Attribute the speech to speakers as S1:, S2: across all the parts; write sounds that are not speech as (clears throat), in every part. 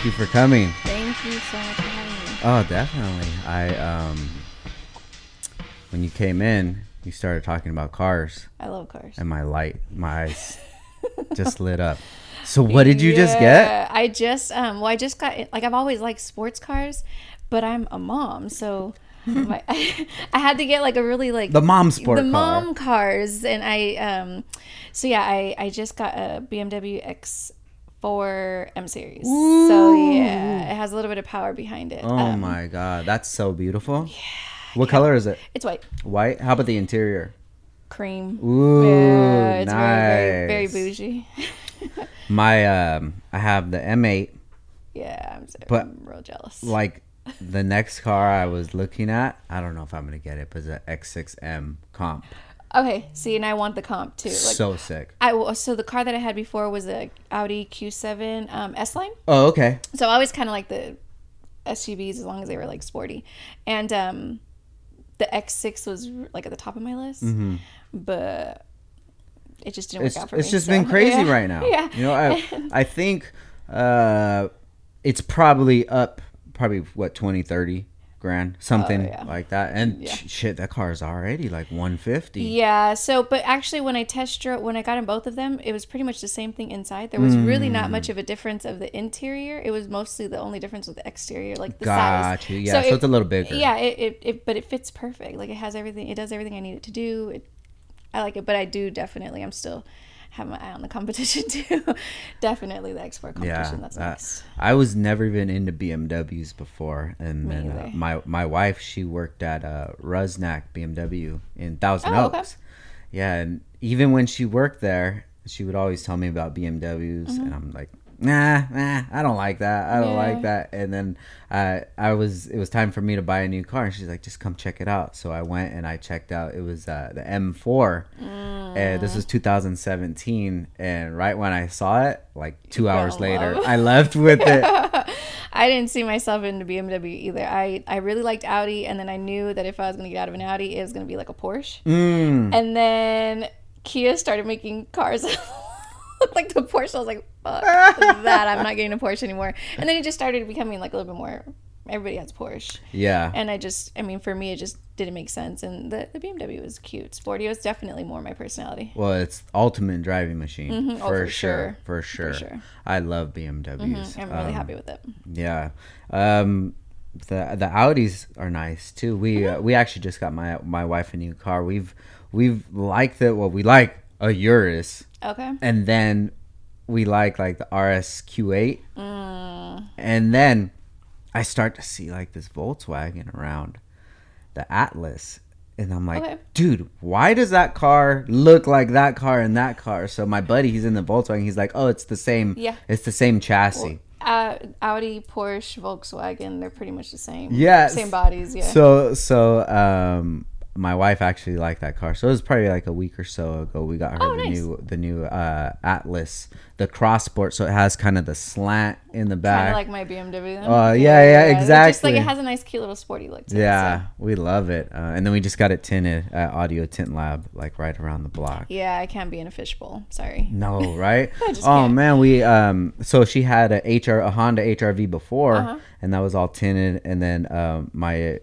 S1: Thank you for coming.
S2: Thank you so much for having me.
S1: Oh, definitely. I um, when you came in, you started talking about cars,
S2: I love cars.
S1: and my light, my eyes (laughs) just lit up. So, what did you just get?
S2: I just um well I just got like I've always liked sports cars, but I'm a mom, so (laughs) my, (laughs) I had to get like a really like
S1: The mom sport
S2: the
S1: car.
S2: mom cars and I um so yeah, I I just got a BMW X4 M series. So yeah, it has a little bit of power behind it.
S1: Oh
S2: Um,
S1: my god, that's so beautiful. Yeah. What color is it?
S2: It's white.
S1: White. How about the interior?
S2: Cream.
S1: Ooh,
S2: yeah, it's
S1: nice.
S2: very, very, very bougie. (laughs)
S1: My um, I have the M8.
S2: yeah, I'm, so,
S1: But,
S2: I'm real jealous.
S1: Like (laughs) the next car I was looking at, I don't know if I'm gonna get it, but it's an X6M comp.
S2: Okay, see, and I want the comp too. Like,
S1: so sick.
S2: I so the car that I had before was a Audi Q7 um, S line.
S1: Oh, okay.
S2: So I always kind of like the SUVs as long as they were like sporty, and um, the X6 was like at the top of my list, but it just didn't
S1: Mm-hmm. It's
S2: work out for
S1: it's
S2: me.
S1: It's just
S2: so,
S1: been (laughs) crazy
S2: yeah.
S1: right now.
S2: Yeah,
S1: You know, I (laughs) I think uh, it's probably up probably what 20, 30 grand, something
S2: Oh, yeah.
S1: like that. And
S2: Yeah.
S1: sh- shit, that car is already like 150.
S2: Yeah. So, but actually, when I test drove, when I got in both of them, it was pretty much the same thing inside. There was really
S1: Mm.
S2: not much of a difference of the interior. It was mostly the only difference with the exterior, like the
S1: Got
S2: size.
S1: you. Yeah, so,
S2: it-
S1: it's a little bigger.
S2: Yeah, it, it, it but it fits perfect. Like it has everything. It does everything I need it to do. It, I like it, but I do definitely. I'm still have my eye on the competition (laughs) too. definitely the export
S1: Yeah,
S2: competition. That's
S1: that-
S2: next.
S1: I was never even into BMWs before, and
S2: Me
S1: then uh, my my wife she worked at uh, Rusnak BMW in Thousand
S2: Oh, okay.
S1: Oaks. Yeah, and even when she worked there, she would always tell me about BMWs, and I'm like, nah, nah, I don't like that. I don't.
S2: Yeah.
S1: like that. And then uh, I was it was time for me to buy a new car, and she's like, just come check it out. So I went and I checked out. It was uh, the M4, and this was 2017. And right when I saw it, like two hours
S2: in
S1: later,
S2: love.
S1: I left with it. (laughs)
S2: I didn't see myself into BMW either. I, I really liked Audi, and then I knew that if I was going to get out of an Audi, it was going to be like a Porsche.
S1: Mm.
S2: And then Kia started making cars (laughs) like the Porsche. I was like, fuck (laughs) that. I'm not getting a Porsche anymore. And then it just started becoming like a little bit more. Everybody has Porsche.
S1: Yeah.
S2: And I just, I mean, for me, it just didn't make sense. And the, the BMW was cute. Sporty was definitely more my personality.
S1: Well, it's ultimate driving machine
S2: Mhm. Oh,
S1: for,
S2: for
S1: sure.
S2: sure.
S1: For sure.
S2: sure.
S1: I love BMWs.
S2: I'm really
S1: Um,
S2: happy with it.
S1: Yeah. Um, the the Audis are nice too. We uh, we actually just got my my wife a new car. We've we've liked it. Well, we like a Urus,
S2: Okay.
S1: and then we like like the RS Q8,
S2: Mm.
S1: and then I start to see like this Volkswagen around the Atlas. And I'm like,
S2: Okay.
S1: dude, why does that car look like that car and that car? So my buddy, he's in the Volkswagen. He's like, oh, it's the same.
S2: Yeah.
S1: It's the same chassis.
S2: Uh, Audi, Porsche, Volkswagen, they're pretty much the same.
S1: Yeah.
S2: Same bodies, yeah.
S1: So so um my wife actually liked that car. So it was probably like a week or so ago we got her
S2: Oh,
S1: the
S2: nice.
S1: new the new uh Atlas, the cross sport so it has kind of the slant in the back, kind
S2: of like my BMW.
S1: Oh, yeah, yeah,
S2: It's Just
S1: exactly.
S2: like it has a nice, cute little sporty look to
S1: yeah,
S2: it.
S1: we love it. Uh, and then we just got it tinted at Audio Tint Lab like right around the block.
S2: Yeah, I can't be in a fishbowl. Sorry.
S1: No, (laughs) right? oh
S2: can't.
S1: man, we um so she had a HR a Honda HRV before
S2: Uh-huh.
S1: and that was all tinted and then um my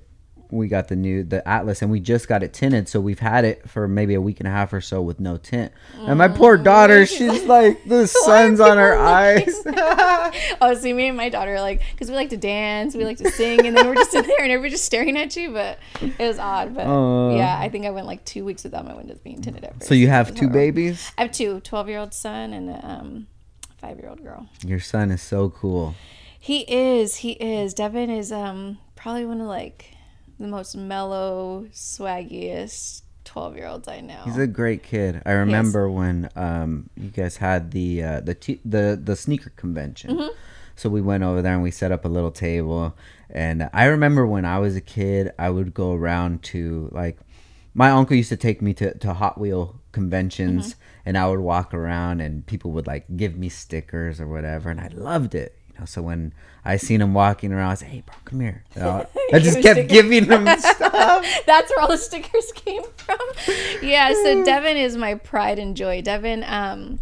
S1: we got the new the Atlas and we just got it tinted so we've had it for maybe a week and a half or so with no tint. And my poor daughter, (laughs) she's like the sun's on her eyes. (laughs)
S2: Oh, see, me and my daughter are like, because we like to dance, we like to sing, and then we're just (laughs) sitting there and everybody's just staring at you. But it was odd. But
S1: Aw.
S2: yeah, I think I went like two weeks without my windows being tinted at first.
S1: so you have two babies?
S2: I have two 12 year old son and a um, five year old girl.
S1: Your son is so cool.
S2: He is. He is. Devin is um probably one of like the most mellow, swaggiest twelve year olds I know.
S1: He's a great kid. I remember when um, you guys had the uh, the t- the the sneaker convention.
S2: Mm-hmm.
S1: So we went over there and we set up a little table. And I remember when I was a kid, I would go around to like my uncle used to take me to, to Hot Wheel conventions
S2: Mm-hmm.
S1: and I would walk around and people would like give me stickers or whatever and I loved it. You know, so when I seen him walking around, I was like, "Hey, bro, come here." (laughs) Know, I just kept
S2: stickers.
S1: giving him stuff. (laughs)
S2: That's where all the stickers came from. Yeah, so (laughs) Devin is my pride and joy. Devin, um,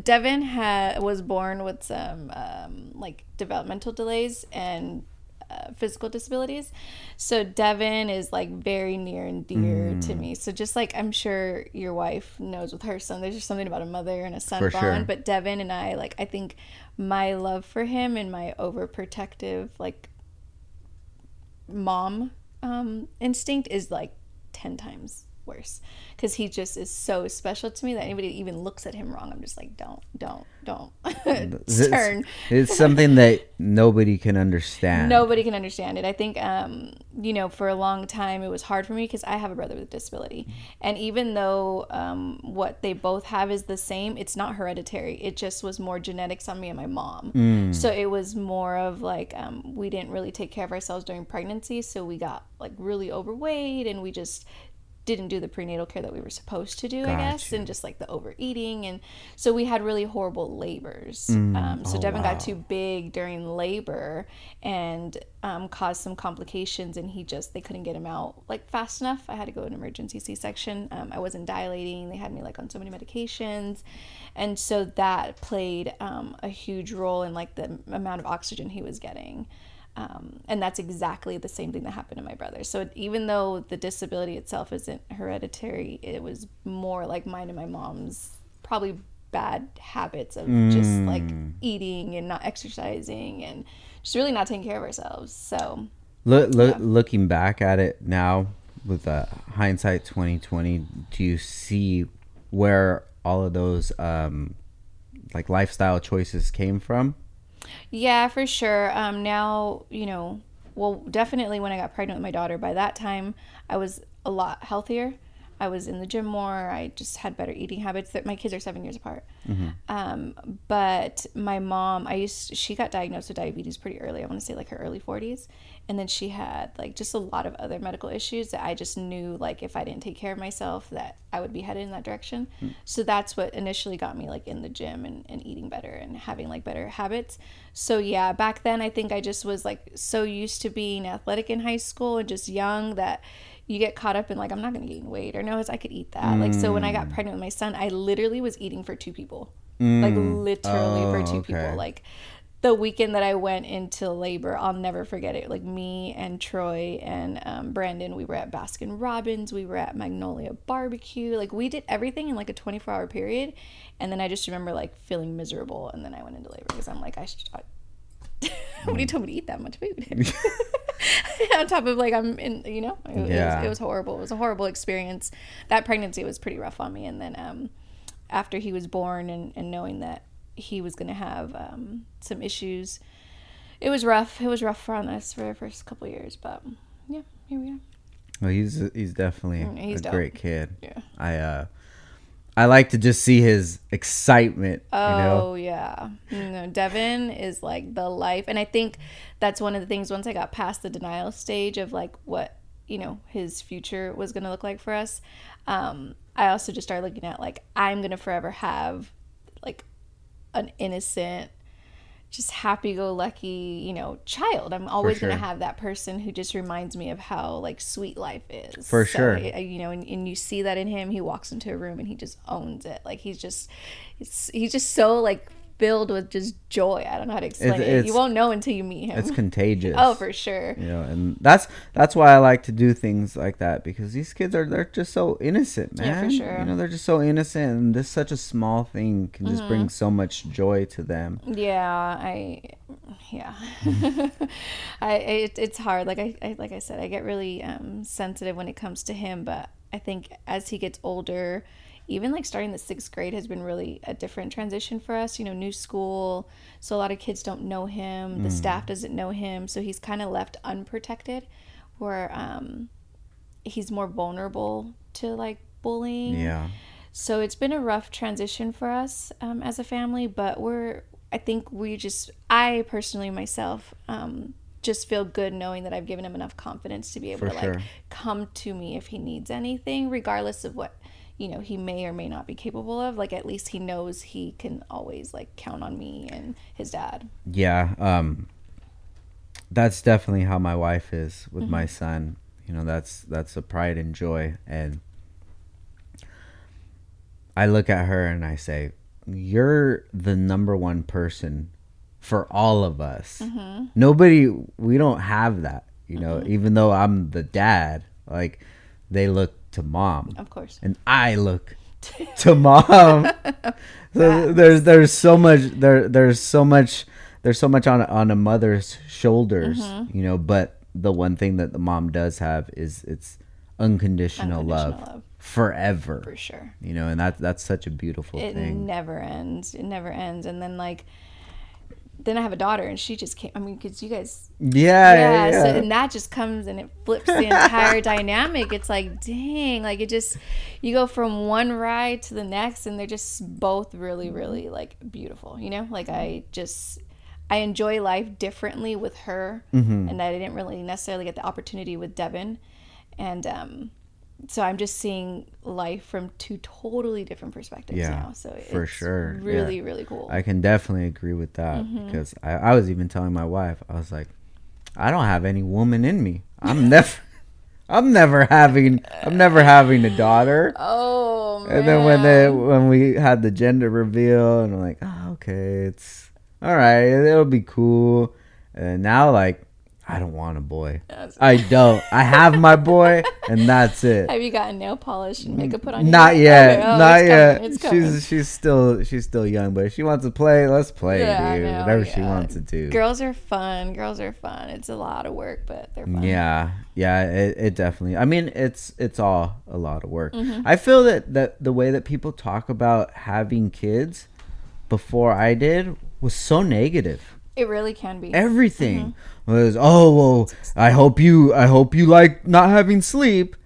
S2: Devin ha- was born with some um, like developmental delays and uh, physical disabilities. So Devin is like very near and dear
S1: Mm.
S2: to me. So just like I'm sure your wife knows with her son, there's just something about a mother and a son
S1: For
S2: bond.
S1: sure.
S2: But Devin and I, like, I think my love for him and my overprotective like mom um, instinct is like ten times worse because he just is so special to me that anybody even looks at him wrong, I'm just like, don't, don't, don't (laughs)
S1: It's-
S2: turn.
S1: It's something that nobody can understand.
S2: Nobody can understand it. I think, um, you know, for a long time it was hard for me because I have a brother with a disability. And even though um, what they both have is the same, it's not hereditary. It just was more genetics on me and my mom. So it was more of like, um, we didn't really take care of ourselves during pregnancy. So we got like really overweight and we just didn't do the prenatal care that we were supposed to do, I guess, and just like the overeating, and so we had really horrible labors. Um, so
S1: Oh,
S2: Devin
S1: wow.
S2: got too big during labor and um, caused some complications, and he just they couldn't get him out like fast enough. I had to go an emergency C-section. Um, I wasn't dilating. They had me like on so many medications, and so that played um, a huge role in like the amount of oxygen he was getting. Um, and that's exactly the same thing that happened to my brother. So even though the disability itself isn't hereditary, it was more like mine and my mom's probably bad habits of just like eating and not exercising and just really not taking care of ourselves. So
S1: Look, look, looking back at it now with uh, hindsight 2020, do you see where all of those um, like lifestyle choices came from?
S2: Yeah, for sure. Um, now, you know, well, definitely when I got pregnant with my daughter, by that time I was a lot healthier. I was in the gym more. I just had better eating habits. That my kids are seven years apart. Um, but my mom, I used she got diagnosed with diabetes pretty early. I want to say like her early forties, and then she had like just a lot of other medical issues that I just knew like if I didn't take care of myself that I would be headed in that direction. Hmm. So that's what initially got me like in the gym and, and eating better and having like better habits. So yeah, back then I think I just was like so used to being athletic in high school and just young that you get caught up in like I'm not gonna gain weight or no, it's I could eat that. Like so when I got hmm. pregnant with my son, I literally was eating for two people. Like hmm. literally for two oh,
S1: okay.
S2: people. Like the weekend that I went into labor, I'll never forget it. Like me and Troy and um, Brandon, we were at Baskin Robbins, we were at Magnolia Barbecue. Like we did everything in like a 24 hour period. And then I just remember like feeling miserable. And then I went into labor because I'm like, I should. I, (laughs) Nobody told me to eat that much food. (laughs) (laughs) On top of like I'm in, you know, it, it was, it was horrible. It was a horrible experience. That pregnancy was pretty rough on me. And then um, after he was born and, and knowing that he was going to have um, some issues, it was rough. It was rough on us for the first couple years. But yeah, here we are.
S1: Well, he's he's definitely
S2: Mm, he's
S1: a
S2: dope.
S1: great kid.
S2: Yeah.
S1: I uh, I like to just see his excitement.
S2: Oh
S1: you know,
S2: yeah, no, Devin is like the life, and I think that's one of the things. Once I got past the denial stage of like what you know his future was gonna look like for us, um, I also just started looking at like I'm gonna forever have like an innocent, just happy-go-lucky, you know, child. I'm always
S1: sure.
S2: gonna have that person who just reminds me of how like sweet life is.
S1: For
S2: So,
S1: sure.
S2: You know, and, and you see that in him. He walks into a room and he just owns it. Like he's just, he's, he's just so like filled with just joy. I don't know how to explain
S1: It's-
S2: it. You won't know until you meet him.
S1: it's contagious.
S2: oh, for sure.
S1: you know, and that's that's why I like to do things like that because these kids are they're just so innocent, man.
S2: Yeah, for sure.
S1: You know, they're just so innocent, and this such a small thing can just
S2: Mm-hmm.
S1: bring so much joy to them.
S2: Yeah, I, yeah, (laughs) (laughs) I it, it's hard. Like I, I like I said, I get really um, sensitive when it comes to him. But I think as he gets older, even like starting the sixth grade has been really a different transition for us. You know, new school, so a lot of kids don't know him. The staff doesn't know him, so he's kind of left unprotected, where um, he's more vulnerable to like bullying.
S1: Yeah,
S2: So it's been a rough transition for us um, as a family, but we're, I think we just, I personally myself, um, just feel good knowing that I've given him enough confidence to be able
S1: For
S2: to like
S1: sure.
S2: come to me if he needs anything, regardless of what, you know, he may or may not be capable of. Like at least he knows he can always like count on me and his dad.
S1: yeah. Um, that's definitely how my wife is with my
S2: Mm-hmm.
S1: son. You know, that's that's a pride and joy, and I look at her and I say, you're the number one person for all of us.
S2: Mm-hmm.
S1: Nobody, we don't have that, you know. Even though I'm the dad, like they look to mom,
S2: Of course.
S1: and I look (laughs) to mom. so there's there's so much there there's so much there's so much on on a mother's shoulders,
S2: Mm-hmm.
S1: you know. But the one thing that the mom does have is it's unconditional,
S2: Unconditional
S1: love,
S2: love.
S1: forever.
S2: For sure.
S1: You know, and that's that's such a beautiful
S2: It
S1: thing.
S2: It never ends. It never ends. And then like, then I have a daughter, and she just came. I mean, because you guys,
S1: Yeah,
S2: yeah.
S1: yeah.
S2: So, and that just comes and it flips the entire (laughs) dynamic. It's like, dang, like it just, you go from one ride to the next, and they're just both really, really like beautiful. You know, like I just. I enjoy life differently with her,
S1: Mm-hmm.
S2: and I didn't really necessarily get the opportunity with Devin, and um, so I'm just seeing life from two totally different perspectives
S1: Yeah,
S2: now. So
S1: for
S2: it's
S1: sure. Yeah.
S2: really, really cool.
S1: I can definitely agree with that
S2: Mm-hmm.
S1: because I, I was even telling my wife, I was like, I don't have any woman in me. I'm (laughs) never, I'm never having, I'm never having a daughter. (laughs)
S2: oh man!
S1: And then when they when we had the gender reveal, and I'm like, oh, okay, it's all right, it'll be cool. And now, like, I don't want a boy. I don't. I have my boy, and that's it. (laughs)
S2: have you gotten nail polish and makeup put on?
S1: Not
S2: hair?
S1: yet.
S2: Oh,
S1: not yet. She's she's still she's still young, but if she wants to play, let's play,
S2: Yeah,
S1: dude. Whatever she wants to do.
S2: Girls are fun. Girls are fun. It's a lot of work, but they're fun.
S1: Yeah, yeah, it, it definitely. I mean, it's it's all a lot of work.
S2: Mm-hmm.
S1: I feel that that the way that people talk about having kids before I did was so negative.
S2: It really can be.
S1: Everything
S2: Mm-hmm.
S1: was, oh well, I hope you, I hope you like not having sleep.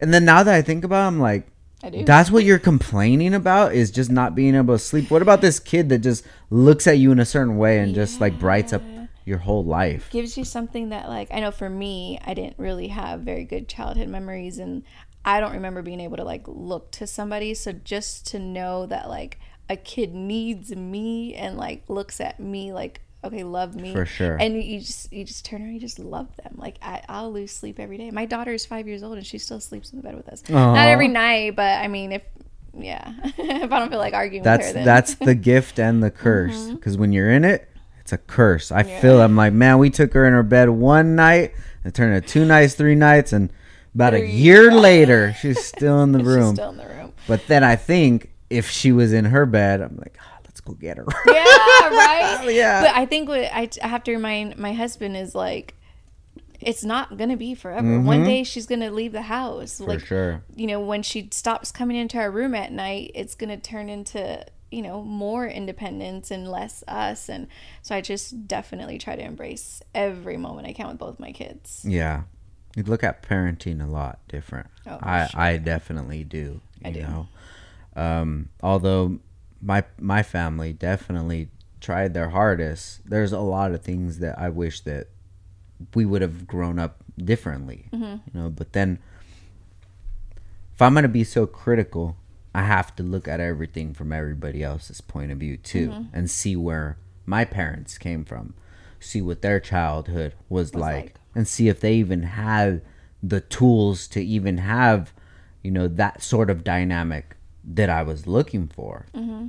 S1: And then now that I think about, it, I'm like,
S2: I do.
S1: that's what you're complaining about is just not being able to sleep. What about this kid that just looks at you in a certain way and just like brights up your whole life?
S2: gives you something that like I know for me, I didn't really have very good childhood memories and I don't remember being able to like look to somebody. So just to know that like a kid needs me and like looks at me like okay, love me
S1: For sure.
S2: and you just you just turn around, you just love them. Like I, I'll lose sleep every day. My daughter is five years old and she still sleeps in the bed with us. Not every night, but I mean if yeah, (laughs) if I don't feel like arguing
S1: That's
S2: with her, then
S1: that's the (laughs) gift and the curse.
S2: Mm-hmm.
S1: Because when you're in it, it's a curse. I feel I'm like, man, we took her in her bed one night, and turned it two nights, three nights, and about a year later, she's (laughs) still in the
S2: she's
S1: room.
S2: still in the room.
S1: But then I think if she was in her bed, I'm like, let's go get her.
S2: yeah, right. (laughs)
S1: Yeah.
S2: But I think what I, I have to remind my husband is like, it's not gonna be forever. One day she's gonna leave the house.
S1: Mm-hmm. For
S2: like,
S1: sure.
S2: you know, when she stops coming into our room at night, it's gonna turn into you know more independence and less us. And so I just definitely try to embrace every moment I can with both my kids.
S1: Yeah. You look at parenting a lot different.
S2: Oh,
S1: I,
S2: sure.
S1: I definitely do.
S2: I do.
S1: Know? Um, although my my family definitely tried their hardest. There's a lot of things that I wish that we would have grown up differently.
S2: Mm-hmm.
S1: You know, but then if I'm gonna be so critical, I have to look at everything from everybody else's point of view too,
S2: Mm-hmm.
S1: and see where my parents came from, see what their childhood was, like,
S2: like.
S1: and see if they even had the tools to even have, you know, that sort of dynamic that I was looking for.
S2: Mm-hmm.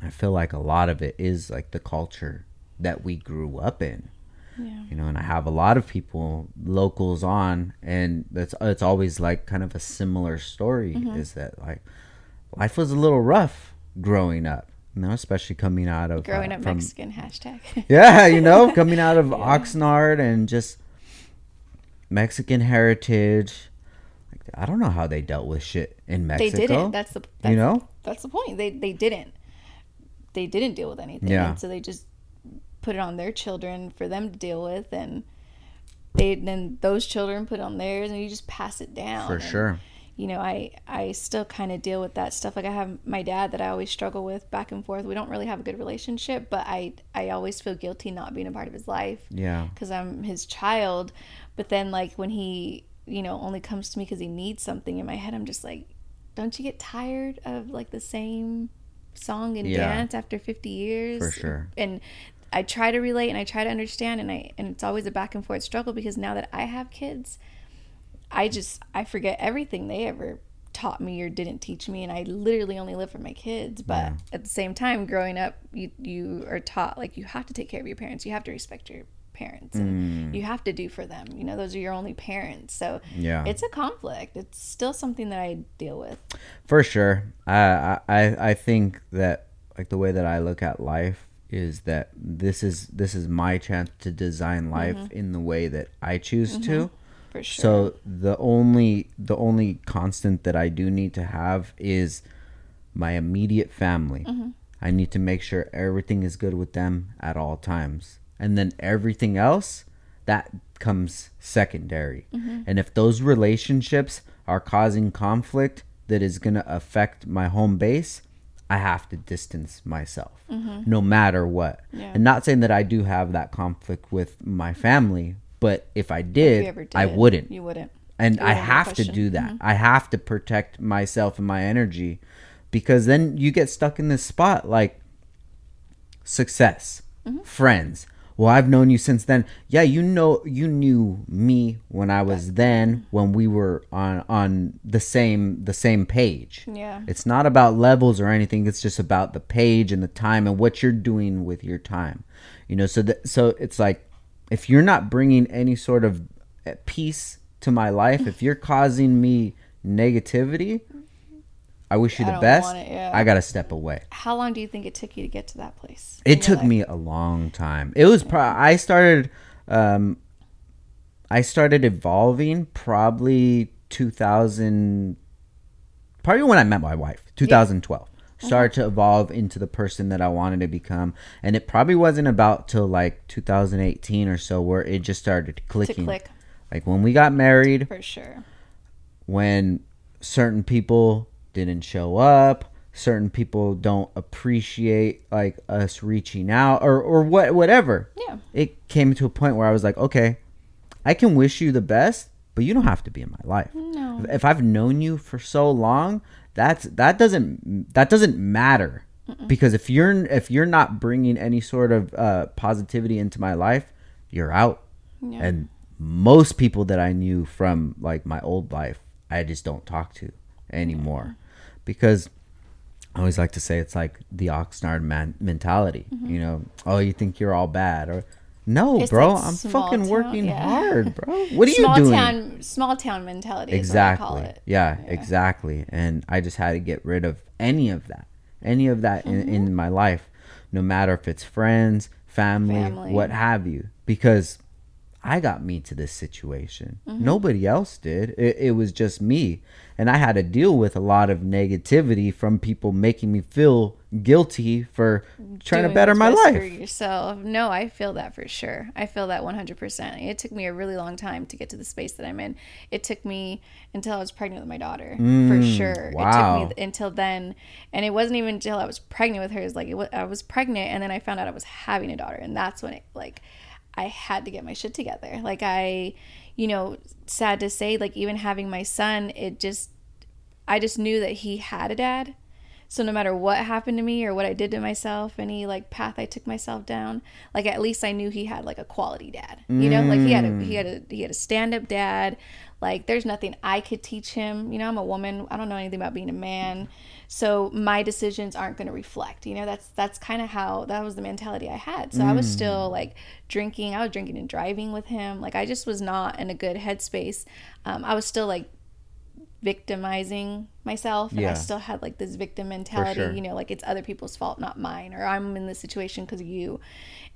S1: I feel like a lot of it is like the culture that we grew up in
S2: Yeah.
S1: you know and i have a lot of people locals on and that's it's always like kind of a similar story
S2: Mm-hmm.
S1: is that like life was a little rough growing up you know especially coming out of
S2: Growing
S1: uh,
S2: up
S1: from
S2: Mexican hashtag. (laughs)
S1: yeah you know coming out of (laughs) oxnard and just mexican heritage i don't know how they dealt with shit in Mexico.
S2: they didn't. That's the that's,
S1: you know
S2: that's the point. They they didn't. They didn't deal with anything.
S1: Yeah.
S2: And so they just put it on their children for them to deal with and they then those children put it on theirs and you just pass it down.
S1: for
S2: And,
S1: sure
S2: You know, I I still kind of deal with that stuff. Like I have my dad that I always struggle with back and forth. We don't really have a good relationship, but I I always feel guilty not being a part of his life
S1: yeah
S2: because I'm his child. But then, like, when he, you know, only comes to me because he needs something in my head, I'm just like, don't you get tired of like the same song and
S1: Yeah.
S2: dance after 50 years?
S1: For sure.
S2: And I try to relate and I try to understand, and I and it's always a back and forth struggle because now that I have kids, I just I forget everything they ever taught me or didn't teach me and I literally only live for my kids but
S1: Yeah.
S2: at the same time growing up you you are taught like you have to take care of your parents you have to respect your parents
S1: Mm.
S2: and you have to do for them you know those are your only parents so
S1: Yeah.
S2: it's a conflict it's still something that I deal with
S1: For sure. I, I I think that like the way that I look at life is that this is this is my chance to design mm-hmm. life in the way that I choose mm-hmm. to.
S2: for sure
S1: So the only the only constant that I do need to have is my immediate family. Mm-hmm. I need to make sure everything is good with them at all times. And then everything else that comes secondary. Mm-hmm. And if those relationships are causing conflict that is going to affect my home base, I have to distance myself mm-hmm. no matter what.
S2: Yeah.
S1: And not saying that I do have that conflict with my family, but if I did,
S2: if did
S1: I wouldn't
S2: you wouldn't
S1: and
S2: It
S1: I
S2: wouldn't be a
S1: have to do that. Mm-hmm. I have to protect myself and my energy because then you get stuck in this spot like success, friends. Well, I've known you since then. Yeah, you know you knew me when I was then when we were on on the same the same page.
S2: yeah
S1: It's not about levels or anything. It's just about the page and the time and what you're doing with your time. You know, so that so it's like if you're not bringing any sort of uh, peace to my life, if you're causing me negativity, I wish you the best.
S2: it, yeah.
S1: I got to step away.
S2: how long do you think it took you to get to that place
S1: It took
S2: life?
S1: me a long time. It was pro- I started um I started evolving probably 2000 probably when I met my wife, 2012. Started to evolve into the person that I wanted to become, and it probably wasn't about till like 2018 or so where it just started clicking.
S2: click
S1: Like when we got married,
S2: for sure
S1: when certain people didn't show up. Certain people don't appreciate like us reaching out or or what whatever.
S2: Yeah.
S1: It came to a point where i was like okay i can wish you the best but you don't have to be in my life.
S2: No.
S1: If i've known you for so long that's that doesn't that doesn't matter. Because if you're if you're not bringing any sort of uh, positivity into my life you're out.
S2: Yeah.
S1: And most people that I knew from like my old life, I just don't talk to anymore because I always like to say it's like the Oxnard man- mentality. You know, oh, you think you're all bad, or no,
S2: Mm-hmm. It's
S1: bro,
S2: like
S1: I'm fucking
S2: town,
S1: working
S2: yeah.
S1: hard, bro. What are
S2: small
S1: you doing?
S2: town small town mentality is what I call
S1: exactly.
S2: it
S1: Yeah, exactly. And I just had to get rid of any of that, any of that
S2: Mm-hmm.
S1: in, in my life, no matter if it's friends, family,
S2: Family.
S1: what have you, because I got me to this situation.
S2: Mm-hmm.
S1: Nobody else did. It, it was just me. And I had to deal with a lot of negativity from people making me feel guilty for trying to better my
S2: best for
S1: life.
S2: yourself. No, I feel that for sure. I feel that 100%. It took me a really long time to get to the space that I'm in. It took me until I was pregnant with my daughter, for
S1: Mm,
S2: sure. It
S1: wow.
S2: took me until then. And it wasn't even until I was pregnant with her. It's like, it was, I was pregnant and then I found out I was having a daughter. And that's when it, like, I had to get my shit together. Like, I, you know, sad to say, like, even having my son, it just, I just knew that he had a dad. So no matter what happened to me or what I did to myself, any like path I took myself down, like at least I knew he had like a quality dad. You know, like he had a he had a he had a stand up dad. Like there's nothing I could teach him. You know, I'm a woman. I don't know anything about being a man. So my decisions aren't going to reflect. You know, that's that's kind of how that was the mentality I had. So I was still like drinking. I was drinking and driving with him. Like I just was not in a good headspace. Um, I was still like victimizing myself and
S1: Yeah.
S2: I still had like this victim mentality,
S1: sure.
S2: you know, like it's other people's fault, not mine, or I'm in this situation because of you.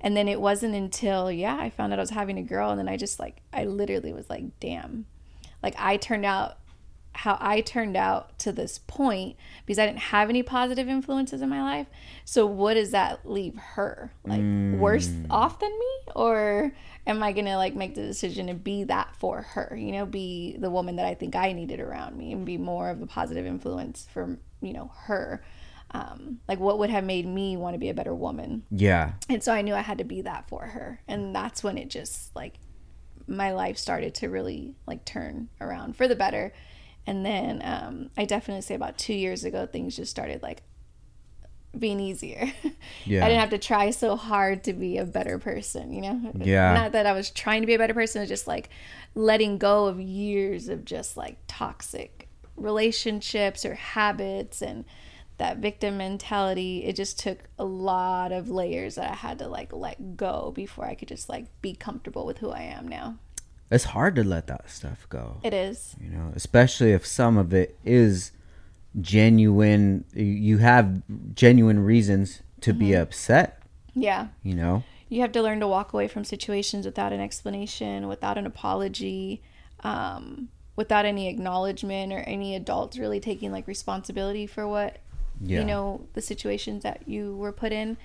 S2: And then it wasn't until, yeah, I found out I was having a girl. And then I just like, I literally was like, damn. Like I turned out how I turned out to this point because I didn't have any positive influences in my life. So what does that leave her? Like worse off than me? Or am I gonna like make the decision to be that for her? You know, be the woman that I think I needed around me and be more of a positive influence for, you know, her. Um, like what would have made me want to be a better woman?
S1: Yeah.
S2: And so I knew I had to be that for her. And that's when it just like my life started to really like turn around for the better. And then um, I definitely say about two years ago, things just started like being easier. (laughs)
S1: Yeah.
S2: I didn't have to try so hard to be a better person, you know?
S1: Yeah.
S2: Not that I was trying to be a better person, it's just like letting go of years of just like toxic relationships or habits and that victim mentality it just took a lot of layers that i had to like let go before i could just like be comfortable with who i am now
S1: It's hard to let that stuff go.
S2: it is.
S1: You know especially if some of it is genuine you have genuine reasons to be upset.
S2: Yeah.
S1: You know?
S2: You have to learn to walk away from situations without an explanation without an apology um, without any acknowledgement or any adults really taking like responsibility for what
S1: yeah.
S2: you know the situations that you were put in.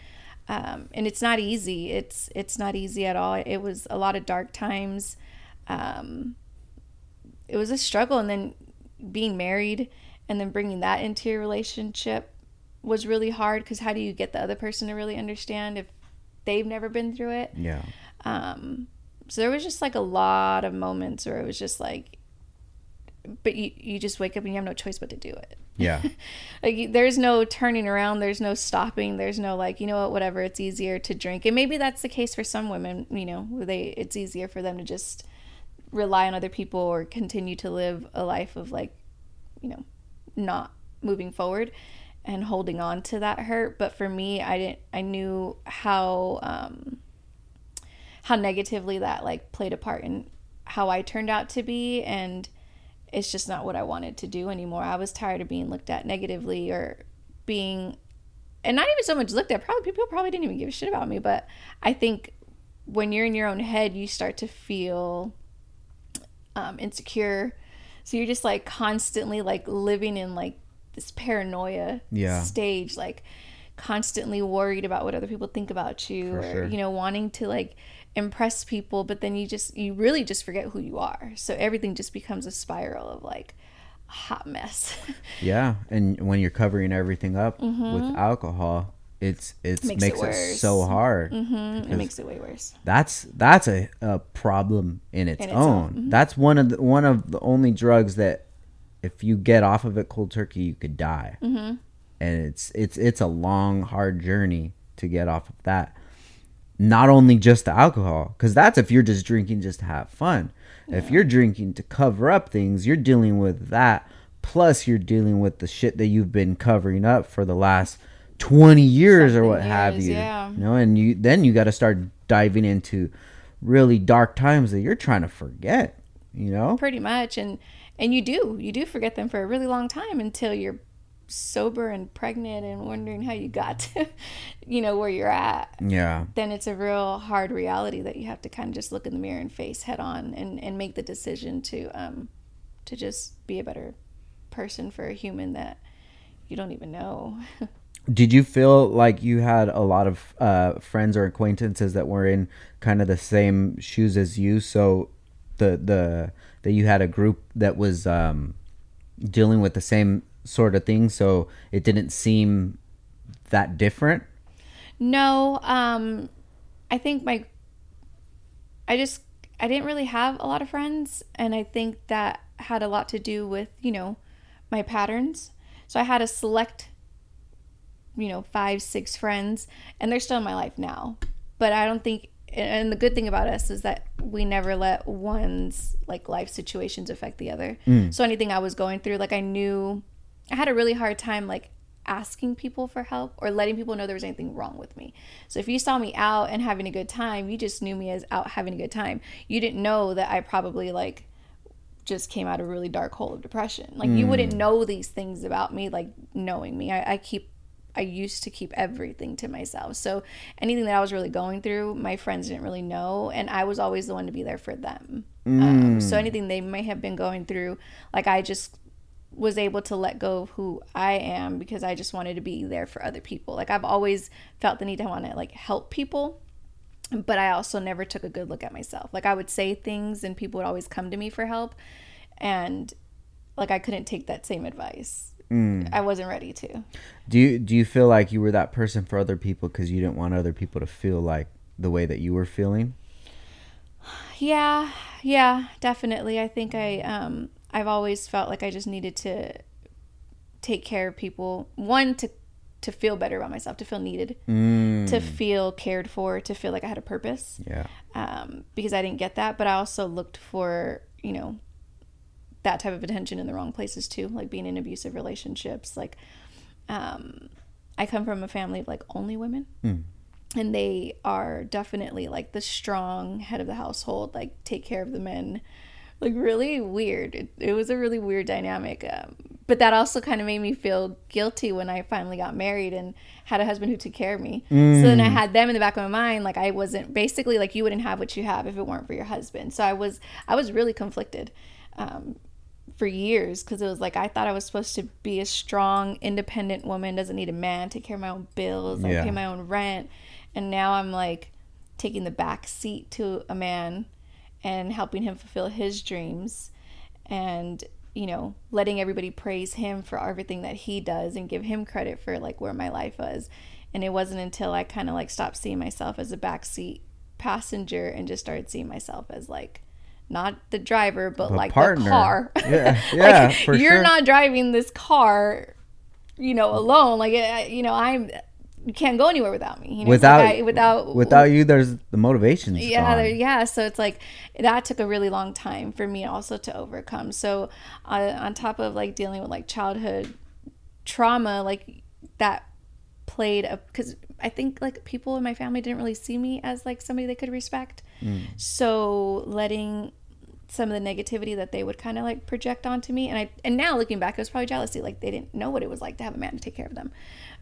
S2: Um, and it's not easy. It's it's not easy at all. It was a lot of dark times um, it was a struggle. And then being married and then bringing that into your relationship was really hard because how do you get the other person to really understand if they've never been through it?
S1: Yeah.
S2: Um, so there was just like a lot of moments where it was just like but you, you just wake up and you have no choice but to do it.
S1: Yeah. (laughs)
S2: Like there's no turning around there's no stopping there's no like you know what whatever it's easier to drink. And maybe that's the case for some women you know they it's easier for them to just rely on other people or continue to live a life of like you know not moving forward and holding on to that hurt but for me i didn't i knew how um how negatively that like played a part in how i turned out to be and it's just not what I wanted to do anymore. I was tired of being looked at negatively or being and not even so much looked at. Probably people probably didn't even give a shit about me, but I think when you're in your own head, you start to feel um, insecure. So you're just like constantly like living in like this paranoia
S1: Yeah.
S2: stage, like constantly worried about what other people think about you,
S1: For
S2: or
S1: sure.
S2: you know, wanting to like impress people, but then you just you really just forget who you are. So everything just becomes a spiral of like hot mess. (laughs)
S1: yeah and when you're covering everything up with alcohol it's it's
S2: Mm-hmm. Makes
S1: makes,
S2: it
S1: it, so hard.
S2: It makes it way worse.
S1: that's that's a, a problem in its,
S2: In its
S1: own,
S2: own, mhm.
S1: that's one of the, one of the only drugs that if you get off of it cold turkey you could die.
S2: Mm-hmm.
S1: and it's it's it's a long hard journey to get off of that. Not only just the alcohol because that's if you're just drinking just to have fun. If you're drinking to cover up things you're dealing with that. Plus you're dealing with the shit that you've been covering up for the last 20 years or
S2: Something
S1: what have you
S2: yeah.
S1: you know and you then you got to start diving into really dark times that you're trying to forget you know
S2: Pretty much, and and you do you do forget them for a really long time until you're sober and pregnant and wondering how you got (laughs) to, you know, where you're at.
S1: yeah
S2: Then it's a real hard reality that you have to kind of just look in the mirror and face head on and and make the decision to um to just be a better person for a human that you don't even know. (laughs)
S1: Did you feel like you had a lot of uh, friends or acquaintances that were in kind of the same shoes as you? So the the that you had a group that was um, dealing with the same sort of thing, so it didn't seem that different.
S2: No, um, I think my, I just, I didn't really have a lot of friends, and I think that had a lot to do with, you know, my patterns. So I had a select, you know, five, six friends, and they're still in my life now. But I don't think, and the good thing about us is that we never let one's like life situations affect the other. Mm. So anything I was going through, like I knew, I had a really hard time like asking people for help or letting people know there was anything wrong with me. So if you saw me out and having a good time, you just knew me as out having a good time. You didn't know that I probably like just came out of a really dark hole of depression. Like you mm. wouldn't know these things about me, like knowing me. I, I keep I used to keep everything to myself. So anything that I was really going through, my friends didn't really know, and I was always the one to be there for them. Um, so anything they may have been going through, like I just was able to let go of who I am because I just wanted to be there for other people. Like I've always felt the need to want to like help people, but I also never took a good look at myself. Like I would say things and people would always come to me for help and like I couldn't take that same advice. I wasn't ready to.
S1: Do you do you feel like you were that person for other people because you didn't want other people to feel like the way that you were feeling?
S2: Yeah, yeah, definitely. I think I um I've always felt like I just needed to take care of people. One to to feel better about myself, to feel needed, to feel cared for, to feel like I had a purpose.
S1: Yeah.
S2: Um, because I didn't get that, but I also looked for you know that type of attention in the wrong places too, like being in abusive relationships. Like, um, I come from a family of like only women. And they are definitely like the strong head of the household, like take care of the men. Like really weird. It, it was a really weird dynamic. Um, but that also kind of made me feel guilty when I finally got married and had a husband who took care of me. So then I had them in the back of my mind, like I wasn't basically like you wouldn't have what you have if it weren't for your husband. So I was I was really conflicted. Um, for years because it was like I thought I was supposed to be a strong, independent woman, doesn't need a man, take care of my own bills, like
S1: Yeah.
S2: pay my own rent. And now I'm like taking the back seat to a man and helping him fulfill his dreams and you know letting everybody praise him for everything that he does and give him credit for like where my life was and it wasn't until i kind of like stopped seeing myself as a backseat passenger and just started seeing myself as like not the driver but like
S1: partner.
S2: the car
S1: Yeah, (laughs) yeah,
S2: like, you're
S1: sure.
S2: not driving this car you know alone like you know i'm you can't go anywhere without me you know
S1: without
S2: like I, without
S1: without you, there's the motivation.
S2: yeah there- yeah so it's like that took a really long time for me also to overcome so uh, on top of like dealing with like childhood trauma like that played a because i think like people in my family didn't really see me as like somebody they could respect so letting some of the negativity that they would kind of like project onto me and i and now looking back it was probably jealousy like they didn't know what it was like to have a man to take care of them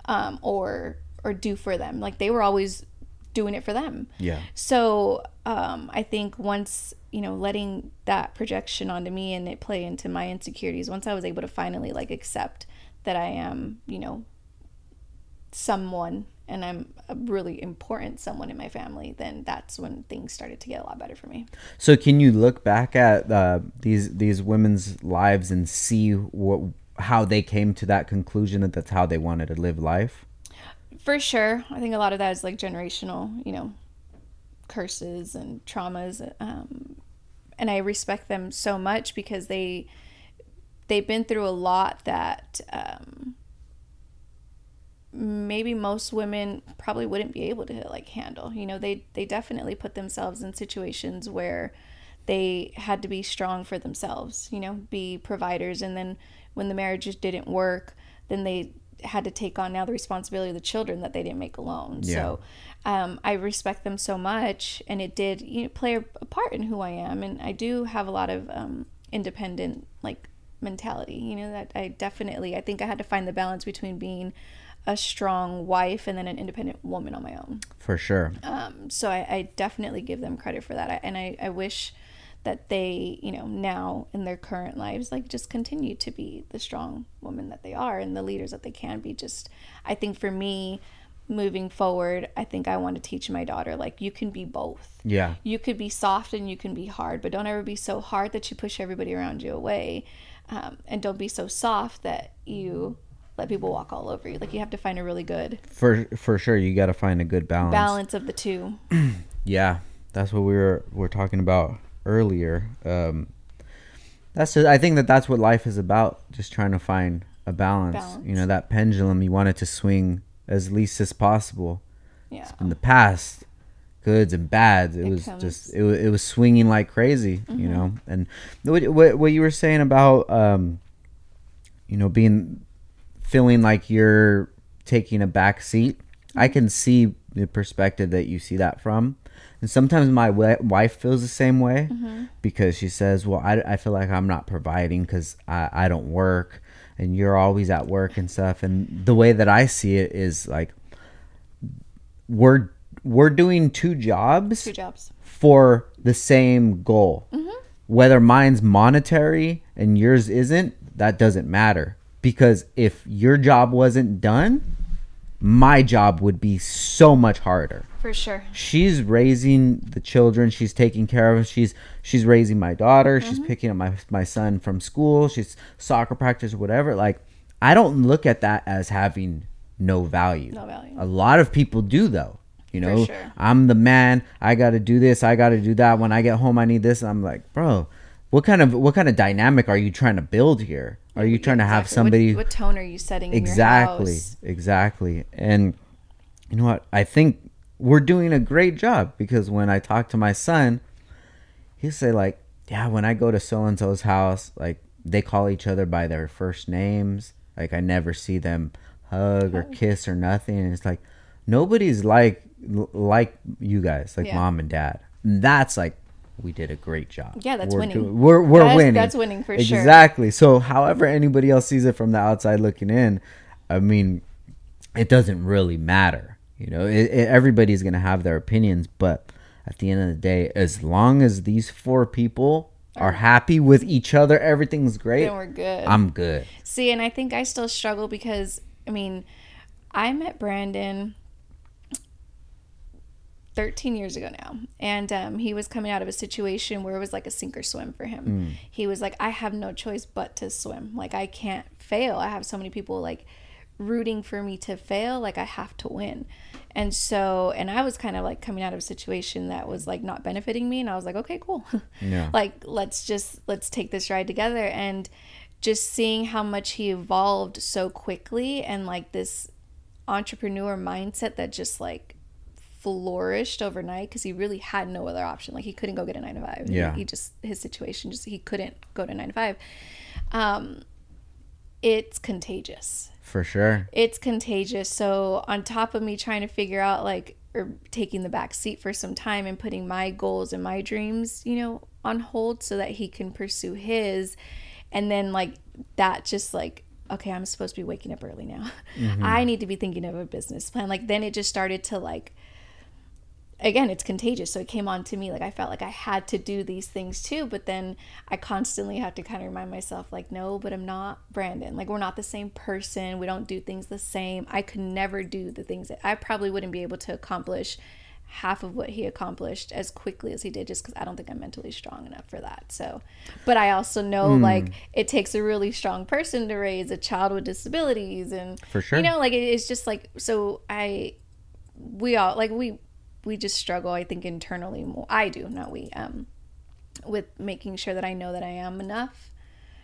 S2: um, or or do for them like they were always doing it for them
S1: Yeah.
S2: so um, I think once you know letting that projection onto me and it play into my insecurities, once I was able to finally like accept that I am you know someone and I'm a really important someone in my family, then that's when things started to get a lot better for me.
S1: So can you look back at uh, these these women's lives and see what how they came to that conclusion that that's how they wanted to live life?
S2: For sure, I think a lot of that is like generational, you know, curses and traumas, um, and I respect them so much because they they've been through a lot that um, maybe most women probably wouldn't be able to like handle. You know, they they definitely put themselves in situations where they had to be strong for themselves. You know, be providers, and then when the marriages didn't work, then they had to take on now the responsibility of the children that they didn't make alone. So um, I respect them so much, and it did you know, play a, a part in who I am, and I do have a lot of um, independent like mentality. You know that I definitely I think I had to find the balance between being a strong wife and then an independent woman on my own.
S1: For sure.
S2: Um, so I, I definitely give them credit for that, I, and I, I wish that they you know now in their current lives like just continue to be the strong woman that they are and the leaders that they can be just i think for me moving forward i think i want to teach my daughter like you can be both
S1: Yeah.
S2: you could be soft and you can be hard but don't ever be so hard that you push everybody around you away um, and don't be so soft that you let people walk all over you like you have to find a really good
S1: For for sure, you got to find a good balance.
S2: balance of the two (clears throat)
S1: Yeah, that's what we were we are talking about earlier. Um, that's just, I think that that's what life is about. Just trying to find a balance.
S2: Balance.
S1: You know, that pendulum you want it to swing as least as possible.
S2: yeah
S1: In the past, goods and bads, it,
S2: It
S1: was
S2: comes-
S1: just it, it was swinging like crazy. You know, and what, what what you were saying about um, you know, being feeling like you're taking a back seat. I can see the perspective that you see that from. And sometimes my wi- wife feels the same way mm-hmm. because she says, Well, I, I feel like I'm not providing because I, I don't work and you're always at work and stuff. And the way that I see it is like, we're, we're doing two jobs
S2: two jobs
S1: for the same goal. Mm-hmm. Whether mine's monetary and yours isn't, that doesn't matter. Because if your job wasn't done, my job would be so much harder.
S2: for sure
S1: She's raising the children, she's taking care of she's she's raising my daughter, she's mm-hmm. picking up my my son from school, she's soccer practice whatever. Like I don't look at that as having no value.
S2: No value.
S1: A lot of people do though. You know,
S2: sure.
S1: I'm the man. I got to do this. I got to do that. When I get home, I need this. I'm like, bro, what kind of what kind of dynamic are you trying to build here? Are you trying to have somebody
S2: What, what tone are you setting? In
S1: exactly,
S2: Your house?
S1: exactly? And you know what? I think we're doing a great job because when I talk to my son, he'll say like, "Yeah, when I go to so and so's house, like they call each other by their first names. Like I never see them hug or oh. kiss or nothing. And it's like nobody's like like you guys, like
S2: Yeah.
S1: mom and dad. And that's like we did a great job.
S2: Yeah, that's
S1: we're
S2: winning.
S1: doing- we're we're
S2: That's-
S1: winning.
S2: that's winning for sure.
S1: Exactly. So however anybody else sees it from the outside looking in, I mean, it doesn't really matter. You know, it, it, everybody's gonna have their opinions, but at the end of the day, as long as these four people are happy with each other, everything's great.
S2: Then we're good.
S1: I'm good.
S2: See, and I think I still struggle because I mean, I met Brandon 13 years ago now, and um, he was coming out of a situation where it was like a sink or swim for him. He was like, I have no choice but to swim. Like, I can't fail. I have so many people like rooting for me to fail. Like, I have to win. And so, and I was kind of like coming out of a situation that was like not benefiting me. And I was like, okay, cool. (laughs)
S1: Yeah.
S2: like, let's just, let's take this ride together. And just seeing how much he evolved so quickly and like this entrepreneur mindset that just like flourished overnight because he really had no other option. Like he couldn't go get a nine to five. He-
S1: Yeah.
S2: He, just his situation just he couldn't go to nine to five. Um, it's contagious.
S1: For sure.
S2: It's contagious. So on top of me trying to figure out like or taking the back seat for some time and putting my goals and my dreams, you know, on hold so that he can pursue his and then like that just like okay, I'm supposed to be waking up early now. (laughs) I need to be thinking of a business plan. Like then it just started to like again it's contagious. So it came on to me like i felt like i had to do these things too but then i constantly have to kind of remind myself like no but i'm not brandon. Like we're not the same person. We don't do things the same. I could never do the things that i probably wouldn't be able to accomplish half of what he accomplished as quickly as he did just because i don't think i'm mentally strong enough for that. So but i also know hmm. like it takes a really strong person to raise a child with disabilities and
S1: For sure.
S2: you know like it- it's just like so i we all like we we just struggle i think internally more i do not we um with making sure that i know that i am enough.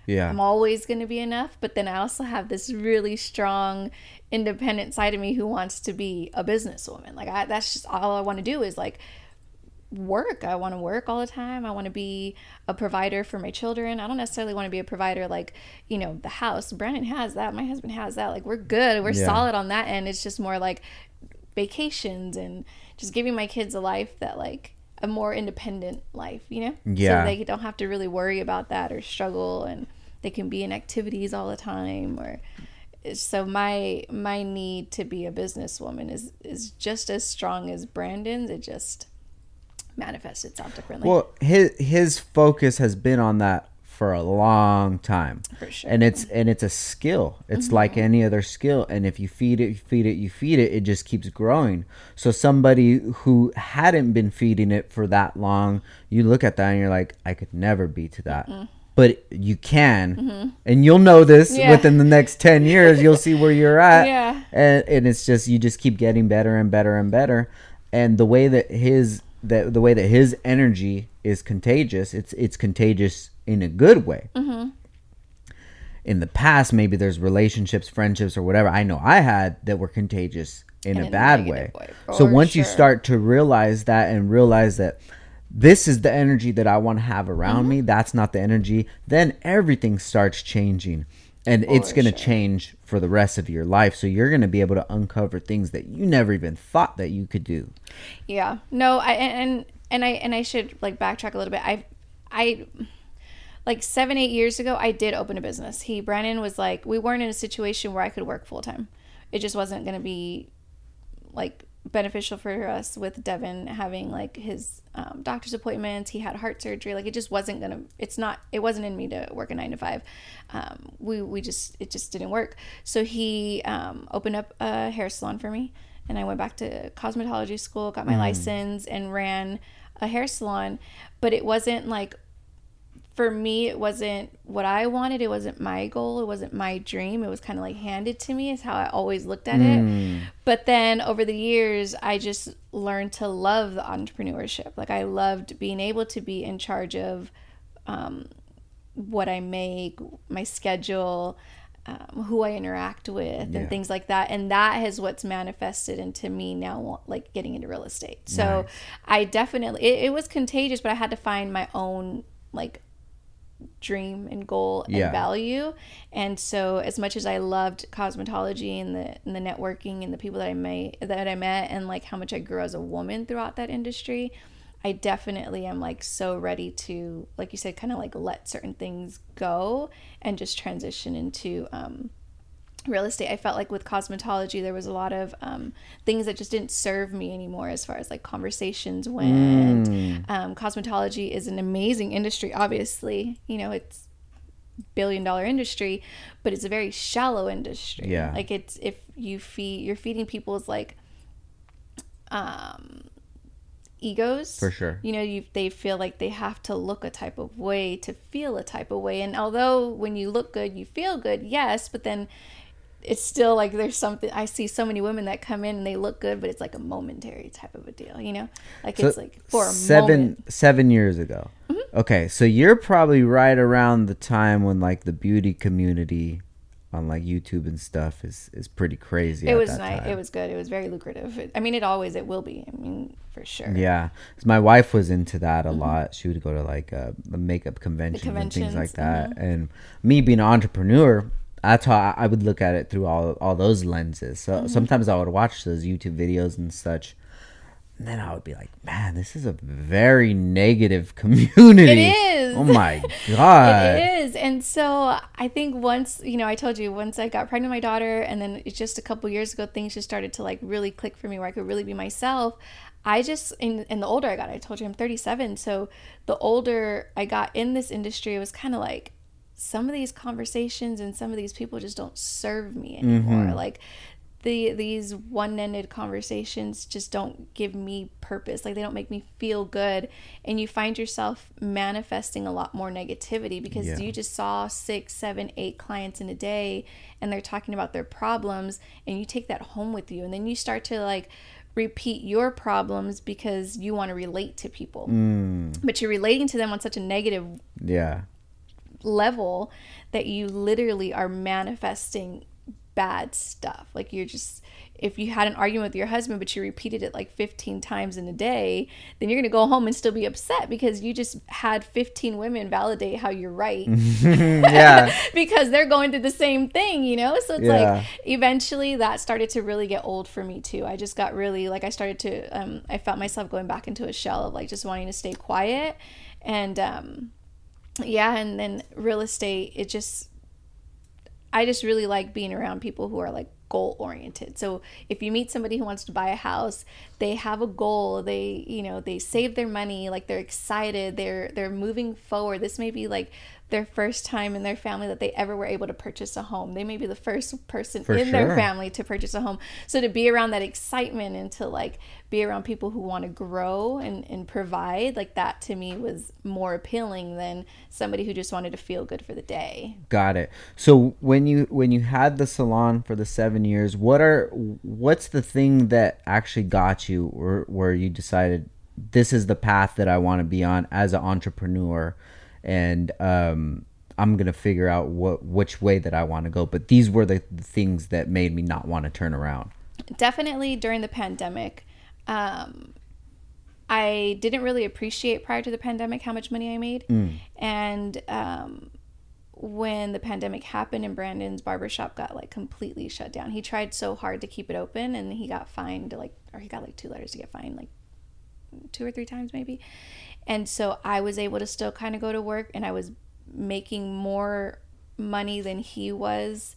S1: Yeah.
S2: i'm always going to be enough but then i also have this really strong independent side of me who wants to be a businesswoman. Like I, that's just all i want to do is like work. I want to work all the time. I want to be a provider for my children. I don't necessarily want to be a provider like you know the house. Brandon has that. My husband has that. Like we're good. We're
S1: Yeah.
S2: solid on that end. It's just more like vacations and just giving my kids a life that like a more independent life, you know?
S1: Yeah.
S2: So they don't have to really worry about that or struggle and they can be in activities all the time or so my my need to be a businesswoman is is just as strong as Brandon's. It just manifests itself differently.
S1: Well, his his focus has been on that for a long time.
S2: For sure.
S1: And it's and it's a skill. It's like any other skill and if you feed it, you feed it, you feed it, it just keeps growing. So somebody who hadn't been feeding it for that long, you look at that and you're like, I could never be to that. But you can, and you'll know this
S2: Mm-hmm. Yeah.
S1: within the next ten (laughs) years. You'll see where you're at,
S2: Yeah.
S1: and and it's just you just keep getting better and better and better and the way that his that the way that his energy is contagious it's it's contagious in a good way
S2: Mm-hmm.
S1: in the past maybe there's relationships friendships or whatever i know i had that were contagious in
S2: In
S1: a
S2: a
S1: bad way,
S2: way,
S1: so
S2: for
S1: once you start to realize that and realize that this is the energy that i want to have around
S2: Mm-hmm.
S1: me that's not the energy then everything starts changing and it's going to
S2: sure.
S1: change for the rest of your life so you're going to be able to uncover things that you never even thought that you could do
S2: Yeah. No, I and and I and I should like backtrack a little bit. I I like 7 8 years ago I did open a business. He Brandon was like we weren't in a situation where I could work full time. It just wasn't going to be like beneficial for us with Devin having like his um, doctor's appointments. He had heart surgery. Like it just wasn't gonna. It's not. It wasn't in me to work a nine to five. Um, we we just it just didn't work. So he um, opened up a hair salon for me, and I went back to cosmetology school, got my license, and ran a hair salon. But it wasn't like for me it wasn't what i wanted. It wasn't my goal. It wasn't my dream. It was kind of like handed to me is how i always looked at it. But then over the years i just learned to love the entrepreneurship. Like i loved being able to be in charge of um, what i make my schedule um, who i interact with
S1: Yeah.
S2: and things like that. And that is what's manifested into me now like getting into real estate. So
S1: Nice.
S2: i definitely it, it was contagious but i had to find my own like dream and goal and
S1: Yeah.
S2: value. And so as much as I loved cosmetology and the and the networking and the people that I met that I met and like how much I grew as a woman throughout that industry, I definitely am like so ready to like you said kind of like let certain things go and just transition into um real estate i felt like with cosmetology there was a lot of um, things that just didn't serve me anymore as far as like conversations went. Um, cosmetology is an amazing industry obviously. You know it's billion dollar industry but it's a very shallow industry.
S1: Yeah.
S2: like it's if you feed you're feeding people's like um egos
S1: For sure.
S2: you know you they feel like they have to look a type of way to feel a type of way. And although when you look good you feel good yes but then it's still like there's something i see so many women that come in and they look good but it's like a momentary type of a deal you know like
S1: So
S2: it's like for a
S1: seven
S2: moment Mm-hmm.
S1: seven years ago. Okay, so you're probably right around the time when like the beauty community on like YouTube and stuff is is pretty crazy.
S2: it
S1: at
S2: was
S1: that
S2: nice
S1: time.
S2: it was good it was very lucrative It- i mean it always it will be i mean for sure
S1: Yeah, my wife was into that a
S2: Mm-hmm.
S1: lot. She would go to like uh, the makeup conventions, and things like that. And me being an entrepreneur, that's how I- would look at it through all all those lenses. So
S2: Mm-hmm.
S1: sometimes I would watch those YouTube videos and such. And then I would be like, man, this is a very negative (laughs) community.
S2: It is.
S1: Oh my (laughs) god.
S2: It is. And so I think once, you know, I told you once I got pregnant with my daughter and then it's just a couple years ago things just started to like really click for me where I could really be myself. I just and, and the older I got, I told you I'm 37. So the older I got in this industry, it was kind of like some of these conversations and some of these people just don't serve me mm-hmm. anymore. Like the these one-ended conversations just don't give me purpose like they don't make me feel good and you find yourself manifesting a lot more negativity because
S1: Yeah.
S2: you just saw six seven eight clients in a day and they're talking about their problems and you take that home with you and then you start to like repeat your problems because you want to relate to people mm. but you're relating to them on such a negative
S1: Yeah.
S2: Level that you literally are manifesting bad stuff. Like you're just if you had an argument with your husband but you repeated it like 15 times in a day, then you're going to go home and still be upset because you just had 15 women validate how you're right (laughs) (laughs)
S1: yeah.
S2: because they're going through the same thing, you know? So it's
S1: Yeah.
S2: like eventually that started to really get old for me too. I just got really like I started to um I felt myself going back into a shell of like just wanting to stay quiet and um yeah, and then real estate it just I just really like being around people who are like goal oriented. So if you meet somebody who wants to buy a house, they have a goal. They, you know, they save their money, like they're excited, they're they're moving forward. This may be like their first time in their family that they ever were able to purchase a home. They may be the first person
S1: For
S2: in their family to purchase a home. So to be around that excitement and to like be around people who want to grow and, and provide, like that to me was more appealing than somebody who just wanted to feel good for the day.
S1: Got it. So when you when you had the salon for the seven years, what are what's the thing that actually got you, or where you decided this is the path that I want to be on as an entrepreneur, and um, I'm gonna figure out what which way that I want to go. But these were the, the things that made me not want to turn around.
S2: definitely during the pandemic um, i didn't really appreciate prior to the pandemic how much money i made. And um, when the pandemic happened and brandon's barbershop got like completely shut down he tried so hard to keep it open and he got fined like or he got like two letters to get fined like two or three times maybe. And so i was able to still kind of go to work and i was making more money than he was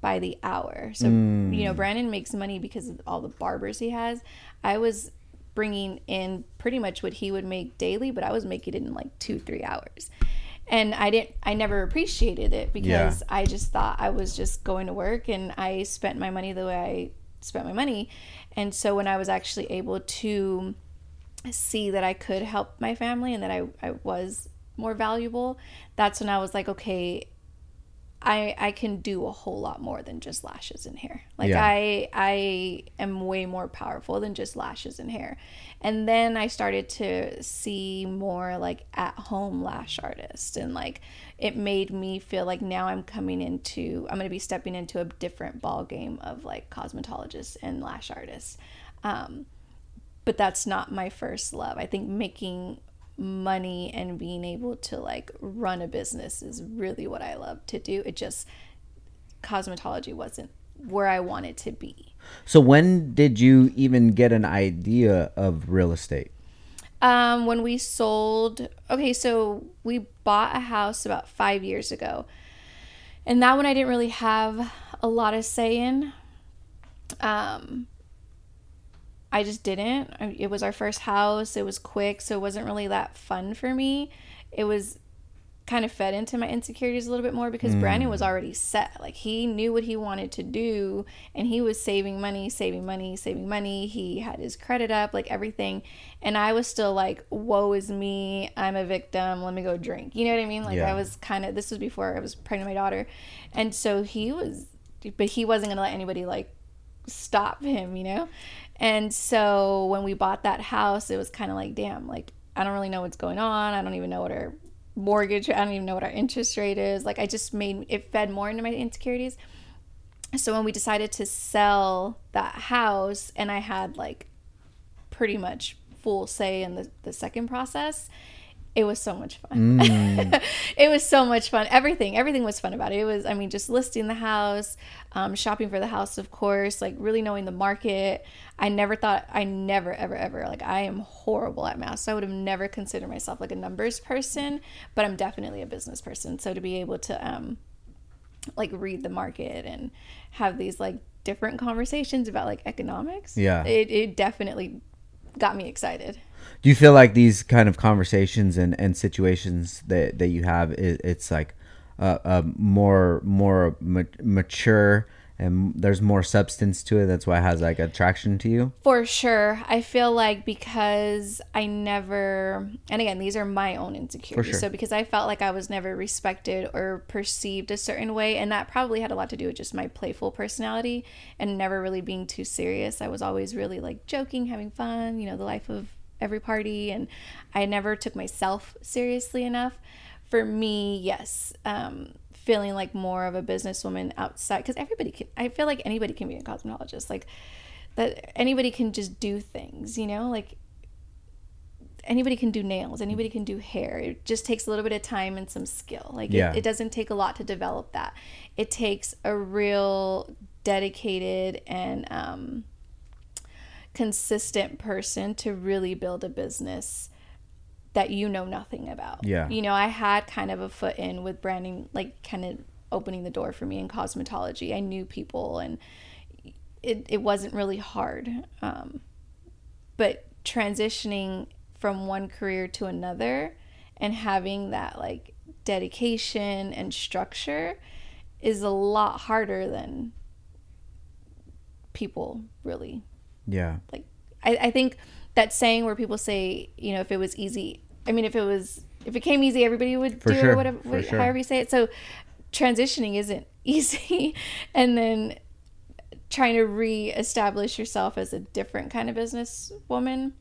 S2: by the hour. So you know brandon makes money because of all the barbers he has i was bringing in pretty much what he would make daily but i was making it in like two three hours. And i didn't i never appreciated it because i just thought i was just going to work and i spent my money the way i spent my money. And so when i was actually able to see that I could help my family and that I, I was more valuable, that's when I was like, okay, I I can do a whole lot more than just lashes and hair. Like
S1: Yeah.
S2: I I am way more powerful than just lashes and hair. And then I started to see more like at home lash artists and like it made me feel like now I'm coming into I'm going to be stepping into a different ball game of like cosmetologists and lash artists. Um but that's not my first love. I think making money and being able to like run a business is really what I love to do. It just cosmetology wasn't where I wanted to be.
S1: So when did you even get an idea of real estate?
S2: Um, when we sold, okay, so we bought a house about five years ago, and that one I didn't really have a lot of say in. Um, I just didn't. It was our first house. It was quick, so it wasn't really that fun for me. It was kind of fed into my insecurities a little bit more because mm. Brandon was already set. Like he knew what he wanted to do and he was saving money, saving money, saving money. He had his credit up, like everything. And I was still like, woe is me. I'm a victim. Let me go drink. You know what I mean? Like yeah. I was kind of, this was before I was pregnant with my daughter. And so he was, but he wasn't going to let anybody like stop him, you know? And so when we bought that house, it was kind of like, damn, like I don't really know what's going on. I don't even know what our mortgage. I don't even know what our interest rate is. Like I just made it fed more into my insecurities. So when we decided to sell that house and I had like pretty much full say in the, the second process, it was so much fun. Mm. (laughs) it was so much fun. Everything, everything was fun about it. It was, I mean, just listing the house, um, shopping for the house, of course, like really knowing the market. I never thought, I never, ever, ever, like, I am horrible at math. So I would have never considered myself like a numbers person, but I'm definitely a business person. So to be able to, um, like, read the market and have these, like, different conversations about, like, economics,
S1: yeah,
S2: it, it definitely got me excited
S1: do you feel like these kind of conversations and, and situations that, that you have it, it's like uh, uh, more more ma- mature and there's more substance to it that's why it has like attraction to you?
S2: For sure. I feel like because i never and again these are my own insecurities. Sure. so because i felt like i was never respected or perceived a certain way and that probably had a lot to do with just my playful personality and never really being too serious. I was always really like joking having fun you know the life of every party and I never took myself seriously enough. For me, yes, um, feeling like more of a businesswoman outside because everybody can. I feel like anybody can be a cosmetologist. Like that, anybody can just do things. You know, like anybody can do nails anybody can do hair it just takes a little bit of time and some skill like yeah. it, it, doesn't take a lot to develop that it takes a real dedicated and um, consistent person to really build a business that you know nothing about.
S1: Yeah.
S2: You know, I had kind of a foot in with Brandon, like kind of opening the door for me in cosmetology. I knew people and it, it wasn't really hard. Um, but transitioning from one career to another and having that like dedication and structure is a lot harder than people really
S1: yeah.
S2: Like, I, I think that saying where people say, you know, if it was easy, I mean, if it was, if it came easy, everybody would For do sure. it, whatever, sure. however you say it. So transitioning isn't (laughs) easy. and then trying to re-establish yourself as a different kind of business woman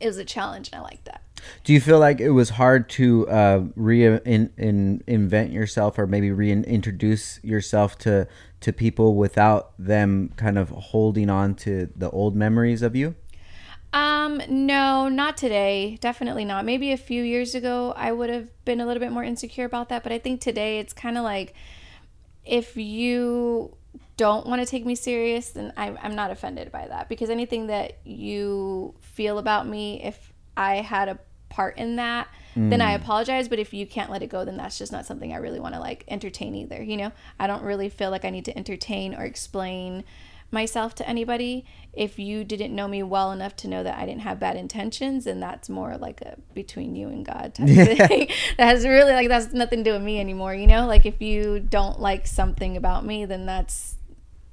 S2: is a challenge and i like that
S1: do you feel like it was hard to uh, re in, in, invent yourself or maybe reintroduce yourself to to people without them kind of holding on to the old memories of you?
S2: Um, no, not today. Definitely not. Maybe a few years ago I would have been a little bit more insecure about that, but I think today it's kind of like if you don't want to take me serious, then I'm, I'm not offended by that because anything that you feel about me, if I had a part in that, mm. then I mm. apologize. But if you can't let it go, then that's just not something I really want to like entertain either. You know, I don't really feel like I need to entertain or explain myself to anybody. If you didn't know me well enough to know that I didn't have bad intentions, and that's more like a between you and God type yeah. thing. (laughs) that has really like that's nothing to do with me anymore. You know, like if you don't like something about me, then that's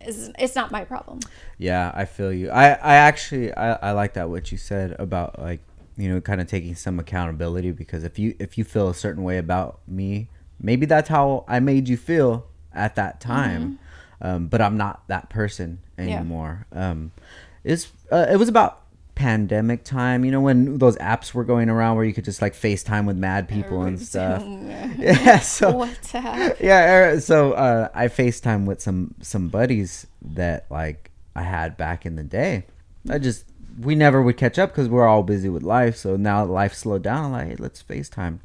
S2: it's, it's not my problem.
S1: Yeah, I feel you. I I actually I, I like that what you said about like you know kind of taking some accountability because if you if you feel a certain way about me maybe that's how i made you feel at that time mm-hmm. um, but i'm not that person anymore yeah. um, it's uh, it was about pandemic time you know when those apps were going around where you could just like facetime with mad people and stuff (laughs) yeah so WhatsApp. (laughs) yeah er, so uh, i facetime with some some buddies that like i had back in the day i just we never would catch up because we're all busy with life. So now life slowed down. I'm like, hey, let's FaceTime.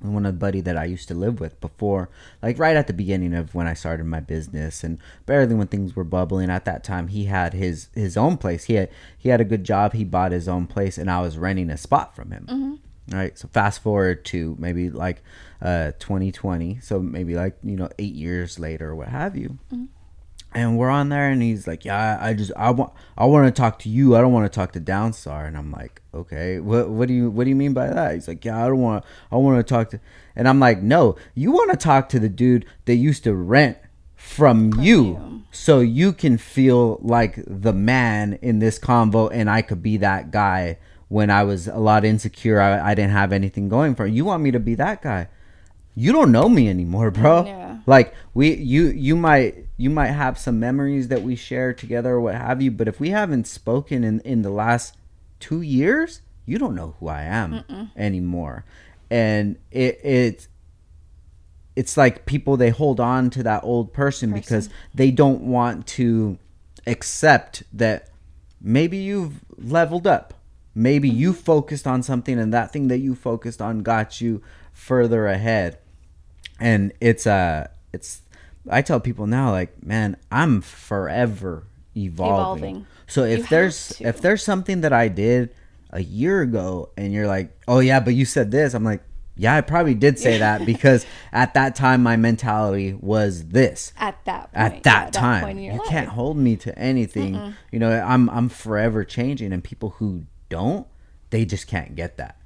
S1: And one of the buddy that I used to live with before, like right at the beginning of when I started my business, and barely when things were bubbling. At that time, he had his his own place. He had he had a good job. He bought his own place, and I was renting a spot from him. Mm-hmm. Right. So fast forward to maybe like uh 2020. So maybe like you know eight years later or what have you. Mm-hmm and we're on there and he's like yeah i just i want i want to talk to you. I don't want to talk to downstar. And i'm like okay what what do you what do you mean by that? He's like yeah i don't want i want to talk to and i'm like no you want to talk to the dude that used to rent from, from you, you. so you can feel like the man in this convo and i could be that guy when i was a lot insecure i, I didn't have anything going for you want me to be that guy. You don't know me anymore bro. Yeah. like we you you might you might have some memories that we share together or what have you but if we haven't spoken in in the last two years you don't know who i am Mm-mm. anymore and it it's it's like people they hold on to that old person, person because they don't want to accept that maybe you've leveled up maybe mm-hmm. you focused on something and that thing that you focused on got you further ahead and it's uh it's I tell people now, like, man, I'm forever evolving. evolving. So if you there's if there's something that I did a year ago, and you're like, oh yeah, but you said this, I'm like, yeah, I probably did say that (laughs) because at that time my mentality was this.
S2: At that point,
S1: at that yeah, time, that you life. can't hold me to anything. Mm-mm. You know, I'm I'm forever changing, and people who don't, they just can't get that.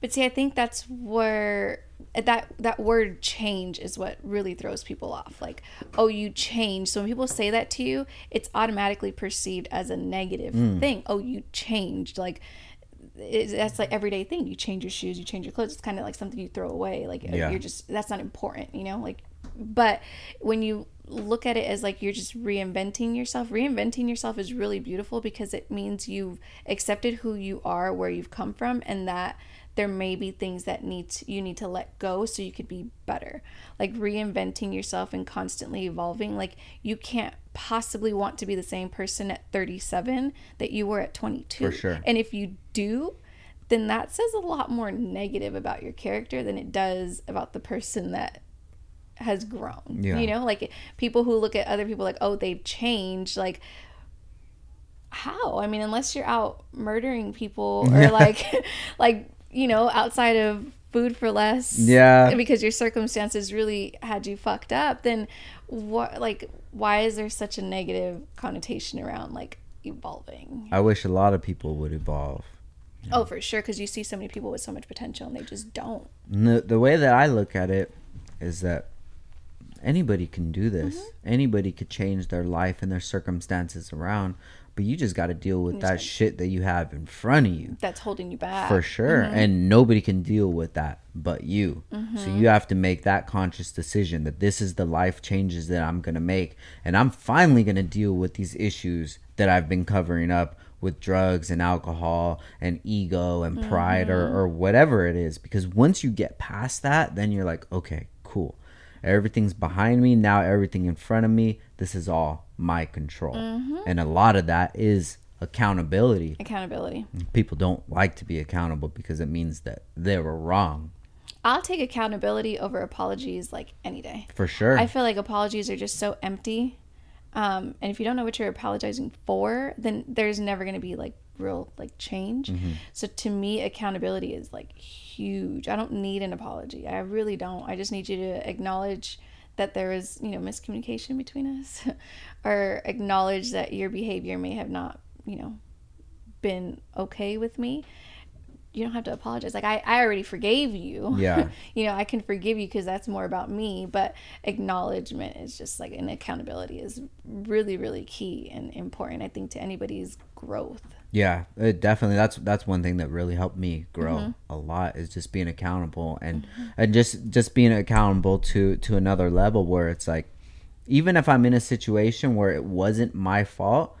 S2: But see, I think that's where that that word change is what really throws people off. Like oh you change. So when people say that to you it's automatically perceived as a negative mm. thing. Oh you changed. Like it, that's like everyday thing. You change your shoes you change your clothes. It's kind of like something you throw away. Like yeah. you're just that's not important you know? Like but when you look at it as like you're just reinventing yourself reinventing yourself is really beautiful because it means you've accepted who you are where you've come from and that there may be things that need to, you need to let go so you could be better. Like reinventing yourself and constantly evolving like you can't possibly want to be the same person at 37 that you were at 22
S1: for sure.
S2: And if you do then that says a lot more negative about your character than it does about the person that has grown. Yeah. you know like people who look at other people like oh they've changed like how? I mean unless you're out murdering people or like (laughs) like you know, outside of Food 4 Less,
S1: yeah,
S2: because your circumstances really had you fucked up, then what? Like, why is there such a negative connotation around like evolving?
S1: I wish a lot of people would evolve.
S2: Oh, for sure, because you see so many people with so much potential and they just don't.
S1: The, the way that I look at it is that anybody can do this. Mm-hmm. Anybody could change their life and their circumstances around but you just got to deal with that shit that you have in front of you.
S2: That's holding you back.
S1: For sure. Mm-hmm. and nobody can deal with that but you. Mm-hmm. so you have to make that conscious decision that this is the life changes that i'm going to make and i'm finally going to deal with these issues that i've been covering up with drugs and alcohol and ego and pride mm-hmm. or, or whatever it is. Because once you get past that then you're like okay cool. Everything's behind me. Now everything in front of me. This is all my control. Mm-hmm. And a lot of that is accountability.
S2: Accountability.
S1: People don't like to be accountable because it means that they were wrong.
S2: I'll take accountability over apologies like any day.
S1: For sure.
S2: I feel like apologies are just so empty. Um, and if you don't know what you're apologizing for, then there's never going to be like real like change. Mm-hmm. So to me, accountability is like huge. I don't need an apology. I really don't. I just need you to acknowledge that there was, you know, miscommunication between us (laughs) or acknowledge that your behavior may have not, you know, been okay with me. You don't have to apologize. Like I, I already forgave you.
S1: Yeah. (laughs)
S2: you know, I can forgive you because that's more about me. But acknowledgement is just like an accountability is really, really key and important. I think to anybody's growth.
S1: Yeah, it definitely. That's that's one thing that really helped me grow mm-hmm. a lot is just being accountable and mm-hmm. and just just being accountable to to another level where it's like, even if I'm in a situation where it wasn't my fault,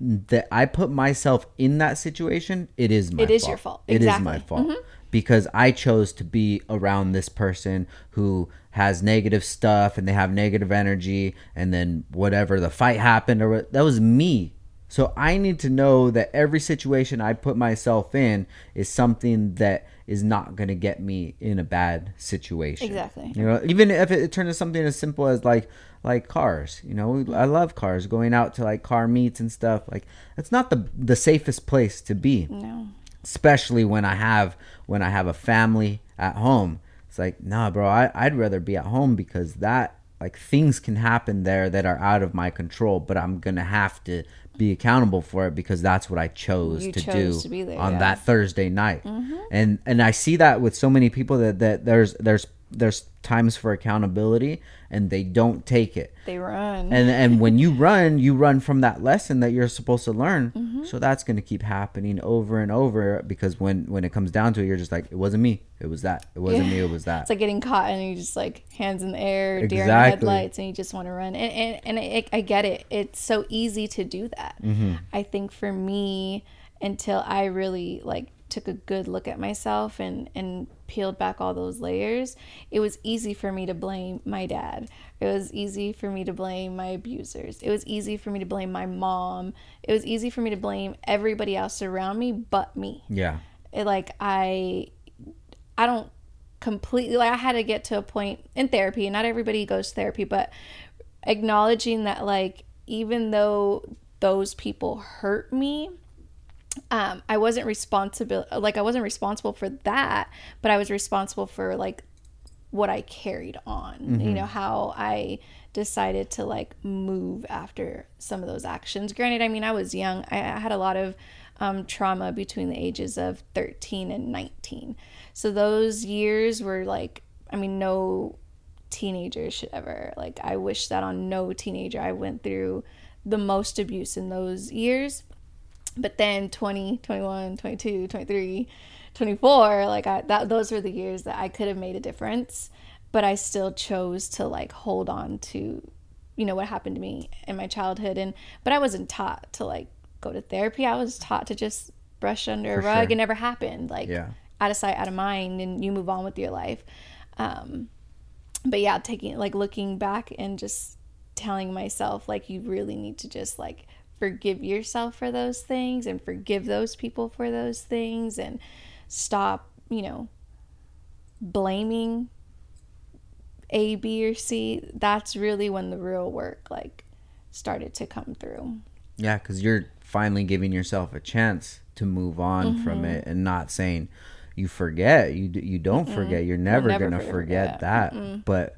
S1: that I put myself in that situation, it is my.
S2: It is fault. your fault.
S1: Exactly. It is my fault mm-hmm. because I chose to be around this person who has negative stuff and they have negative energy, and then whatever the fight happened or that was me So I need to know that every situation I put myself in is something that is not going to get me in a bad situation.
S2: Exactly.
S1: You know, even if it, it turns into something as simple as like like cars. You know, I love cars. Going out to like car meets and stuff. Like that's not the the safest place to be.
S2: No.
S1: Especially when I have when I have a family at home. It's like, nah, bro. I, I'd rather be at home because that like things can happen there that are out of my control, but I'm gonna have to be accountable for it because that's what I chose
S2: You
S1: to
S2: chose
S1: do
S2: to there,
S1: on
S2: yeah.
S1: that Thursday night. Mm-hmm. And and I see that with so many people that, that there's there's there's times for accountability and they don't take it.
S2: They run.
S1: And and when you (laughs) run, you run from that lesson that you're supposed to learn.
S2: Mm-hmm.
S1: So that's going to keep happening over and over because when when it comes down to it, you're just like it wasn't me. It was that. It wasn't
S2: Yeah.
S1: me. It was that.
S2: it's like getting caught and you just like hands in the air, deer in the headlights, and you just want to run. And and, and I, I get it. It's so easy to do that.
S1: Mm-hmm.
S2: I think for me, until I really like took a good look at myself and and peeled back all those layers, it was easy for me to blame my dad. It was easy for me to blame my abusers. It was easy for me to blame my mom. It was easy for me to blame everybody else around me but me
S1: yeah.
S2: it, like I I don't completely like I had to get to a point in therapy. Not everybody goes to therapy, but acknowledging that like even though those people hurt me, um, I wasn't responsible like I wasn't responsible for that, but I was responsible for like what I carried on. You know, how I decided to like move after some of those actions. Granted, I mean, I was young. I, I had a lot of um, trauma between the ages of 13 and 19. So those years were like, I mean, no teenager should ever. Like, I wish that on no teenager. I went through the most abuse in those years but then 20 21 22 23 24 like I, that those were the years that i could have made a difference but i still chose to like hold on to you know what happened to me in my childhood and but i wasn't taught to like go to therapy i was taught to just brush under
S1: For
S2: a rug
S1: sure.
S2: it never happened like
S1: Yeah.
S2: out of sight out of mind and you move on with your life um but yeah taking like looking back and just telling myself like you really need to just like forgive yourself for those things and forgive those people for those things and stop you know blaming a b or c that's really when the real work like started to come through
S1: Yeah, because you're finally giving yourself a chance to move on
S2: Mm-hmm.
S1: from it and not saying you forget. You you don't forget. You're never,
S2: never
S1: gonna
S2: forget.
S1: forget, that. But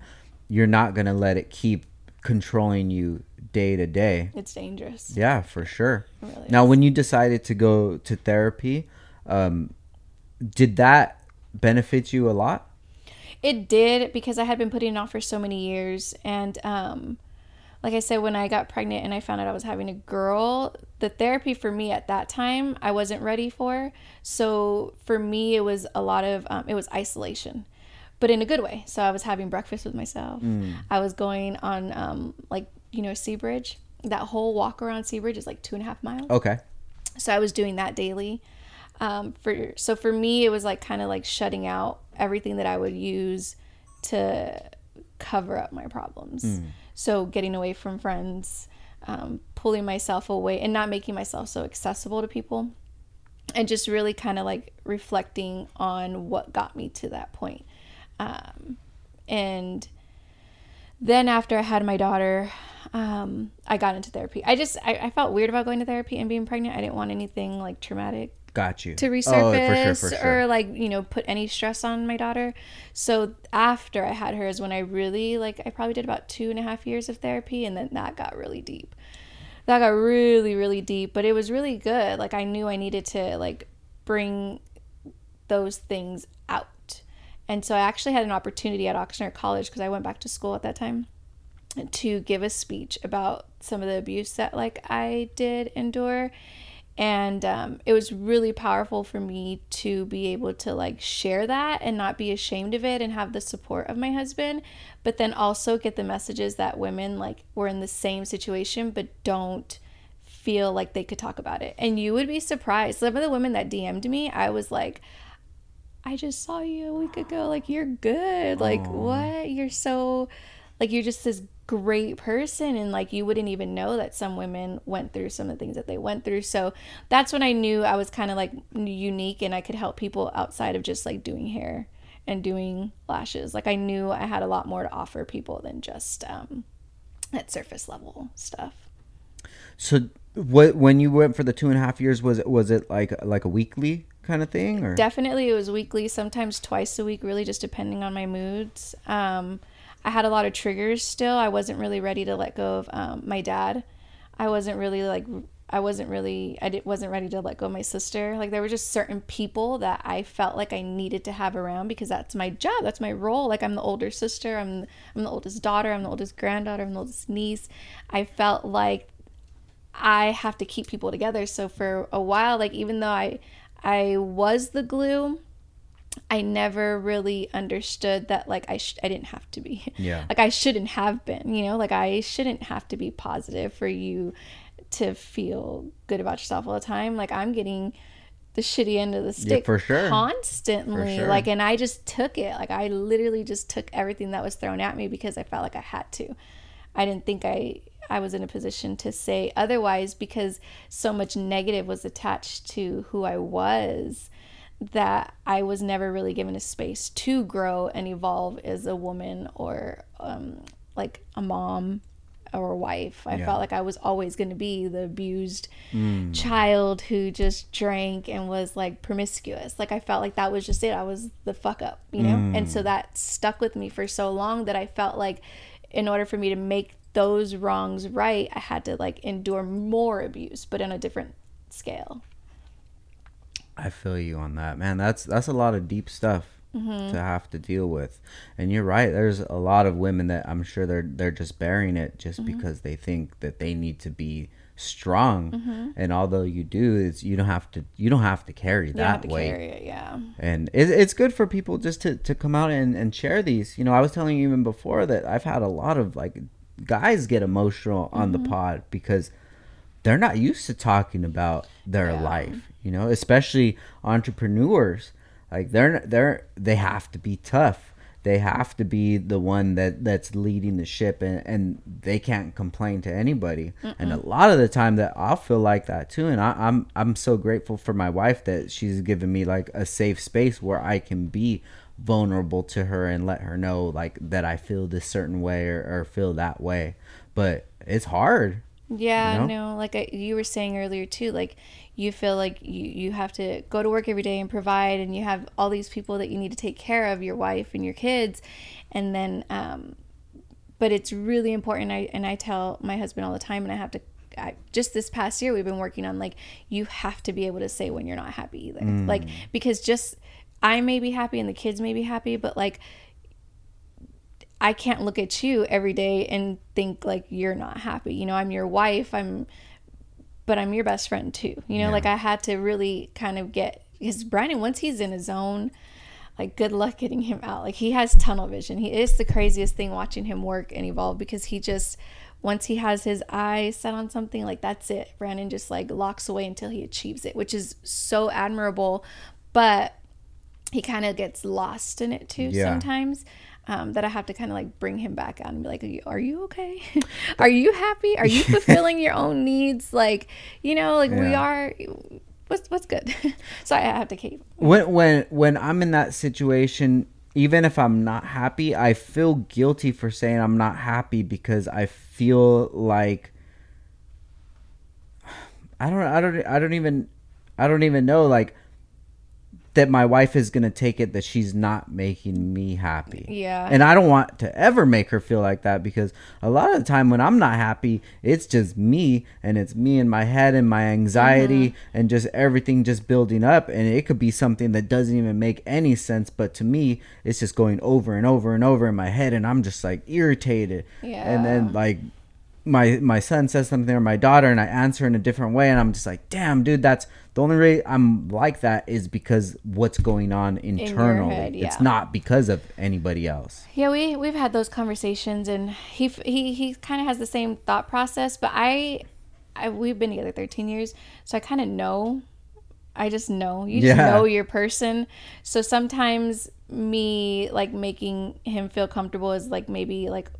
S1: you're not gonna let it keep controlling you day to day.
S2: it's dangerous
S1: Yeah, for sure.
S2: really
S1: now, when you decided to go to therapy, um, did that benefit you a lot?
S2: It did because I had been putting it off for so many years. And um, like I said, when I got pregnant and I found out I was having a girl, the therapy for me at that time I wasn't ready for. So for me, it was a lot of um, it was isolation, but in a good way. So I was having breakfast with myself. I was going on um, like you know Seabridge. That whole walk around Seabridge is like two and a half miles.
S1: Okay.
S2: so i was doing that daily. Um, for so for me it was like kind of like shutting out everything that i would use to cover up my problems. So getting away from friends um, pulling myself away and not making myself so accessible to people and just really kind of like reflecting on what got me to that point. Um, and then after i had my daughter um, i got into therapy. I just I, I felt weird about going to therapy and being pregnant. I didn't want anything like traumatic
S1: Got you.
S2: to
S1: Oh,
S2: resurface
S1: for sure, for sure.
S2: or like you know put any stress on my daughter. So after i had her is when i really like i probably did about two and a half years of therapy and then that got really deep. That got really really deep but it was really good. Like i knew i needed to like bring those things out. And so i actually had an opportunity at oxnard college because i went back to school at that time to give a speech about some of the abuse that like I did endure and um, it was really powerful for me to be able to like share that and not be ashamed of it and have the support of my husband but then also get the messages that women like were in the same situation but don't feel like they could talk about it and you would be surprised some of the women that dm'd me i was like I just saw you a week ago. Like, you're good. Like, what? You're so, like, you're just this great person and like you wouldn't even know that some women went through some of the things that they went through. So that's when i knew i was kind of like unique and i could help people outside of just like doing hair and doing lashes. Like i knew i had a lot more to offer people than just um that surface level stuff.
S1: So what when you went for the two and a half years was it was it like like a weekly kind of thing or?
S2: Definitely it was weekly sometimes twice a week really just depending on my moods. Um I had a lot of triggers still. I wasn't really ready to let go of um, my dad. I wasn't really like I wasn't really I did, wasn't ready to let go of my sister. Like there were just certain people that I felt like I needed to have around because that's my job. That's my role. Like I'm the older sister. I'm I'm the oldest daughter. I'm the oldest granddaughter. I'm the oldest niece. I felt like I have to keep people together. So for a while, like even though I I was the glue, I never really understood that like I sh- I didn't have to be. (laughs)
S1: Yeah.
S2: Like I shouldn't have been, you know? Like I shouldn't have to be positive for you to feel good about yourself all the time. Like I'm getting the shitty end of the stick
S1: for sure.
S2: constantly.
S1: For sure.
S2: Like and I just took it. Like I literally just took everything that was thrown at me because I felt like I had to. I didn't think I I was in a position to say otherwise because so much negative was attached to who I was that I was never really given a space to grow and evolve as a woman or um, like a mom or a wife. I
S1: Yeah.
S2: felt like I was always going to be the abused child who just drank and was like promiscuous. Like I felt like that was just it. I was the fuck up, you know? And so that stuck with me for so long that I felt like in order for me to make those wrongs right, I had to like endure more abuse, but on a different scale.
S1: I feel you on that, man. That's that's a lot of deep stuff
S2: Mm-hmm.
S1: to have to deal with. And you're right. There's a lot of women that I'm sure they're they're just bearing it just
S2: Mm-hmm.
S1: because they think that they need to be strong.
S2: Mm-hmm.
S1: And although you do, it's you don't have to you don't have to carry
S2: You don't have
S1: that
S2: to
S1: weight.
S2: carry it, yeah.
S1: And it, it's good for people just to, to come out and, and share these. You know, I was telling you even before that I've had a lot of like guys get emotional on
S2: Mm-hmm.
S1: the pod because they're not used to talking about their
S2: Yeah.
S1: life, you know, especially entrepreneurs. Like they're they're they have to be tough. They have to be the one that that's leading the ship and, and they can't complain to anybody. And a lot of the time that I'll feel like that too. And I, I'm I'm so grateful for my wife that she's given me like a safe space where I can be vulnerable to her and let her know like that I feel this certain way or, or feel that way. But it's hard.
S2: Yeah,
S1: You
S2: no, like I, you were saying earlier too, like you feel like you, you have to go to work every day and provide, and you have all these people that you need to take care of, your wife and your kids, and then, um, but it's really important. I and I tell my husband all the time, and I have to. I, just this past year, we've been working on like you have to be able to say when you're not happy either, like because just I may be happy and the kids may be happy, but like I can't look at you every day and think like you're not happy. You know, I'm your wife. I'm, but I'm your best friend too. You know,
S1: Yeah.
S2: like I had to really kind of get because Brandon once he's in his zone, like good luck getting him out. Like he has tunnel vision. He is the craziest thing watching him work and evolve because he just once he has his eye set on something like that's it. Brandon just like locks away until he achieves it, which is so admirable. But he kind of gets lost in it too
S1: Yeah.
S2: sometimes. Um, that I have to kind of like bring him back out and be like, "Are you, are you okay? (laughs) are you happy? Are you (laughs) fulfilling your own needs? Like, you know, like we are. What's what's good? (laughs) so I have to keep.
S1: when when when I'm in that situation, even if I'm not happy, I feel guilty for saying I'm not happy because I feel like (sighs) I don't I don't I don't even I don't even know like that my wife is going to take it that she's not making me happy.
S2: Yeah.
S1: And I don't want to ever make her feel like that because a lot of the time when I'm not happy, it's just me and it's me and my head and my anxiety uh-huh. and just everything just building up. And it could be something that doesn't even make any sense. But to me, it's just going over and over and over in my head. And I'm just like irritated.
S2: Yeah.
S1: And then like my my son says something or my daughter and I answer in a different way and I'm just like, damn, dude, that's the only way I'm like that is because what's going on internally.
S2: head, yeah.
S1: It's not because of anybody else.
S2: Yeah, we we've had those conversations, and he he he kind of has the same thought process. But I, I we've been together thirteen years, so I kind of know. I just know you just
S1: Yeah.
S2: know your person. So sometimes me like making him feel comfortable is like maybe like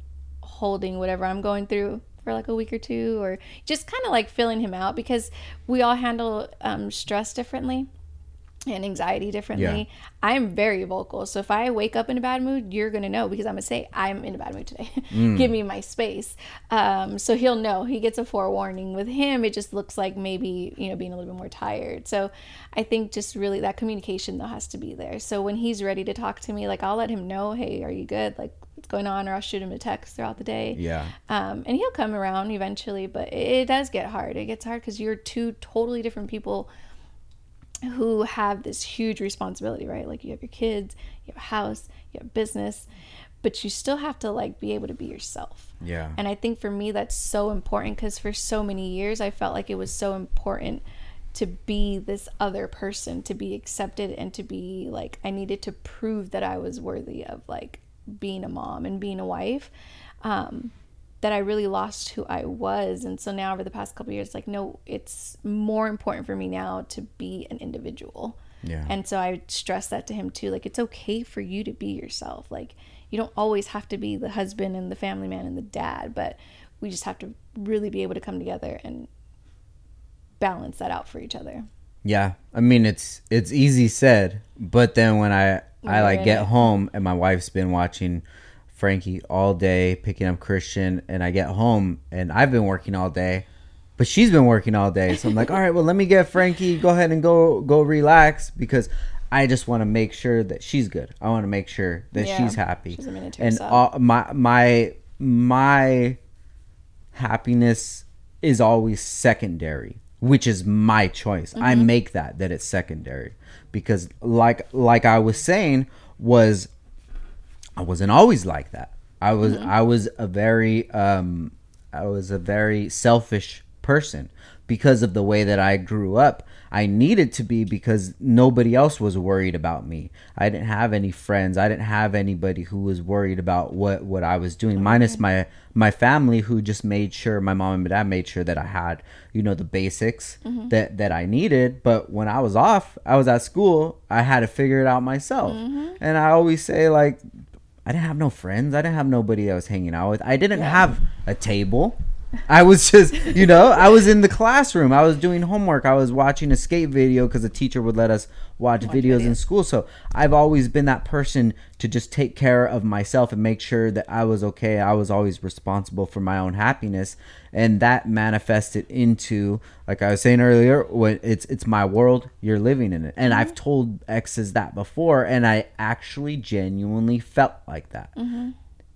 S2: holding whatever I'm going through for like a week or two, or just kind of like filling him out because we all handle um, stress differently and anxiety differently.
S1: Yeah.
S2: I'm very vocal. So if I wake up in a bad mood, you're going to know because I'm going to say, I'm in a bad mood today. (laughs)
S1: Mm.
S2: Give me my space. Um, so he'll know. He gets a forewarning. With him, it just looks like maybe, you know, being a little bit more tired. So I think just really that communication, though, has to be there. So when he's ready to talk to me, like I'll let him know, hey, are you good? Like, what's going on? Or I'll shoot him a text throughout the day.
S1: Yeah.
S2: Um, and he'll come around eventually, but it, it does get hard. It gets hard because you're two totally different people who have this huge responsibility, right? Like you have your kids, you have a house, you have business, but you still have to like be able to be yourself.
S1: Yeah.
S2: And I think for me that's so important cuz for so many years I felt like it was so important to be this other person, to be accepted and to be like I needed to prove that I was worthy of like being a mom and being a wife. Um that I really lost who I was. And so now over the past couple years, like, no, it's more important for me now to be an individual.
S1: Yeah.
S2: And so I stress that to him too. Like, it's okay for you to be yourself. Like, you don't always have to be the husband and the family man and the dad, but we just have to really be able to come together and balance that out for each other.
S1: Yeah, I mean it's it's easy said, but then when I I
S2: you're
S1: like get
S2: it.
S1: home and my wife's been watching Frankie all day, picking up Christian, and I get home and I've been working all day, but she's been working all day. So I'm like, (laughs) all right, well let me get Frankie, go ahead and go go relax because I just want to make sure that she's good. I want to make sure that
S2: Yeah,
S1: she's happy.
S2: she's
S1: and
S2: herself.
S1: all, my my my happiness is always secondary which is my choice i
S2: Mm-hmm.
S1: make that that it's secondary because like like i was saying was i wasn't always like that i was
S2: Mm-hmm.
S1: i was a very um i was a very selfish person because of the way that i grew up i needed to be because nobody else was worried about me. I didn't have any friends. I didn't have anybody who was worried about what what i was doing minus my my family who just made sure my mom and my dad made sure that i had you know the basics mm-hmm. that that i needed. But when i was off i was at school i had to figure it out myself. Mm-hmm. And i always say like I didn't have no friends. I didn't have nobody I was hanging out with. I didn't have a table. I was just, you know, I was in the classroom. I was doing homework. I was watching a skate video because the teacher would let us watch, videos in school. So I've always been that person to just take care of myself and make sure that I was okay. I was always responsible for my own happiness, and that manifested into, like I was saying earlier, when it's it's my world. You're living in it, and I've mm-hmm. told exes that before, and I actually genuinely felt like that mm-hmm.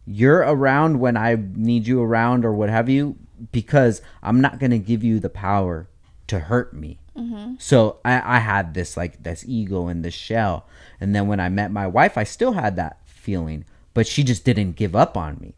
S1: you're around when I need you around or what have you because I'm not gonna give you the power to hurt me. Mm-hmm. So I, I had this like this ego in this shell, and then when I met my wife, I still had that feeling, but she just didn't give up on me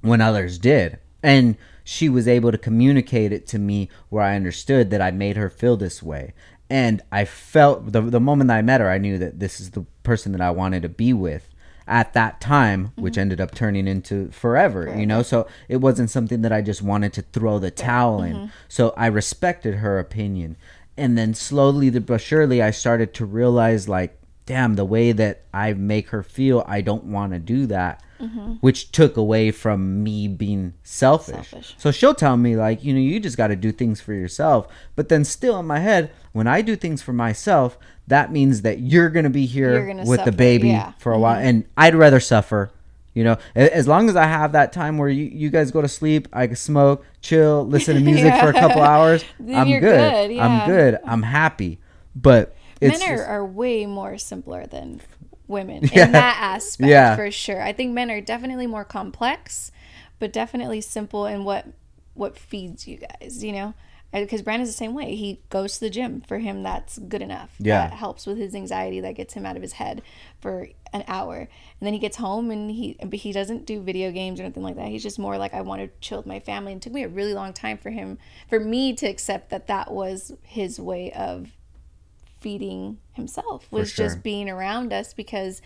S1: when others did. And she was able to communicate it to me where I understood that I made her feel this way. And I felt the, the moment that I met her, I knew that this is the person that I wanted to be with at that time, which mm-hmm. ended up turning into forever, you know? So it wasn't something that I just wanted to throw the towel in. Mm-hmm. So I respected her opinion. And then slowly but surely, I started to realize, like, damn, the way that I make her feel, I don't want to do that, mm-hmm. which took away from me being selfish.
S2: Selfish.
S1: So she'll tell me, like, you know, you just got to do things for yourself. But then still in my head, when I do things for myself, that means that you're going to be here with the baby
S2: yeah.
S1: for a mm-hmm. while. And I'd rather suffer. You know, as long as I have that time where you, you guys go to sleep, I can smoke, chill, listen to music for a (laughs) couple hours.
S2: Then
S1: I'm
S2: you're
S1: good.
S2: good, yeah.
S1: I'm good. I'm happy. But it's
S2: men are,
S1: just-
S2: are way more simpler than women (laughs)
S1: Yeah.
S2: in that aspect
S1: Yeah.
S2: for sure i think men are definitely more complex but definitely simple in what what feeds you guys you know because brandon's the same way. He goes to the gym for him that's good enough.
S1: Yeah.
S2: that helps with his anxiety that gets him out of his head for an hour. And then he gets home and he but he doesn't do video games or anything like that. He's just more like i want to chill with my family. And it took me a really long time for him for me to accept that that was his way of feeding himself was
S1: sure.
S2: just being around us because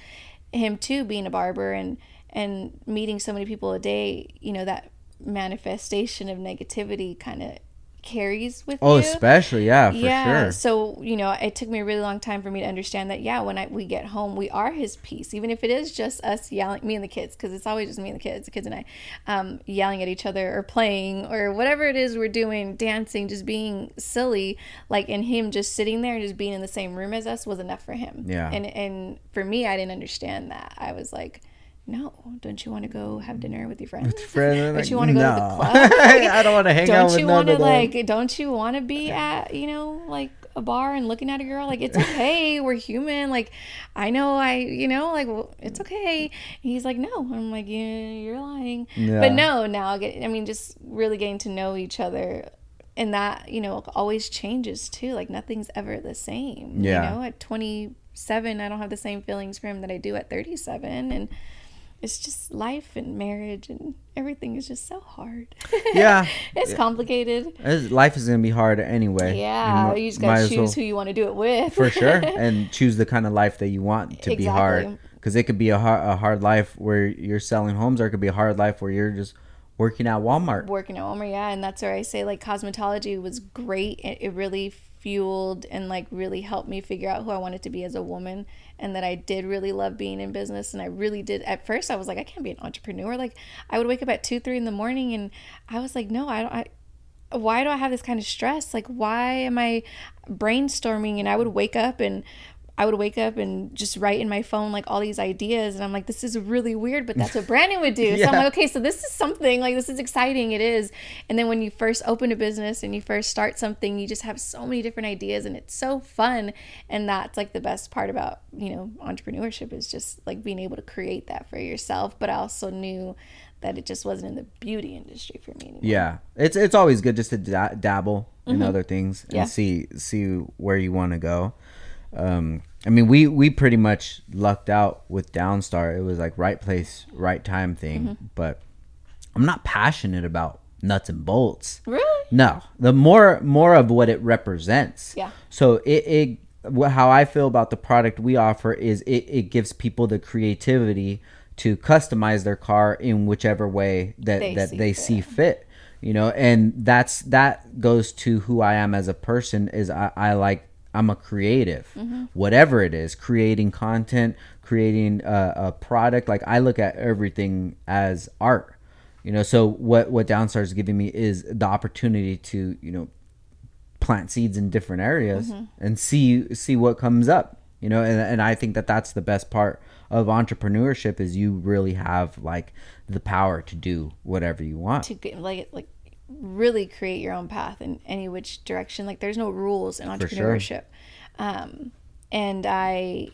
S2: him too being a barber and and meeting so many people a day you know that manifestation of negativity kind of carries with
S1: Oh,
S2: you.
S1: especially yeah, for
S2: yeah.
S1: sure.
S2: So you know, it took me a really long time for me to understand that. Yeah, when I we get home, we are his piece, even if it is just us yelling, me and the kids, because it's always just me and the kids, the kids and I, um, yelling at each other or playing or whatever it is we're doing, dancing, just being silly. Like and him just sitting there and just being in the same room as us was enough for him.
S1: Yeah.
S2: And and for me, I didn't understand that. I was like. No, don't you want to go have dinner with your friends?
S1: Friends, (laughs)
S2: don't you want to go to the
S1: no.
S2: club? (laughs)
S1: I don't want to hang out
S2: don't you want to like don't you want to be at you know like a bar and looking at a girl like it's (laughs) okay we're human like i know i you know like well, it's okay and he's like no i'm like yeah you're lying
S1: Yeah.
S2: but no now I get i mean just really getting to know each other and that you know always changes too like nothing's ever the same
S1: Yeah.
S2: you know at 27 i don't have the same feelings for him that i do at 37 and it's just life and marriage and everything is just so hard
S1: Yeah. (laughs)
S2: it's complicated
S1: It's- Life is gonna be hard anyway.
S2: yeah,
S1: mo-
S2: you, just gotta choose
S1: well-
S2: who you want to do it with.
S1: for sure, (laughs) and choose the kind of life that you want to be hard. Because it could be a hard, a hard life where you're selling homes, or it could be a hard life where you're just working at Walmart.
S2: Working at Walmart, yeah, and that's where I say like cosmetology was great. It, it really fueled and like really helped me figure out who I wanted to be as a woman, and that I did really love being in business. And I really did. At first, I was like, I can't be an entrepreneur. Like, I would wake up at two, three in the morning, and I was like, no, I don't. I, why do I have this kind of stress? Like, why am I brainstorming? And I would wake up and I would wake up and just write in my phone like all these ideas. And I'm like, this is really weird, but that's what Brandon would do. (laughs) So I'm like, okay, so this is something like this is exciting. It is. And then when you first open a business and you first start something, you just have so many different ideas and it's so fun. And that's like the best part about, you know, entrepreneurship is just like being able to create that for yourself. But I also knew that it just wasn't in the beauty industry for me anymore.
S1: Yeah, it's it's always good just to da- dabble in other things and
S2: Mm-hmm. Yeah.
S1: see see where you want to go. Um, I mean, we we pretty much lucked out with Downstar. It was like right place, right time thing.
S2: Mm-hmm.
S1: But I'm not passionate about nuts and bolts.
S2: Really?
S1: No, the more more of what it represents.
S2: Yeah.
S1: So it, it how I feel about the product we offer is it, it gives people the creativity to customize their car in whichever way that
S2: They
S1: that
S2: see
S1: they
S2: fit.
S1: see fit. You know, and that's that goes to who I am as a person. Is I, I like I'm a creative,
S2: Mm-hmm.
S1: whatever it is, creating content, creating a, a product. Like I look at everything as art you know so what what downstar is giving me is the opportunity to you know plant seeds in different areas
S2: Mm-hmm.
S1: and see see what comes up you know and, and i think that that's the best part of entrepreneurship is you really have like the power to do whatever you want
S2: to get like like really create your own path in any which direction. Like there's no rules in
S1: sure.
S2: entrepreneurship. Um and i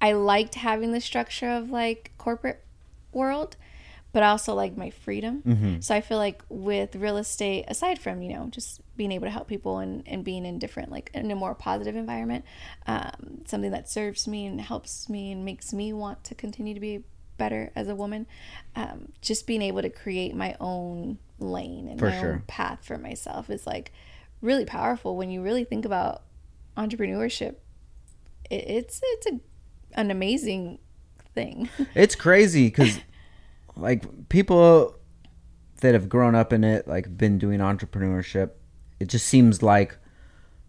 S2: i liked having the structure of like corporate world but I also like my freedom. So i feel like with real estate aside from you know just being able to help people and, and being in different like in a more positive environment um, something that serves me and helps me and makes me want to continue to be better as a woman um, just being able to create my own lane and
S1: For
S2: my
S1: sure.
S2: own path for myself is like really powerful when you really think about entrepreneurship it, it's it's a, an amazing thing (laughs)
S1: it's crazy because like people that have grown up in it like been doing entrepreneurship it just seems like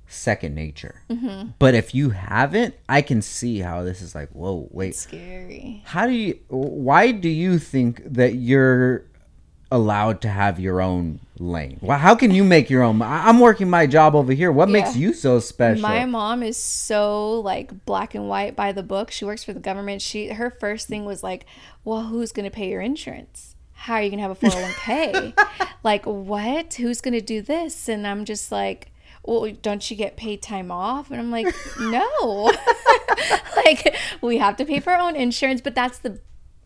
S1: second nature
S2: Mm-hmm.
S1: but if you haven't i can see how this is like whoa wait
S2: scary
S1: how do you why do you think that you're allowed to have your own lane well how can you make your own i'm working my job over here what makes you so special
S2: My mom is so like black and white by the book. She works for the government. She her first thing was like, "Well, who's going to pay your insurance? How are you going to have a 401k? (laughs) like what? Who's going to do this?" And I'm just like, "Well, don't you get paid time off?" And I'm like, "No." (laughs) like we have to pay for our own insurance, but that's the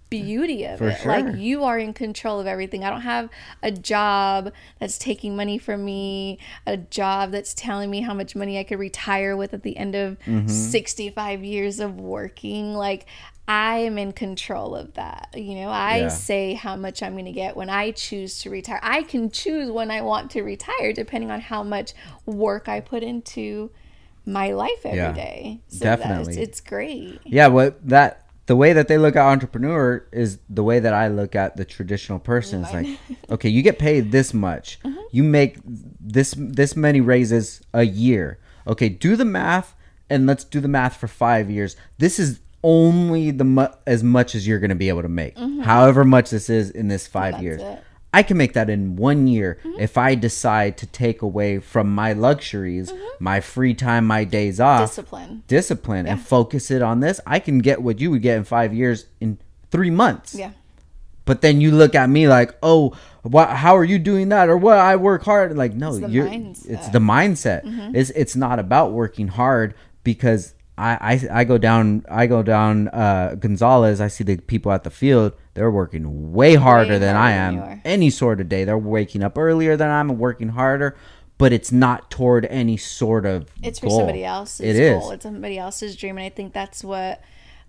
S2: beauty of
S1: For
S2: it.
S1: sure.
S2: Like you are in control of everything. I don't have a job that's taking money from me, a job that's telling me how much money I could retire with at the end of
S1: Mm-hmm.
S2: 65 years of working. Like I am in control of that. You know, I
S1: Yeah.
S2: say how much I'm going to get when I choose to retire. I can choose when I want to retire depending on how much work I put into my life every day.
S1: Yeah,
S2: So that's-
S1: definitely.
S2: it's great.
S1: yeah what that the way that they look at entrepreneur is the way that i look at the traditional person it's like (laughs) okay you get paid this much
S2: Mm-hmm.
S1: you make this this many raises a year. Okay, do the math and let's do the math for 5 years. This is only the mu- as much as you're going to be able to make. Mm-hmm. However much this is in this 5
S2: That's
S1: years.
S2: it.
S1: I can make that in one year mm-hmm. if I decide to take away from my luxuries, mm-hmm. my free time, my days off,
S2: Discipline.
S1: discipline, and focus it on this. I can get what you would get in five years in three months.
S2: Yeah.
S1: But then you look at me like, oh, what? How are you doing that? Or what? I work hard. Like, no,
S2: It's the
S1: you're.
S2: mindset. Mm-hmm.
S1: It's the mindset. It's it's not about working hard because I, I I go down I go down uh, Gonzales. I see the people at the field. They're working way harder than I
S2: harder
S1: am. Any sort of day, they're waking up earlier than I'm and working harder. But it's not toward any sort of.
S2: it's for somebody else's
S1: It is.
S2: goal. It's somebody else's dream, and I think that's what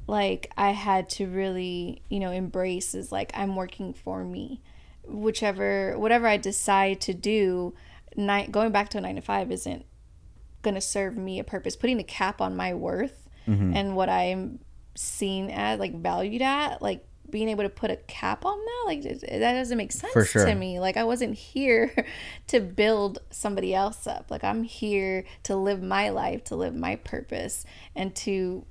S2: like I had to really you know embrace is like I'm working for me, whichever whatever I decide to do. Night going back to a nine to five isn't gonna serve me a purpose. Putting a cap on my worth
S1: Mm-hmm.
S2: and what I'm seen at, like valued at, like being able to put a cap on that, like that doesn't make sense
S1: sure.
S2: to me. Like I wasn't here (laughs) to build somebody else up. Like I'm here to live my life, to live my purpose, and to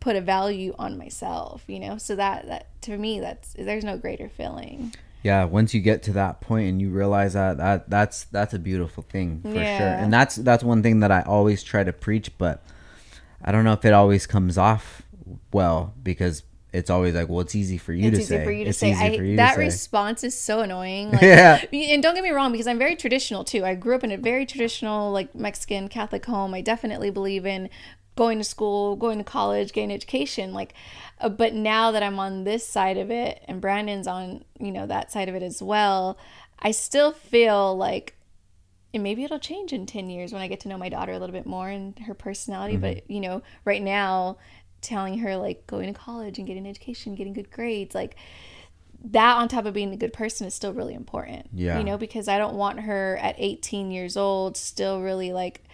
S2: put a value on myself. You know, so that that to me, that's there's no greater feeling.
S1: Yeah once you get to that point and you realize that that that's that's a beautiful thing for sure and that's that's one thing that i always try to preach but i don't know if it always comes off well because it's always like well it's easy for you
S2: it's
S1: to
S2: easy
S1: say
S2: for you to
S1: it's
S2: say.
S1: easy
S2: I,
S1: for you
S2: that
S1: to say That
S2: response is so annoying. (laughs) Like,
S1: Yeah.
S2: And don't get me wrong, because I'm very traditional too. I grew up in a very traditional, like Mexican Catholic home. I definitely believe in going to school, going to college, getting education. Like, uh, but now that I'm on this side of it, and Brandon's on, you know, that side of it as well, I still feel like and maybe it'll change in 10 years when I get to know my daughter a little bit more and her personality. But, you know, right now, telling her like going to college and getting education, getting good grades, like that on top of being a good person is still really important.
S1: Yeah.
S2: You know, because I don't want her at 18 years old still really like,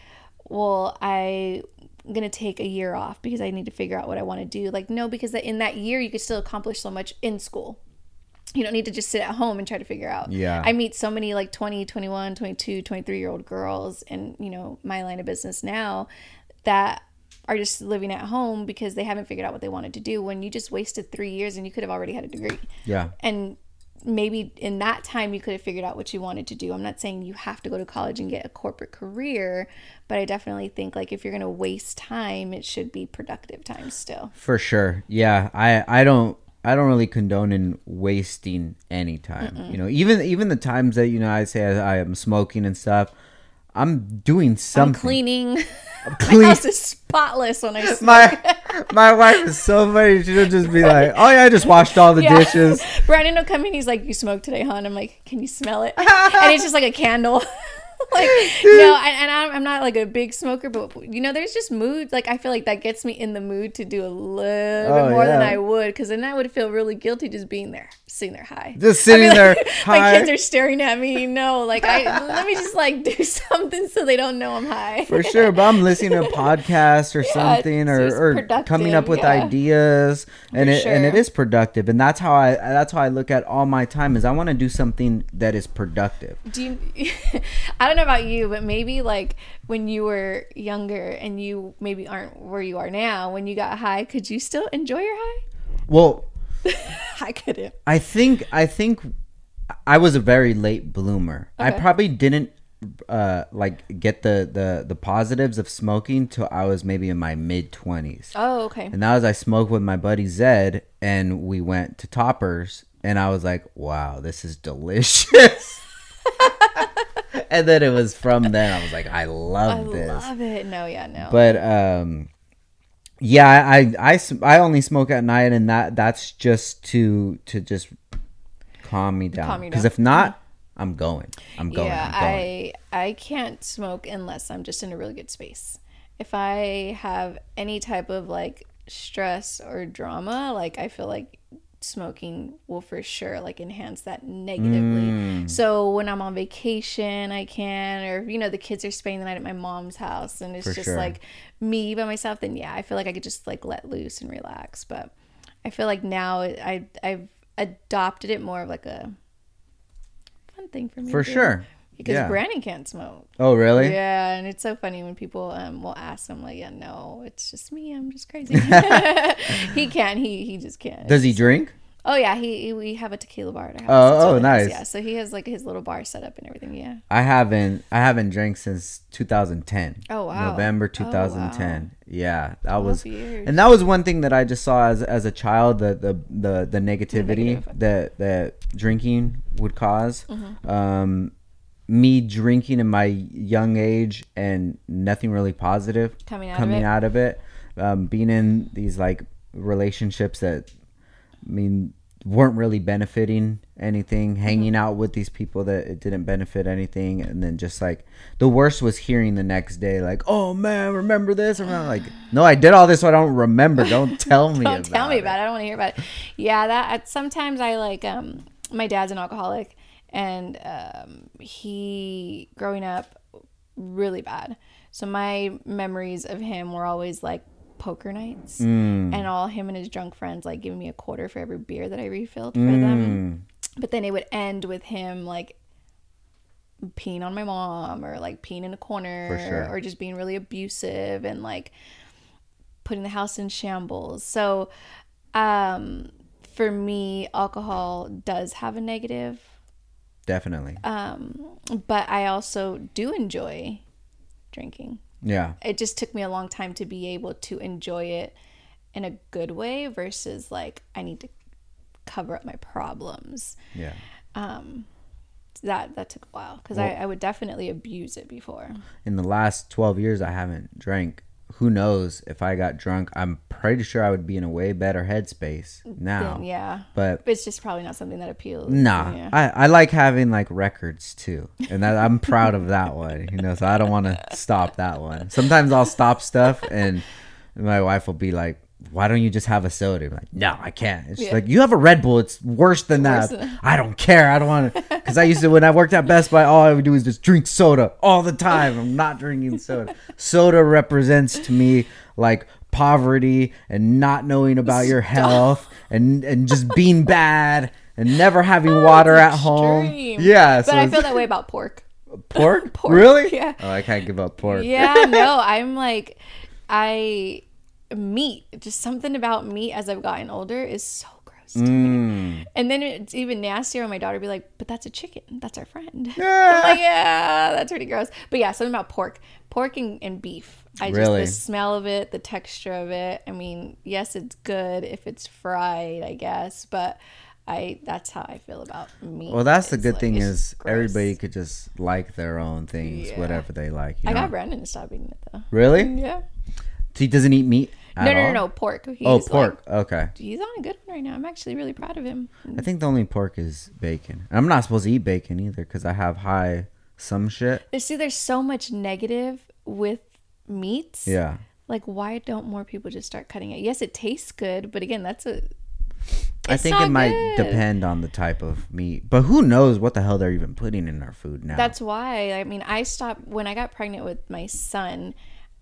S2: well, I. am gonna take a year off because I need to figure out what I want to do. Like, no, because in that year you could still accomplish so much in school. You don't need to just sit at home and try to figure out.
S1: Yeah.
S2: I meet so many like 20, 21, 22, 23 year old girls in, you know, my line of business now that are just living at home because they haven't figured out what they wanted to do when you just wasted three years and you could have already had a degree.
S1: yeah
S2: And maybe in that time you could have figured out what you wanted to do. I'm not saying you have to go to college and get a corporate career, but I definitely think like if you're going to waste time, it should be productive time still.
S1: For sure. Yeah. I I don't I don't really condone in wasting any time. You know, even even the times that you know I say I, I am smoking and stuff, I'm doing
S2: I'm
S1: something.
S2: cleaning. (laughs)
S1: clean-
S2: My house is spotless when I (laughs) smoke.
S1: my my wife is so funny. She'll just be like, "Oh yeah, I just washed all the (laughs)
S2: Yeah.
S1: dishes."
S2: Brandon will come in. He's like, "You smoked today, hon?" I'm like, "Can you smell it?" and it's just like a candle. (laughs) like (laughs) no, I, and I'm, I'm not like a big smoker, but you know, there's just mood. Like I feel like that gets me in the mood to do a little
S1: Oh,
S2: bit more than. I would, because then I would feel really guilty just being there, sitting there high.
S1: Just sitting
S2: I mean,
S1: there
S2: like,
S1: high. (laughs)
S2: My kids are staring at me. You know, like I let me just like do something so they don't know I'm high.
S1: For sure, but I'm listening to a podcast or something, or, or coming up with
S2: yeah.
S1: ideas, and
S2: For
S1: it and it
S2: sure.
S1: is productive, and that's how I that's how I look at all my time is I want to do something that is productive.
S2: do you i don't know about you but maybe like when you were younger and you maybe aren't where you are now when you got high could you still enjoy your high
S1: Well, (laughs)
S2: i couldn't
S1: I think I think I was a very late bloomer. I probably didn't uh like get the the the positives of smoking till I was maybe in my mid 20s.
S2: oh okay
S1: And that was I smoked with my buddy Zed and we went to Toppers and I was like, "Wow, this is delicious." (laughs) (laughs) and then it was from then I was like, "I love
S2: i
S1: this."
S2: love it no yeah no
S1: But um yeah, I I I only smoke at night and that that's just to to just calm me down. Cuz if not, I'm going. I'm going.
S2: yeah
S1: I'm going.
S2: i i can't smoke unless i'm just in a really good space if i have any type of like stress or drama like i feel like smoking will for sure like enhance that negatively
S1: Mm.
S2: so when i'm on vacation i can or you know the kids are spending the night at my mom's house and it's
S1: For
S2: just
S1: sure.
S2: like me by myself then yeah i feel like i could just like let loose and relax but i feel like now i i've adopted it more of like a fun thing for me
S1: For sure.
S2: Because
S1: Yeah.
S2: Brandon can't smoke.
S1: Oh, really?
S2: Yeah, and it's so funny when people um will ask him like, yeah, no, it's just me. I'm just crazy. (laughs) (laughs) he can't. He he just can't.
S1: Does he drink?
S2: Oh yeah, he, he we have a tequila bar at our house.
S1: Oh, oh, nice.
S2: Yeah, so he has like his little bar set up and everything. Yeah.
S1: I haven't. I haven't drank since 2010.
S2: Oh, wow.
S1: November
S2: Oh, wow.
S1: 2010. Yeah, that was.
S2: years.
S1: And that was one thing that I just saw as as a child the the the, the negativity
S2: negative.
S1: that that drinking would cause.
S2: Mm-hmm.
S1: Um, me drinking in my young age and nothing really positive
S2: Coming out of
S1: coming
S2: it.
S1: out of it. Um, being in these like relationships that I mean weren't really benefiting anything
S2: Mm-hmm.
S1: hanging out with these people that it didn't benefit anything and then just like the worst was hearing the next day like oh man remember this and i'm like (sighs) no i did all this so i don't remember don't (laughs) tell me
S2: Don't tell me
S1: it.
S2: about it. I don't want to hear about it. Yeah, that sometimes I like. Um, my dad's an alcoholic, and um, he growing up really bad. So my memories of him were always like poker nights,
S1: Mm.
S2: and all him and his drunk friends like giving me a quarter for every beer that I refilled for
S1: Mm.
S2: them. But then it would end with him like peeing on my mom or like peeing in a corner
S1: sure.
S2: or just being really abusive and like putting the house in shambles. So um for me alcohol does have a negative
S1: definitely
S2: um but I also do enjoy drinking.
S1: yeah
S2: It just took me a long time to be able to enjoy it in a good way versus like I need to cover up my problems.
S1: yeah
S2: Um that that took a while because I, I would definitely abuse it before.
S1: in the last 12 years i haven't drank who knows if i got drunk i'm pretty sure i would be in a way better headspace now
S2: Then, yeah.
S1: but
S2: It's just probably not something that appeals.
S1: Nah,
S2: Yeah.
S1: I, I like having like records too, and that, I'm proud of that one. You know, so I don't want to stop that one. Sometimes I'll stop stuff, and my wife will be like, "Why don't you just have a soda?" I'm like, "No, I can't." It's
S2: Yeah.
S1: like you have a Red Bull. It's worse than
S2: Worse
S1: that.
S2: than-
S1: I don't care. I don't want to. (laughs) Because I used to when I worked at Best Buy, all I would do is just drink soda all the time. I'm not drinking soda. (laughs) Soda represents to me like poverty and not knowing about your health and and just being bad and never having oh, water at home. Yeah,
S2: But
S1: so
S2: I feel that way about pork. (laughs)
S1: pork?
S2: pork,
S1: Really?
S2: yeah.
S1: Oh, I can't give up pork.
S2: Yeah, no, I'm like, I meat. Just something about meat as I've gotten older is so gross to me.
S1: Mm.
S2: And then it's even nastier when my daughter be like, "But that's a chicken. That's our friend." (laughs)
S1: Yeah.
S2: Like, yeah, that's pretty gross. But yeah, something about pork, pork and, and beef. I just the smell of it, the texture of it. I mean, yes, it's good if it's fried, I guess, but. I that's how I feel about meat.
S1: Well, that's the good
S2: like-
S1: thing is
S2: gross.
S1: everybody could just like their own things,
S2: Yeah.
S1: whatever they like. You
S2: I
S1: know?
S2: got Brandon to stop eating it though.
S1: really?
S2: Yeah.
S1: So He doesn't eat meat.
S2: No, no, no, no, pork. He's
S1: Oh,
S2: like-
S1: pork. okay.
S2: he's on a good one right now. I'm actually really proud of him.
S1: I think the only pork is bacon. I'm not supposed to eat bacon either because I have high some shit.
S2: See, there's so much negative with meats.
S1: Yeah.
S2: Like, why don't more people just start cutting it? Yes, it tastes good, but again, that's a.
S1: I think it might
S2: good.
S1: depend on the type of meat. But who knows what the hell they're even putting in our food now.
S2: That's why. I mean, I stopped when I got pregnant with my son.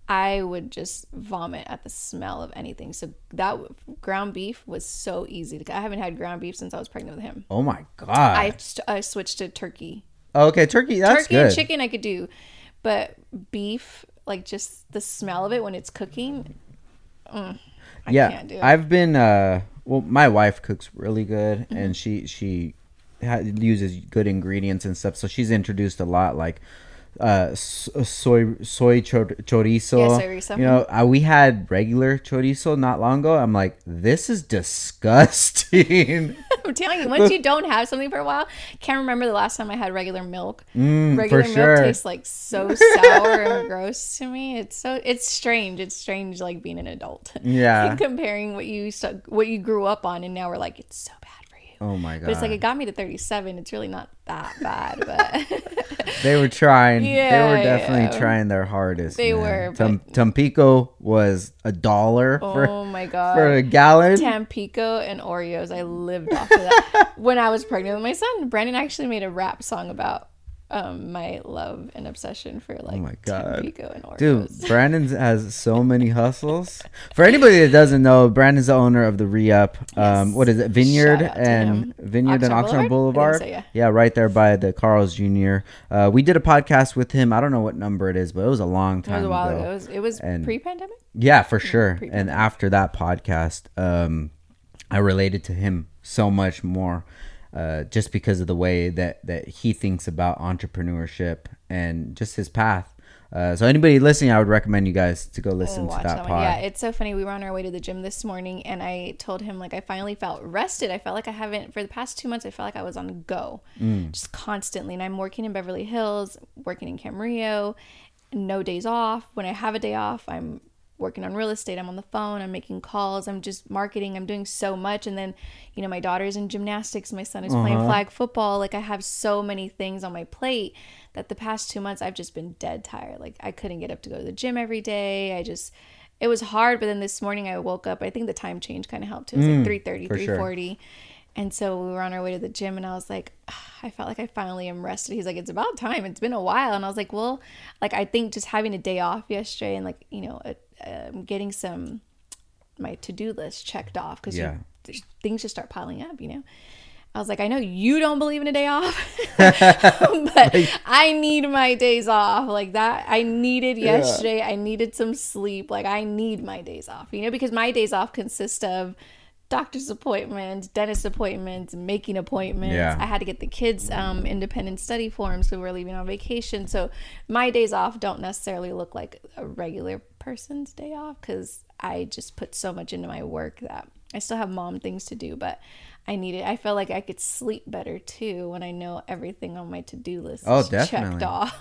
S2: I would just vomit at the smell of anything. So that ground beef was so easy to. I haven't had ground beef since I was pregnant with him.
S1: oh my god.
S2: I, I switched to turkey.
S1: okay, turkey. That's
S2: turkey
S1: good.
S2: and chicken I could do, but beef, like just the smell of it when it's cooking, mm, I
S1: yeah,
S2: can't do it.
S1: I've been. uh Well, my wife cooks really good,
S2: Mm-hmm.
S1: and she she ha- uses good ingredients and stuff. So she's introduced a lot like uh soy soy chor- chorizo.
S2: Yeah, soy chorizo.
S1: You know, uh, we had regular chorizo not long ago. I'm like, this is disgusting. (laughs)
S2: I'm telling you, once (laughs) you don't have something for a while, can't remember the last time I had regular milk.
S1: Mm,
S2: regular milk
S1: sure.
S2: tastes like so sour and (laughs) gross to me. It's so it's strange. It's strange like being an adult.
S1: Yeah.
S2: comparing what you what you grew up on, and now we're like, it's so bad.
S1: Oh my god.
S2: But it's like it got me to 37. It's really not that bad, but (laughs)
S1: They were trying. they were definitely
S2: yeah.
S1: trying their hardest.
S2: They
S1: man.
S2: were,
S1: Tam- Tampico was a dollar oh for
S2: oh my god.
S1: for a gallon.
S2: Tampico and Oreos. I lived off of that (laughs) when I was pregnant with my son. Brandon actually made a rap song about um, my love and obsession for like
S1: Oh my God.
S2: Tampico and Oreos.
S1: Dude, Brandon has so many hustles. For anybody that doesn't know, Brandon's the owner of the Re-Up. Um,
S2: Yes.
S1: what is it? Vineyard
S2: Shout out to
S1: and. Vineyard and
S2: Oxnard
S1: Oxnard
S2: Boulevard?
S1: Boulevard.
S2: So, yeah.
S1: right there by the Carl's Jr. Uh, we did a podcast with him. I don't know what number it is, but it was a long time it
S2: was a while
S1: ago.
S2: ago. It was, it was
S1: And-
S2: pre-pandemic.
S1: Yeah, for sure. And after that podcast, um, I related to him so much more, uh, just because of the way that that he thinks about entrepreneurship and just his path. Uh, so anybody listening, I would recommend you guys to go listen to
S2: Watch
S1: that
S2: that
S1: pod.
S2: Yeah, it's so funny. We were on our way to the gym this morning, and I told him like I finally felt rested. I felt like I haven't for the past two months. I felt like I was on go,
S1: Mm.
S2: just constantly. And I'm working in Beverly Hills, working in Camarillo, no days off. When I have a day off, I'm working on real estate. I'm on the phone. I'm making calls. I'm just marketing. I'm doing so much. And then, you know, my daughter's in gymnastics. My son is playing
S1: Uh-huh.
S2: flag football. Like I have so many things on my plate that the past two months I've just been dead tired. Like I couldn't get up to go to the gym every day. I just it was hard. But then this morning I woke up. I think the time change kind of helped. It was like 3.30,
S1: Mm, for sure.
S2: 3.40. And so we were on our way to the gym, and I was like, "Ah, I felt like I finally am rested. He's like, it's about time. It's been a while. And I was like, well, like, I think just having a day off yesterday and, like, you know, uh, um, getting some, my to do list checked off because
S1: Yeah.
S2: things just start piling up, you know? I was like, I know you don't believe in a day off, (laughs) (laughs) but I need my days off. Like that, I needed yesterday. I needed some sleep. Like, I need my days off, you know, because my days off consist of doctor's appointments, dentist appointments, making appointments.
S1: Yeah.
S2: I had to get the kids um, independent study forms because we're leaving on vacation. So my days off don't necessarily look like a regular person's day off because I just put so much into my work that I still have mom things to do, but I need it. I feel like I could sleep better too when I know everything on my to do list
S1: Oh,
S2: is
S1: definitely.
S2: checked off.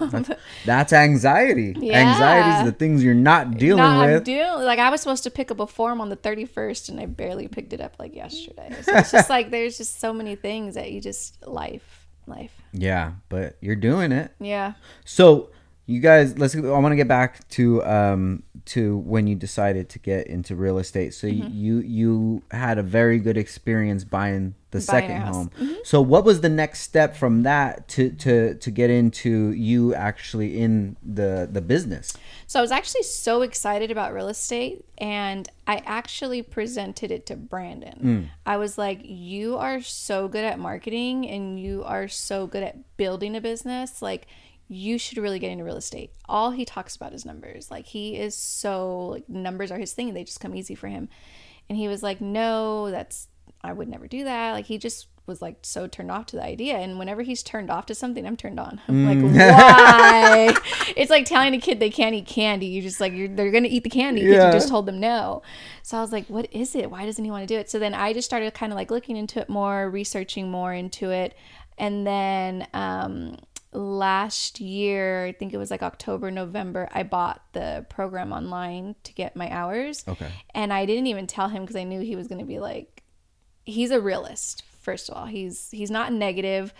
S2: (laughs)
S1: That's anxiety.
S2: Yeah.
S1: Anxiety is the things you're not dealing with.
S2: Not, I'm
S1: with.
S2: doing like I was supposed to pick up a form on the 31st and I barely picked it up like yesterday. So it's just like there's just so many things that you just life, life.
S1: yeah, but you're doing it.
S2: Yeah.
S1: So you guys, let's. I want to get back to um to when you decided to get into real estate. So
S2: Mm-hmm.
S1: you you had a very good experience buying the
S2: Buying
S1: second
S2: a house. Mm-hmm.
S1: home. So what was the next step from that to to to get into you actually in the the business?
S2: So I was actually so excited about real estate and I actually presented it to Brandon. I was like, You are so good at marketing and you are so good at building a business. Like, you should really get into real estate. All he talks about is numbers. Like, he is so, like, numbers are his thing. They just come easy for him. And he was like, No, that's, I would never do that. Like, he just was like so turned off to the idea. And whenever he's turned off to something, I'm turned on. I'm like, why? (laughs) it's like telling a kid they can't eat candy. You just like you're they're gonna eat the candy because
S1: Yeah.
S2: you just told them no. So I was like, what is it? Why doesn't he want to do it? So then I just started kind of like looking into it more, researching more into it, and then um, last year, I think it was like October, November, I bought the program online to get my hours.
S1: Okay.
S2: And I didn't even tell him because I knew he was gonna be like, he's a realist. First of all, he's he's not negative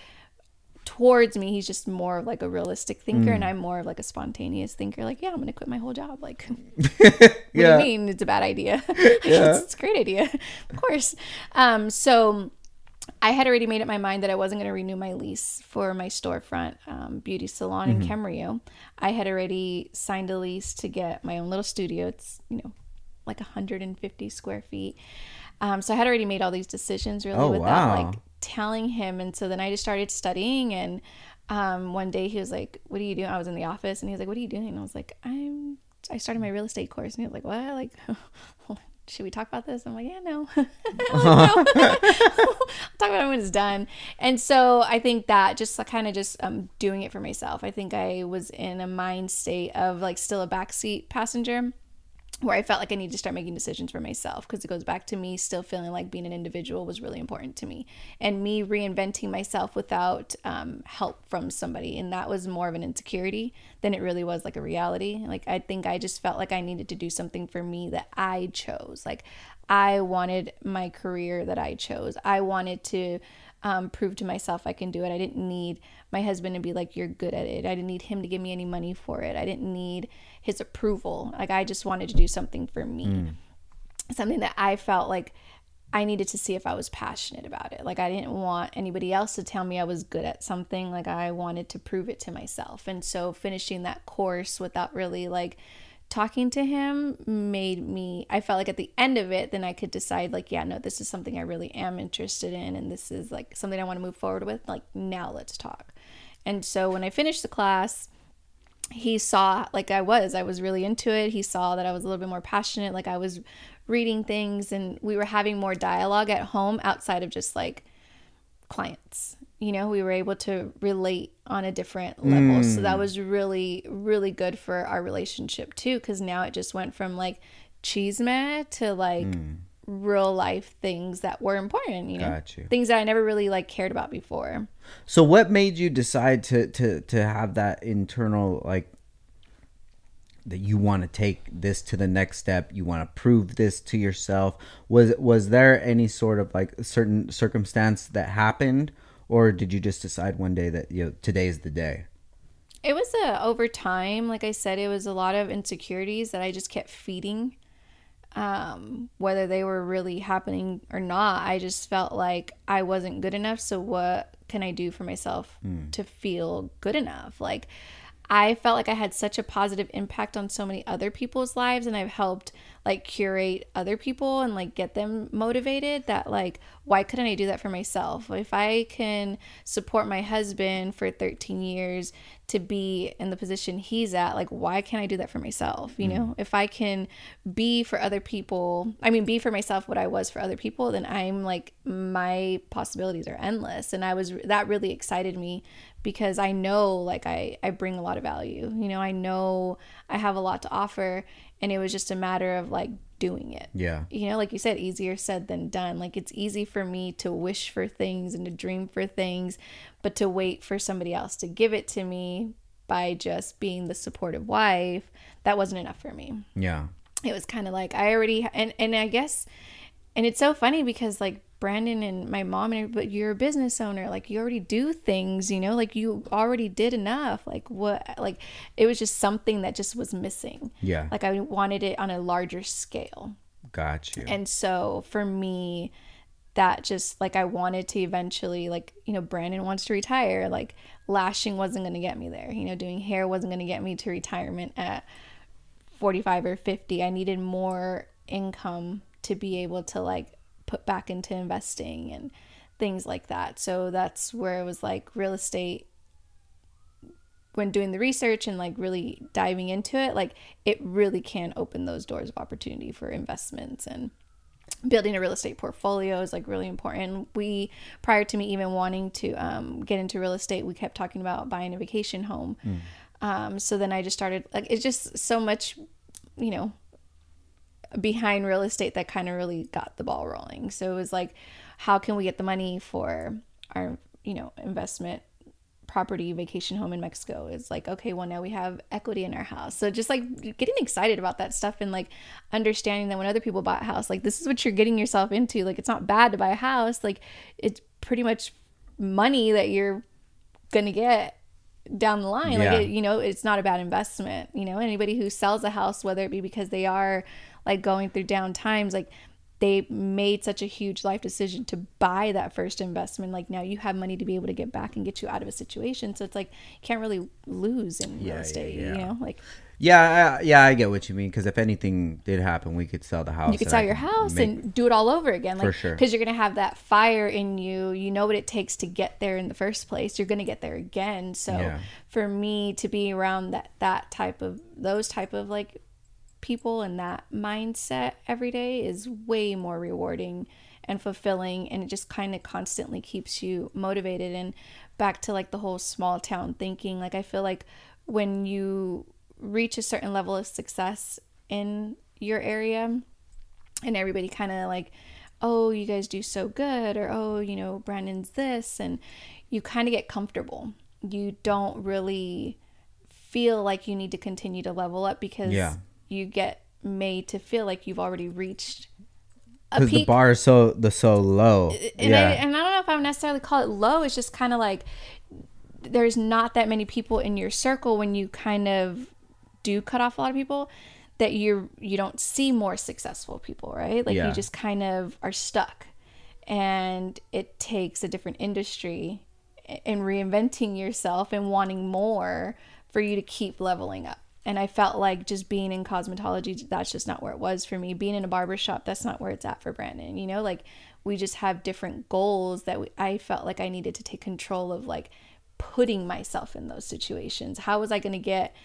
S2: towards me. He's just more of like a realistic thinker and i'm more of like a spontaneous thinker. Like yeah i'm gonna quit my whole job. Like (laughs) what (laughs)
S1: Yeah.
S2: do you mean? It's a bad idea. (laughs) It's, it's a great idea. Of course. Um so i had already made up my mind that i wasn't going to renew my lease for my storefront um, beauty salon in camarillo. I had already signed a lease to get my own little studio. It's you know like 150 square feet. Um, so i had already made all these decisions really
S1: Oh,
S2: without
S1: wow.
S2: like telling him. And so then i just started studying and um, one day he was like what are you doing? I was in the office and he was like what are you doing? And i was like i'm i started my real estate course. And he was like what? Like (laughs) should we talk about this? I'm like yeah no. (laughs) Like, no. (laughs) (laughs) talk about it when it's done. And so i think that just kind of just um, doing it for myself. I think i was in a mind state of like still a backseat passenger where I felt like I needed to start making decisions for myself because it goes back to me still feeling like being an individual was really important to me and me reinventing myself without um, help from somebody. And that was more of an insecurity than it really was like a reality. Like, I think I just felt like I needed to do something for me that I chose. Like, I wanted my career that I chose. I wanted to um, prove to myself I can do it. I didn't need my husband to be like, you're good at it. I didn't need him to give me any money for it. I didn't need his approval. Like, I just wanted to do something for me. Something that I felt like I needed to see if I was passionate about it. Like I didn't want anybody else to tell me I was good at something. Like I wanted to prove it to myself. And so finishing that course without really like talking to him made me I felt like at the end of it then I could decide like yeah, no, this is something I really am interested in and this is like something I want to move forward with. Like now let's talk. And so when I finished the class, he saw like I was. I was really into it. He saw that I was a little bit more passionate, like I was reading things and we were having more dialogue at home outside of just like clients. You know, we were able to relate on a different level. Mm. So that was really, really good for our relationship too, because now it just went from like cheese to like mm. real life things that were important, you know, you. things that I never really like cared about before.
S1: So what made you decide to to to have that internal like that you want to take this to the next step you want to prove this to yourself was was there any sort of like certain circumstance that happened or did you just decide one day that you know today's the day?
S2: It was a over time like i said it was a lot of insecurities that i just kept feeding. Um, whether they were really happening or not i just felt like i wasn't good enough so what can i do for myself mm. to feel good enough? Like I felt like I had such a positive impact on so many other people's lives and I've helped like curate other people and like get them motivated that like why couldn't I do that for myself? If I can support my husband for 13 years to be in the position he's at, like why can't I do that for myself? You mm. know, if I can be for other people, I mean be for myself what I was for other people, then I'm like my possibilities are endless and I was that really excited me because I know like I I bring a lot of value. You know, I know I have a lot to offer and it was just a matter of like doing it.
S1: Yeah.
S2: You know, like you said easier said than done. Like it's easy for me to wish for things and to dream for things, but to wait for somebody else to give it to me by just being the supportive wife, that wasn't enough for me.
S1: Yeah.
S2: It was kind of like I already and and I guess and it's so funny because like Brandon and my mom and but you're a business owner like you already do things you know like you already did enough like what like it was just something that just was missing.
S1: Yeah.
S2: Like I wanted it on a larger scale.
S1: Got you.
S2: And so for me that just like I wanted to eventually like you know Brandon wants to retire like lashing wasn't going to get me there you know doing hair wasn't going to get me to retirement at 45 or 50 I needed more income to be able to like put back into investing and things like that. So that's where it was like real estate when doing the research and like really diving into it, like it really can open those doors of opportunity for investments and building a real estate portfolio is like really important. We prior to me even wanting to um, get into real estate, we kept talking about buying a vacation home. Mm. Um, so then I just started like it's just so much, you know, behind real estate that kind of really got the ball rolling. So it was like, how can we get the money for our, you know, investment property vacation home in Mexico? Is like okay well now we have equity in our house. So just like getting excited about that stuff and like understanding that when other people buy a house like this is what you're getting yourself into. Like it's not bad to buy a house. Like it's pretty much money that you're gonna get down the line. Yeah. like it, you know it's not a bad investment you know? Anybody who sells a house whether it be because they are like going through down times like they made such a huge life decision to buy that first investment like now you have money to be able to get back and get you out of a situation so it's like you can't really lose in yeah, real estate yeah, yeah. you know like
S1: yeah, I, yeah, I get what you mean. Because if anything did happen, we could sell the house.
S2: You could sell your house make... and do it all over again, like,
S1: for sure.
S2: Because you're gonna have that fire in you. You know what it takes to get there in the first place. You're gonna get there again. So yeah. for me to be around that that type of those type of like people and that mindset every day is way more rewarding and fulfilling and it just kind of constantly keeps you motivated. And back to like the whole small town thinking like i feel like when you reach a certain level of success in your area and everybody kind of like oh you guys do so good or oh you know brandon's this and you kind of get comfortable. You don't really feel like you need to continue to level up because yeah you get made to feel like you've already reached
S1: because the bar is so the so low.
S2: And yeah. I and I don't know if I would necessarily call it low. It's just kind of like there's not that many people in your circle when you kind of do cut off a lot of people that you're you don't see more successful people, right? Like
S1: Yeah.
S2: you just kind of are stuck. And it takes a different industry and reinventing yourself and wanting more for you to keep leveling up. And I felt like just being in cosmetology, that's just not where it was for me. Being in a barber shop, that's not where it's at for Brandon. You know, like we just have different goals that we, I felt like I needed to take control of, like putting myself in those situations. How was I going to get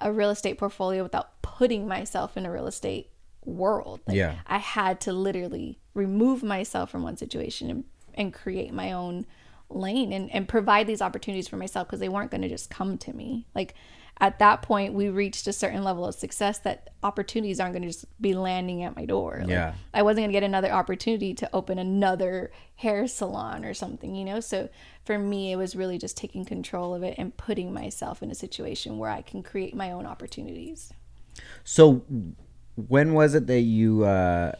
S2: a real estate portfolio without putting myself in a real estate world? Like,
S1: Yeah.
S2: I had to literally remove myself from one situation and, and create my own lane and, and provide these opportunities for myself because they weren't going to just come to me. Like at that point, we reached a certain level of success that opportunities aren't going to just be landing at my door. Like,
S1: Yeah.
S2: I wasn't going to get another opportunity to open another hair salon or something, you know? So for me, it was really just taking control of it and putting myself in a situation where I can create my own opportunities.
S1: So, when was it that you uh,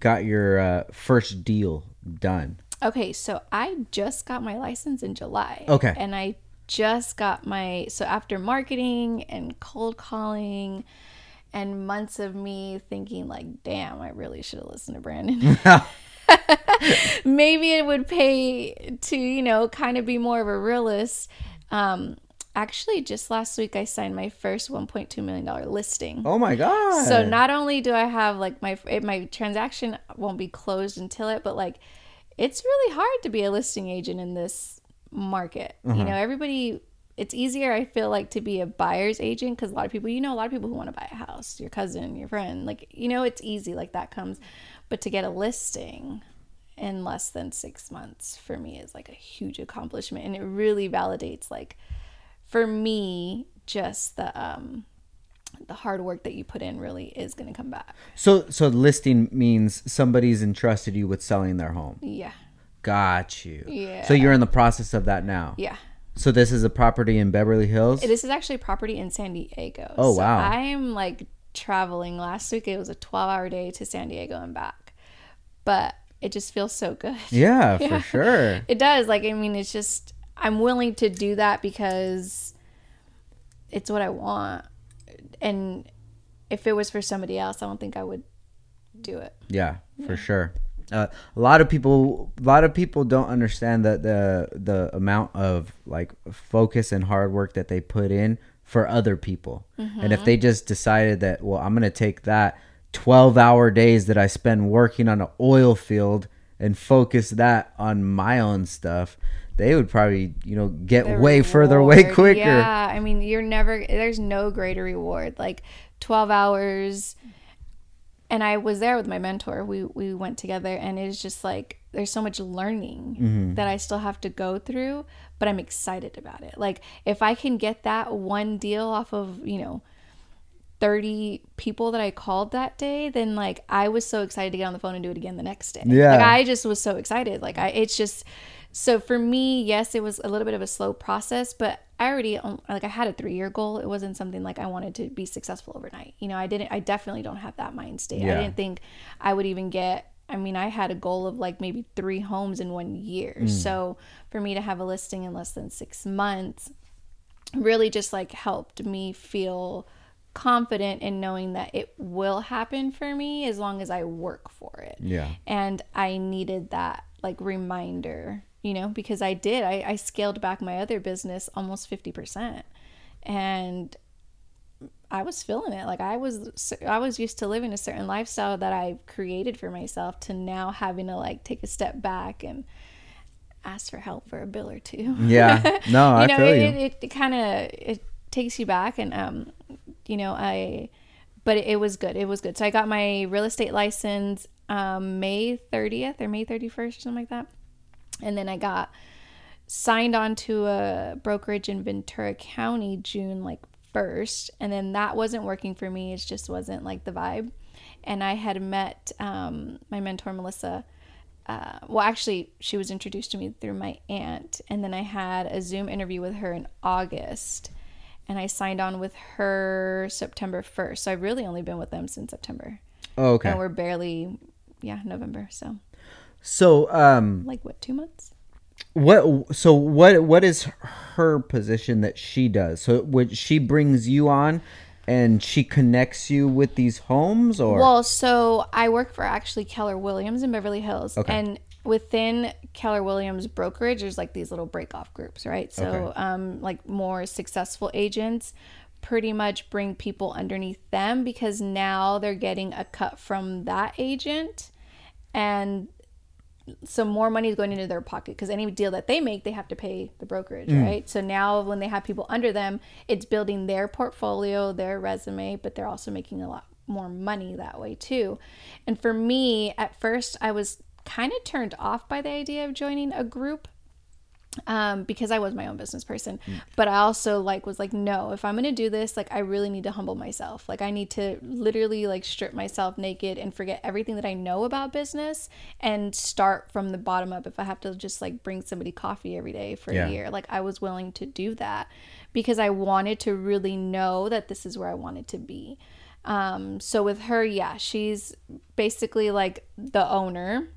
S1: got your uh, first deal done?
S2: Okay, so I just got my license in July.
S1: Okay.
S2: And I just got my so after marketing and cold calling and months of me thinking like, damn, I really should have listened to Brandon. (laughs) (laughs) Maybe it would pay to, you know, kind of be more of a realist. Um actually just last week I signed my first 1.2 million dollar listing.
S1: Oh my god!
S2: So not only do I have like my my transaction won't be closed until it, but like it's really hard to be a listing agent in this market. You know, everybody. It's easier, I feel like, to be a buyer's agent because a lot of people, you know, a lot of people who want to buy a house, your cousin, your friend, like you know, it's easy, like that comes. But to get a listing in less than six months for me is like a huge accomplishment, and it really validates like for me just the um the hard work that you put in really is going to come back.
S1: so so listing means somebody's entrusted you with selling their home.
S2: Yeah.
S1: Got you.
S2: Yeah.
S1: So you're in the process of that now.
S2: Yeah.
S1: So this is a property in Beverly Hills.
S2: This is actually property in San Diego.
S1: Oh,
S2: So
S1: wow.
S2: I am like traveling. Last week it was a 12 hour day to San Diego and back. But it just feels so good. (laughs)
S1: Yeah, (laughs) for sure.
S2: It does. Like, I mean, it's just, I'm willing to do that because it's what I want. And if it was for somebody else, I don't think I would do it.
S1: Yeah, for sure. Uh, a lot of people, a lot of people don't understand that the the amount of like focus and hard work that they put in for other people. And if they just decided that, well, I'm gonna take that 12 hour days that I spend working on an oil field and focus that on my own stuff, they would probably, you know, get
S2: the
S1: way further, way quicker.
S2: Yeah, I mean, you're never there's no greater reward. Like 12 hours and I was there with my mentor. We we went together and it's just like there's so much learning
S1: Mm-hmm.
S2: that I still have to go through, but I'm excited about it. Like if I can get that one deal off of, you know, 30 people that I called that day, then like I was so excited to get on the phone and do it again the next day.
S1: Yeah.
S2: Like I just was so excited. Like I it's just so for me, yes, it was a little bit of a slow process, but I already um, like I had a 3-year goal. It wasn't something like I wanted to be successful overnight. You know, I didn't I definitely don't have that mind state.
S1: Yeah.
S2: I didn't think I would even get I mean, I had a goal of like maybe 3 homes in 1 year. So for me to have a listing in less than 6 months really just like helped me feel confident in knowing that it will happen for me as long as I work for it.
S1: Yeah.
S2: And I needed that like reminder, you know, because I did. I, I scaled back my other business almost 50%. And I was feeling it. Like I was I was used to living a certain lifestyle that I created for myself to now having to like take a step back and ask for help for a bill or two.
S1: Yeah. (laughs) No, I
S2: know,
S1: feel
S2: it,
S1: you.
S2: it, it, it kind of it takes you back and um you know, I but it, it was good. It was good. So I got my real estate license um May 30th or May 31st or something like that. And then I got signed on to a brokerage in Ventura County June like 1st and then that wasn't working for me. It just wasn't like the vibe. And I had met um my mentor Melissa uh, well, actually, she was introduced to me through my aunt, and then I had a Zoom interview with her in August, and I signed on with her September 1st. So I've really only been with them since September,
S1: Oh, okay.
S2: and we're barely, yeah, November. So
S1: So, um,
S2: like what, two months?
S1: What so what what is her position that she does? So what she brings you on and she connects you with these homes or
S2: Well, so I work for actually Keller Williams in Beverly Hills,
S1: Okay.
S2: and within Keller Williams brokerage, there's like these little break off groups, right? So,
S1: Okay.
S2: um, like more successful agents pretty much bring people underneath them because now they're getting a cut from that agent, and so more money is going into their pocket because any deal that they make, they have to pay the brokerage, mm. right? So now when they have people under them, it's building their portfolio, their resume, but they're also making a lot more money that way too. And for me, at first, I was kind of turned off by the idea of joining a group um, because I was my own business person. But I also like was like, no, if I'm gonna do this, like I really need to humble myself. Like I need to literally like strip myself naked and forget everything that I know about business and start from the bottom up. If I have to just like bring somebody coffee every day for
S1: Yeah.
S2: a year, like I was willing to do that because I wanted to really know that this is where I wanted to be. Um, so with her, yeah, she's basically like the owner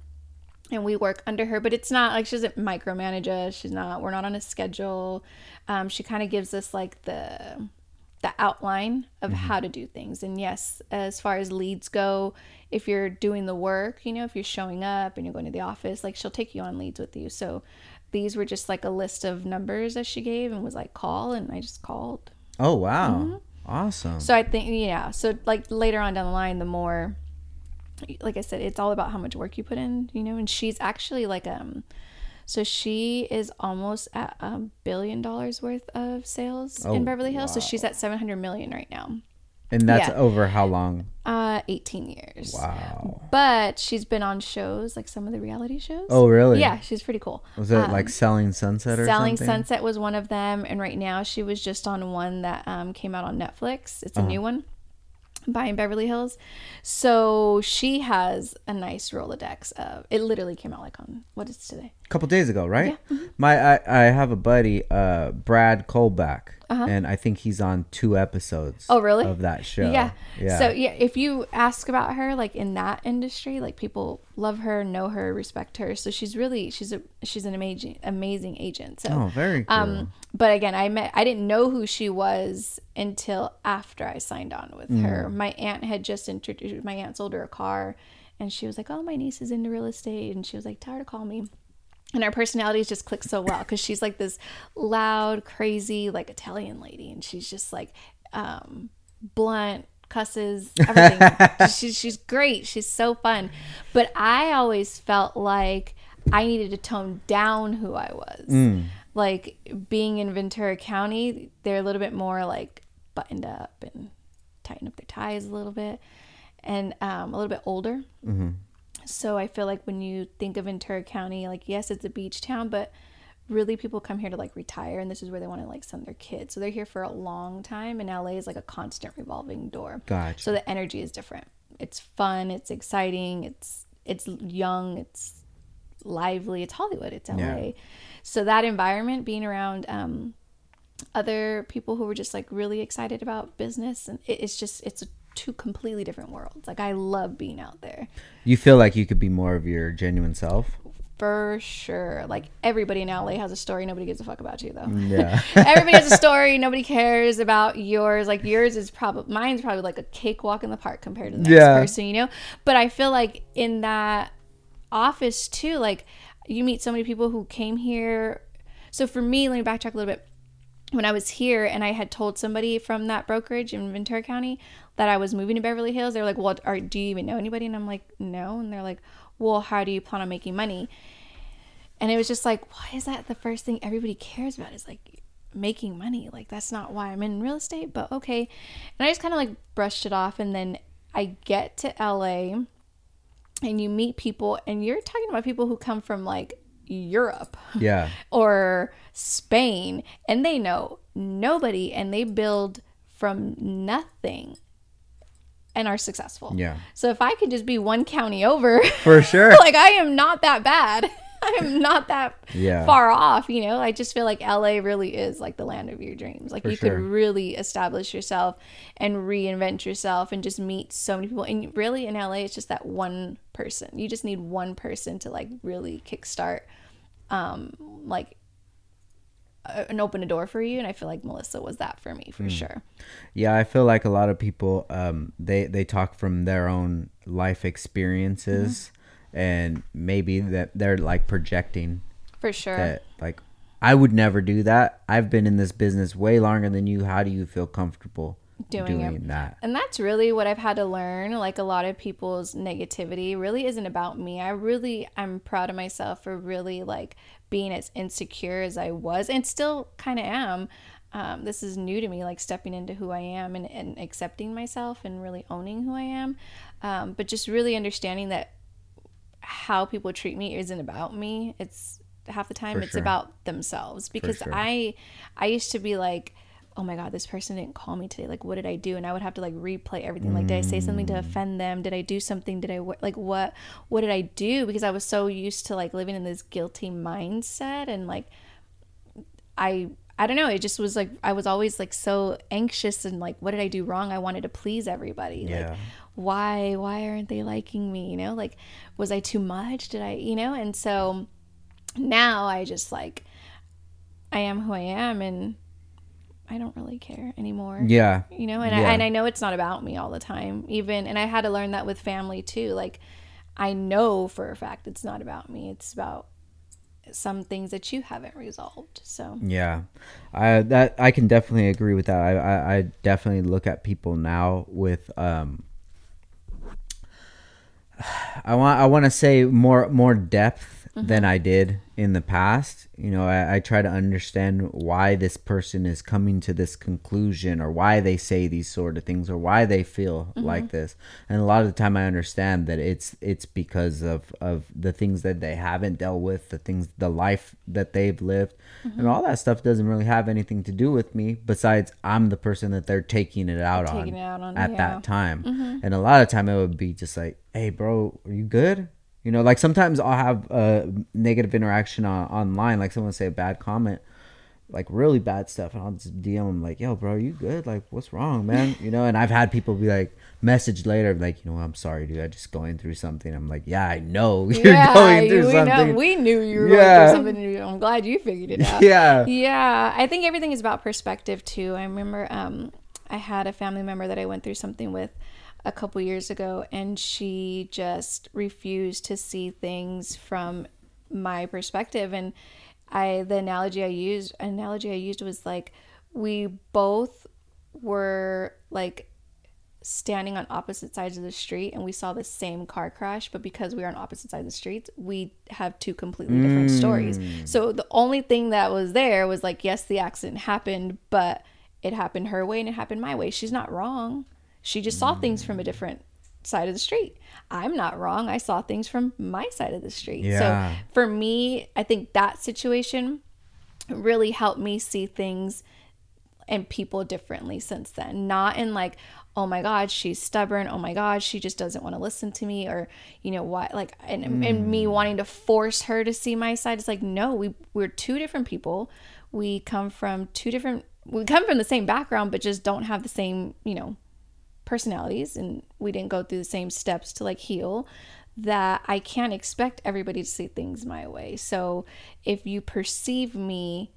S2: and we work under her but it's not like she doesn't micromanage us. She's not we're not on a schedule. Um, she kind of gives us like the the outline of how to do things. And yes as far as leads go if you're doing the work you know if you're showing up and you're going to the office like she'll take you on leads with you. So these were just like a list of numbers that she gave and was like call and i just called.
S1: Oh wow.
S2: Mm-hmm.
S1: awesome.
S2: So I think yeah. So like later on down the line, the more, like I said, it's all about how much work you put in, you know. And she's actually like um, so she is almost at a billion dollars worth of sales
S1: Oh,
S2: in Beverly Hills. So she's at seven hundred million right now.
S1: and that's
S2: yeah.
S1: over how long
S2: Uh, eighteen years.
S1: wow
S2: But she's been on shows like some of the reality shows.
S1: oh really
S2: yeah, she's pretty cool.
S1: was it like selling sunset or
S2: Selling
S1: something
S2: Sunset was one of them, and right now she was just on one that um, came out on Netflix. It's a
S1: Uh-huh.
S2: new one, buying Beverly Hills. So she has a nice Rolodex of. It literally came out like on what is today?
S1: a couple days ago right
S2: mm-hmm.
S1: my I, I have a buddy uh brad colback
S2: Uh-huh.
S1: and i think he's on two episodes
S2: Oh, really?
S1: of that show
S2: Yeah.
S1: yeah
S2: So yeah, if you ask about her, like in that industry, like people love her, know her, respect her. So she's really she's a she's an amazing amazing agent. So
S1: oh very cool
S2: Um, but again, I met I didn't know who she was until after I signed on with
S1: Mm.
S2: her. My aunt had just introduced my aunt sold her a car and she was like, "Oh, my niece is into real estate." And she was like, "Tell her to call me." And our personalities just click so well because she's like this loud, crazy, like Italian lady, and she's just like um, blunt, cusses, everything. (laughs) she's she's great. She's so fun. But I always felt like I needed to tone down who I was. Like being in Ventura County, they're a little bit more like buttoned up and tighten up their ties a little bit, and um, a little bit older. So I feel like when you think of Ventura County, like yes, it's a beach town, but really people come here to like retire and this is where they want to like send their kids. So they're here for a long time and LA is like a constant revolving door.
S1: Gotcha.
S2: So the energy is different. It's fun, it's exciting, it's it's young, it's lively, it's Hollywood, it's LA.
S1: Yeah.
S2: So that environment being around um other people who were just like really excited about business and it, it's just it's a two completely different worlds. Like I love being out there.
S1: you feel like you could be more of your genuine self
S2: For sure. Like everybody in LA has a story. Nobody gives a fuck about you though.
S1: yeah (laughs) (laughs)
S2: everybody has a story. Nobody cares about yours. Like yours is probably mine's probably like a cakewalk in the park compared to the next
S1: Yeah.
S2: person, you know? But I feel like in that office too, like you meet so many people who came here. So for me, let me backtrack a little bit. When I was here and I had told somebody from that brokerage in Ventura County that I was moving to Beverly Hills, they were like, "Well, are, do you even know anybody?" And I'm like, "No." And they're like, "Well, how do you plan on making money?" And it was just like, why is that the first thing everybody cares about? Is like making money. Like that's not why I'm in real estate, but okay. And I just kind of like brushed it off. And then I get to LA and you meet people, and you're talking about people who come from like Europe
S1: yeah (laughs)
S2: or Spain, and they know nobody and they build from nothing and are successful.
S1: yeah
S2: So if I could just be one county over,
S1: for sure (laughs)
S2: like I am not that bad. (laughs) I am not that
S1: Yeah.
S2: far off, you know. I just feel like LA really is like the land of your dreams. Like
S1: For
S2: you
S1: sure.
S2: could really establish yourself and reinvent yourself and just meet so many people. And really in LA it's just that one person. You just need one person to like really kickstart um like and open a door for you and i feel like melissa was that for me for
S1: Hmm.
S2: sure
S1: Yeah, I feel like a lot of people um they they talk from their own life experiences and maybe that they're like projecting
S2: for sure
S1: that like I would never do that. I've been in this business way longer than you. How do you feel comfortable
S2: Doing
S1: doing, that?
S2: And that's really what I've had to learn. Like a lot of people's negativity really isn't about me. I really I'm proud of myself for really like being as insecure as I was and still kind of am. Um, this is new to me, like stepping into who I am and, and accepting myself and really owning who I am. Um, but just really understanding that how people treat me isn't about me. It's half the time
S1: For
S2: it's
S1: sure.
S2: about themselves because
S1: sure.
S2: I I used to be like oh my god this person didn't call me today like what did i do and i would have to like replay everything like did i say something to
S1: Mm.
S2: offend them did i do something did i like what what did i do because i was so used to like living in this guilty mindset and like i i don't know it just was like i was always like so anxious and like what did i do wrong i wanted to please everybody
S1: Yeah.
S2: like why why aren't they liking me you know like was i too much did i you know and so now i just like i am who i am and i don't really care anymore
S1: Yeah.
S2: you know and,
S1: Yeah.
S2: I, and i know it's not about me all the time even and i had to learn that with family too like i know for a fact it's not about me it's about some things that you haven't resolved so
S1: Yeah, I that I can definitely agree with that. I, I, I definitely look at people now with um. I want I want to say more more depth Mm-hmm. than I did in the past. You know, I, I try to understand why this person is coming to this conclusion, or why they say these sort of things, or why they feel mm-hmm. like this. And a lot of the time, I understand that it's it's because of of the things that they haven't dealt with, the things, the life that they've lived, mm-hmm. and all that stuff doesn't really have anything to do with me. Besides, I'm the person that they're taking it out on
S2: it out on,
S1: at
S2: yeah.
S1: that time. And a lot of time, it would be just like, "Hey, bro, are you good?" You know, like sometimes I'll have a negative interaction on, online, like someone say a bad comment, like really bad stuff, and I'll just DM them like, "Yo, bro, are you good? Like, what's wrong, man?" You know, and I've had people be like, message later, like, you know, I'm sorry, dude, I just going through something. I'm like, yeah, I know (laughs) you're going through
S2: we
S1: something.
S2: know we knew you were
S1: Yeah.
S2: going through something i'm glad you figured it out
S1: yeah,
S2: yeah i think everything is about perspective too i remember um i had a family member that i went through something with a couple years ago and she just refused to see things from my perspective. And i the analogy i used analogy i used was like we both were like standing on opposite sides of the street and we saw the same car crash but because we are on opposite sides of the streets we have two completely different stories. Mm. So the only thing that was there was like yes the accident happened but it happened her way and it happened my way. She's not wrong she just saw things from a different side of the street i'm not wrong i saw things from my side of the street
S1: Yeah.
S2: so for me i think that situation really helped me see things and people differently since then. Not in like, oh my God, she's stubborn. Oh my God, she just doesn't want to listen to me, or you know what, like, and, and me mm. wanting to force her to see my side. It's like, no, we we're two different people. We come from two different. We come from the same background, but just don't have the same, you know, personalities, and we didn't go through the same steps to like heal. That I can't expect everybody to see things my way. So if you perceive me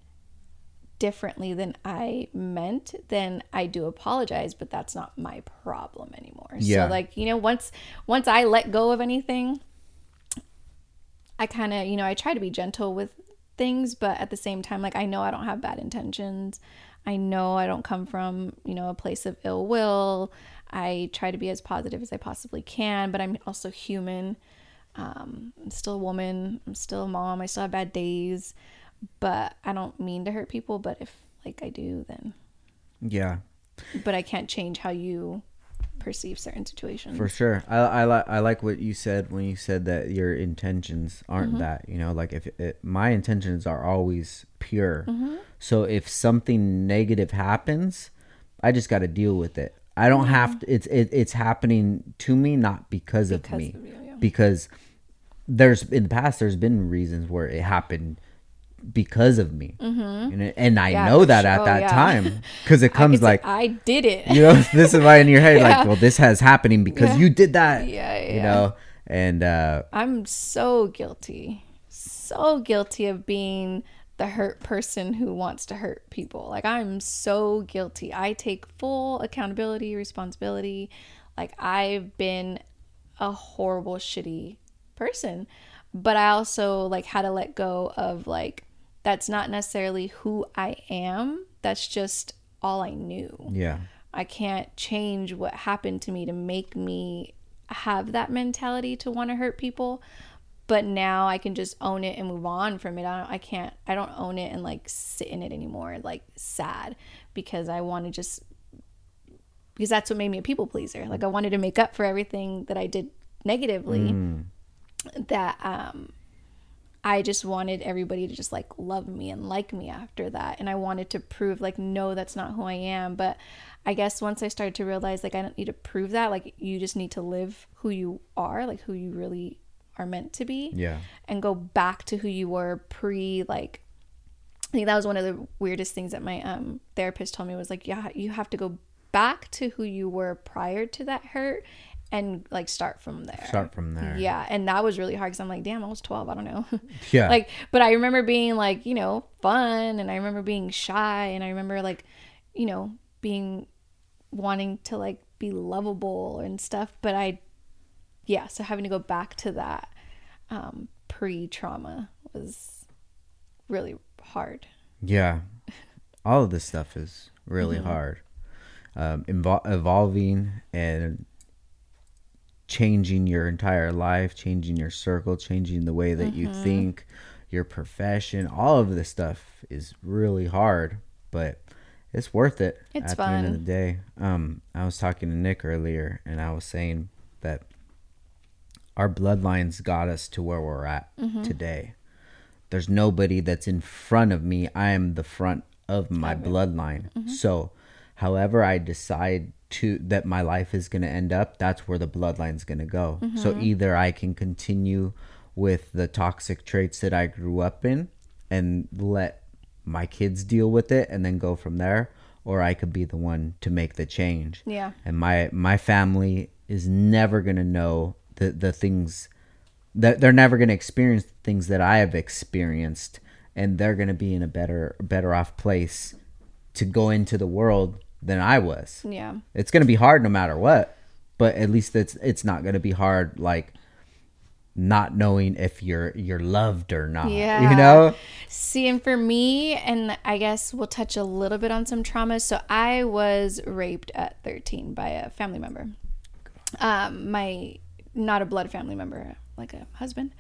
S2: differently than I meant, then I do apologize, but that's not my problem anymore.
S1: Yeah.
S2: So like, you know, once once I let go of anything, I kind of, you know, I try to be gentle with things, but at the same time like I know I don't have bad intentions. I know I don't come from, you know, a place of ill will. I try to be as positive as I possibly can, but I'm also human. Um, I'm still a woman. I'm still a mom. I still have bad days but I don't mean to hurt people. But if like I do, then
S1: yeah.
S2: but I can't change how you perceive certain situations.
S1: For sure, I I like I like what you said when you said that your intentions aren't
S2: Mm-hmm.
S1: that. You know, like if it, my intentions are always pure.
S2: Mm-hmm.
S1: So if something negative happens, I just got to deal with it. I don't have to. It's it, it's happening to me, not because, of me.
S2: of you, yeah.
S1: Because there's in the past, there's been reasons where it happened because of me, and, it- and I
S2: Mm-hmm. Yeah,
S1: know that
S2: sure.
S1: at
S2: Oh,
S1: that
S2: yeah.
S1: time (laughs) because it
S2: I
S1: comes
S2: say,
S1: like
S2: I did it.
S1: you know (laughs) this is why in your head like well this has happening because you did that
S2: Yeah,
S1: you
S2: yeah.
S1: know and uh
S2: I'm so guilty, so guilty of being the hurt person who wants to hurt people. Like I'm so guilty. I take full accountability, responsibility. Like I've been a horrible shitty person. But I also like had to let go of like that's not necessarily who I am. That's just all I knew.
S1: Yeah.
S2: I can't change what happened to me to make me have that mentality to want to hurt people. But now I can just own it and move on from it. I, don't, I can't, I don't own it and like sit in it anymore, like sad, because I want to just, because that's what made me a people pleaser. Like I wanted to make up for everything that I did negatively. That, um, I just wanted everybody to just like love me and like me after that. And I wanted to prove, like, no, that's not who I am. But I guess once I started to realize, like, I don't need to prove that. Like, you just need to live who you are, like, who you really are meant to be.
S1: Yeah.
S2: And go back to who you were pre, like, I think that was one of the weirdest things that my um, therapist told me was like, yeah, you have to go back to who you were prior to that hurt and like start from there.
S1: Start from there.
S2: Yeah, and that was really hard because I'm like, damn, I was 12. I don't know. (laughs)
S1: Yeah.
S2: like, but I remember being like, you know, fun, and I remember being shy, and I remember like, you know, being wanting to like be lovable and stuff. But I, yeah, so having to go back to that um, pre-trauma was really hard.
S1: Yeah. All of this stuff is really hard. Um, evol- evolving and changing your entire life, changing your circle, changing the way that you think, your profession, all of this stuff is really hard, but it's worth it
S2: It's
S1: at the end of the day. Um, I was talking to Nick earlier and I was saying our bloodlines got us to where we're at mm-hmm. today. There's nobody that's in front of me. I am the front of my bloodline. Mm-hmm. So, however I decide to that my life is going to end up, that's where the bloodline's going to go. Mm-hmm. So either I can continue with the toxic traits that I grew up in and let my kids deal with it and then go from there or I could be the one to make the change
S2: Yeah.
S1: and my my family is never gonna know the the things that they're never gonna experience the things that I have experienced, and they're gonna be in a better better off place to go into the world than I was.
S2: Yeah.
S1: It's gonna be hard no matter what, but at least it's it's not gonna be hard like not knowing if you're you're loved or not.
S2: Yeah.
S1: You know?
S2: See, and for me, and I guess we'll touch a little bit on some traumas. So I was raped at 13 by a family member. Um, my not a blood family member, like a husband.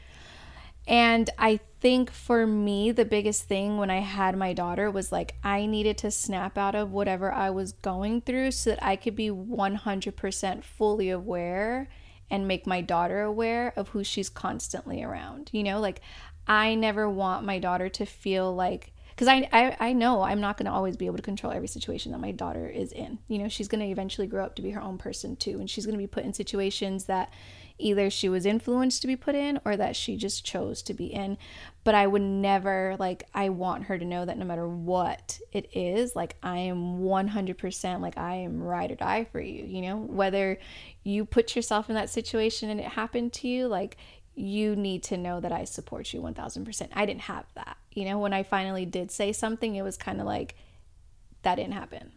S2: And I think for me, the biggest thing when I had my daughter was like, I needed to snap out of whatever I was going through so that I could be 100% fully aware and make my daughter aware of who she's constantly around. You know, like I never want my daughter to feel like, because I, I, I know I'm not going to always be able to control every situation that my daughter is in. You know, she's going to eventually grow up to be her own person too. And she's going to be put in situations that either she was influenced to be put in or that she just chose to be in. But I would never, like, I want her to know that no matter what it is, like, I am 100% like, I am ride or die for you. You know, whether you put yourself in that situation and it happened to you, like, you need to know that I support you 1000%. I didn't have that. You know, when I finally did say something, it was kind of like, that didn't happen.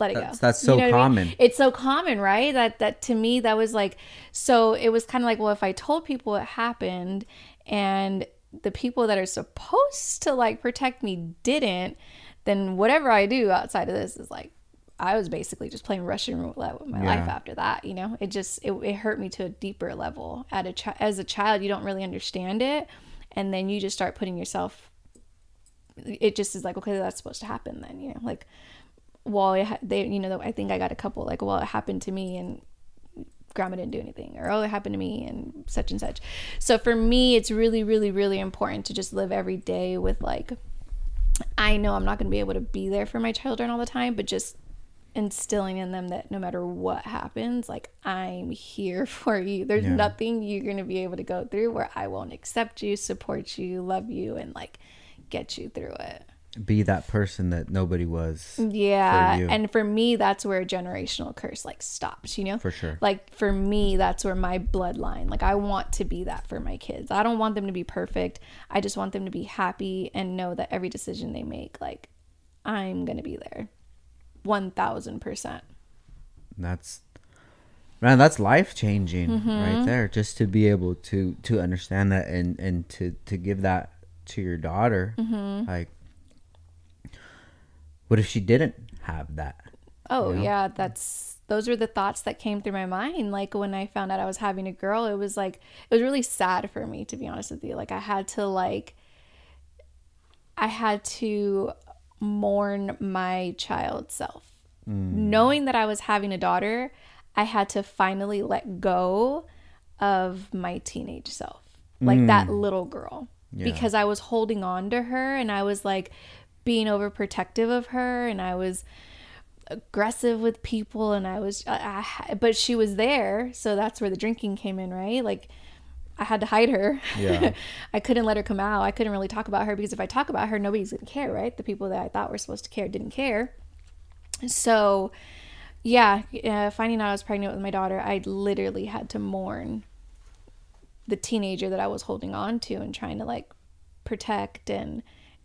S2: Let it
S1: That's-
S2: go.
S1: that's so
S2: what I mean?
S1: common.
S2: It's so common, right? That that to me that was like so it was kind of like, well, if I told people it happened and the people that are supposed to like protect me didn't, then whatever I do outside of this is like I was basically just playing Russian roulette with my life after that. You know, it just it, it hurt me to a deeper level. At a chi- as a child, you don't really understand it, and then you just start putting yourself. It just is like okay, that's supposed to happen. Then you know, like, well, ha- they you know I think I got a couple like well it happened to me and grandma didn't do anything or oh it happened to me and such and such. So for me it's really really really important to just live every day with like i know i'm not going to be able to be there for my children all the time but just instilling in them that no matter what happens like i'm here (laughs) for you. There's
S1: Yeah.
S2: nothing you're going to be able to go through where i won't accept you support you love you and like get you through it
S1: be that person that nobody was.
S2: Yeah.
S1: for
S2: and for me, that's where a generational curse like stops, you know?
S1: For sure.
S2: Like for me, that's where my bloodline, like I want to be that for my kids. I don't want them to be perfect. I just want them to be happy and know that every decision they make, like I'm going to be there. 1000%.
S1: That's man, that's life changing
S2: Mm-hmm.
S1: right there. Just to be able to to understand that and and to to give that to your daughter.
S2: Mm-hmm.
S1: Like, what if she didn't have that?
S2: Oh
S1: Yeah.
S2: yeah, that's those were the thoughts that came through my mind. Like when I found out I was having a girl, it was like it was really sad for me to be honest with you. Like I had to like I had to mourn my child self. Mm. Knowing that I was having a daughter, I had to finally let go of my teenage self. Like that mm. little girl. Because I was holding on to her and I was like being overprotective of her and I was aggressive with people and I was I, I, but she was there so that's where the drinking came in right? Like I had to hide her.
S1: Yeah. (laughs)
S2: I couldn't let her come out. I couldn't really talk about her because if I talk about her nobody's gonna care right? The people that I thought were supposed to care didn't care. So yeah uh, finding out I was pregnant with my daughter I literally had to mourn the teenager that I was holding on to and trying to like protect and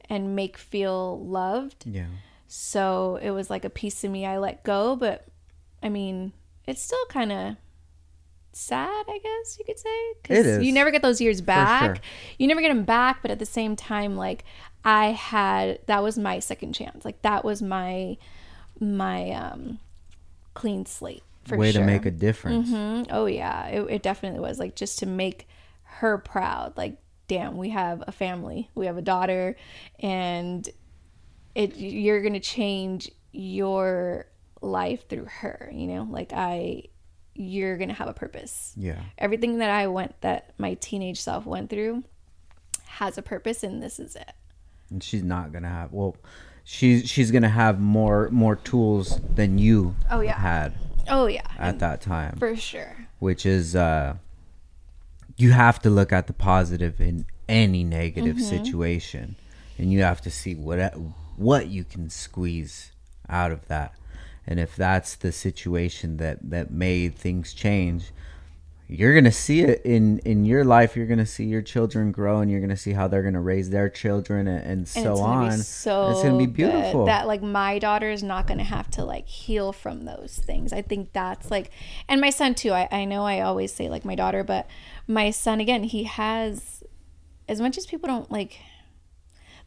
S2: and make feel loved
S1: Yeah.
S2: so it was like a piece of me I let go, but I mean, it's still kind of sad, I guess you could say.
S1: It is.
S2: You never get those years back.
S1: sure.
S2: You never get them back, but at the same time, like I had, that was my second chance. Like that was my, my, um, clean slate for
S1: Way
S2: sure.
S1: to make a difference.
S2: Mhm. Oh yeah, it, it definitely was like just to make her proud. Like, damn, we have a family, we have a daughter, and it you're gonna change your life through her. You know, like I, you're gonna have a purpose.
S1: Yeah.
S2: Everything that I went, that my teenage self went through, has a purpose, and this is it.
S1: And she's not gonna have well, she's she's gonna have more more tools than you
S2: Oh, yeah.
S1: had
S2: Oh yeah,
S1: at that time.
S2: for sure.
S1: which is uh you have to look at the positive in any negative
S2: Mm-hmm.
S1: situation and you have to see what what you can squeeze out of that and if that's the situation that that made things change you're gonna see it in in your life. You're gonna see your children grow and you're gonna see how they're gonna raise their children and, and so on.
S2: so
S1: it's gonna be
S2: good
S1: beautiful.
S2: that like my daughter is not gonna have to like heal from those things. I think that's like, and my son too. I I know I always say like my daughter, but my son again, he has as much as people don't like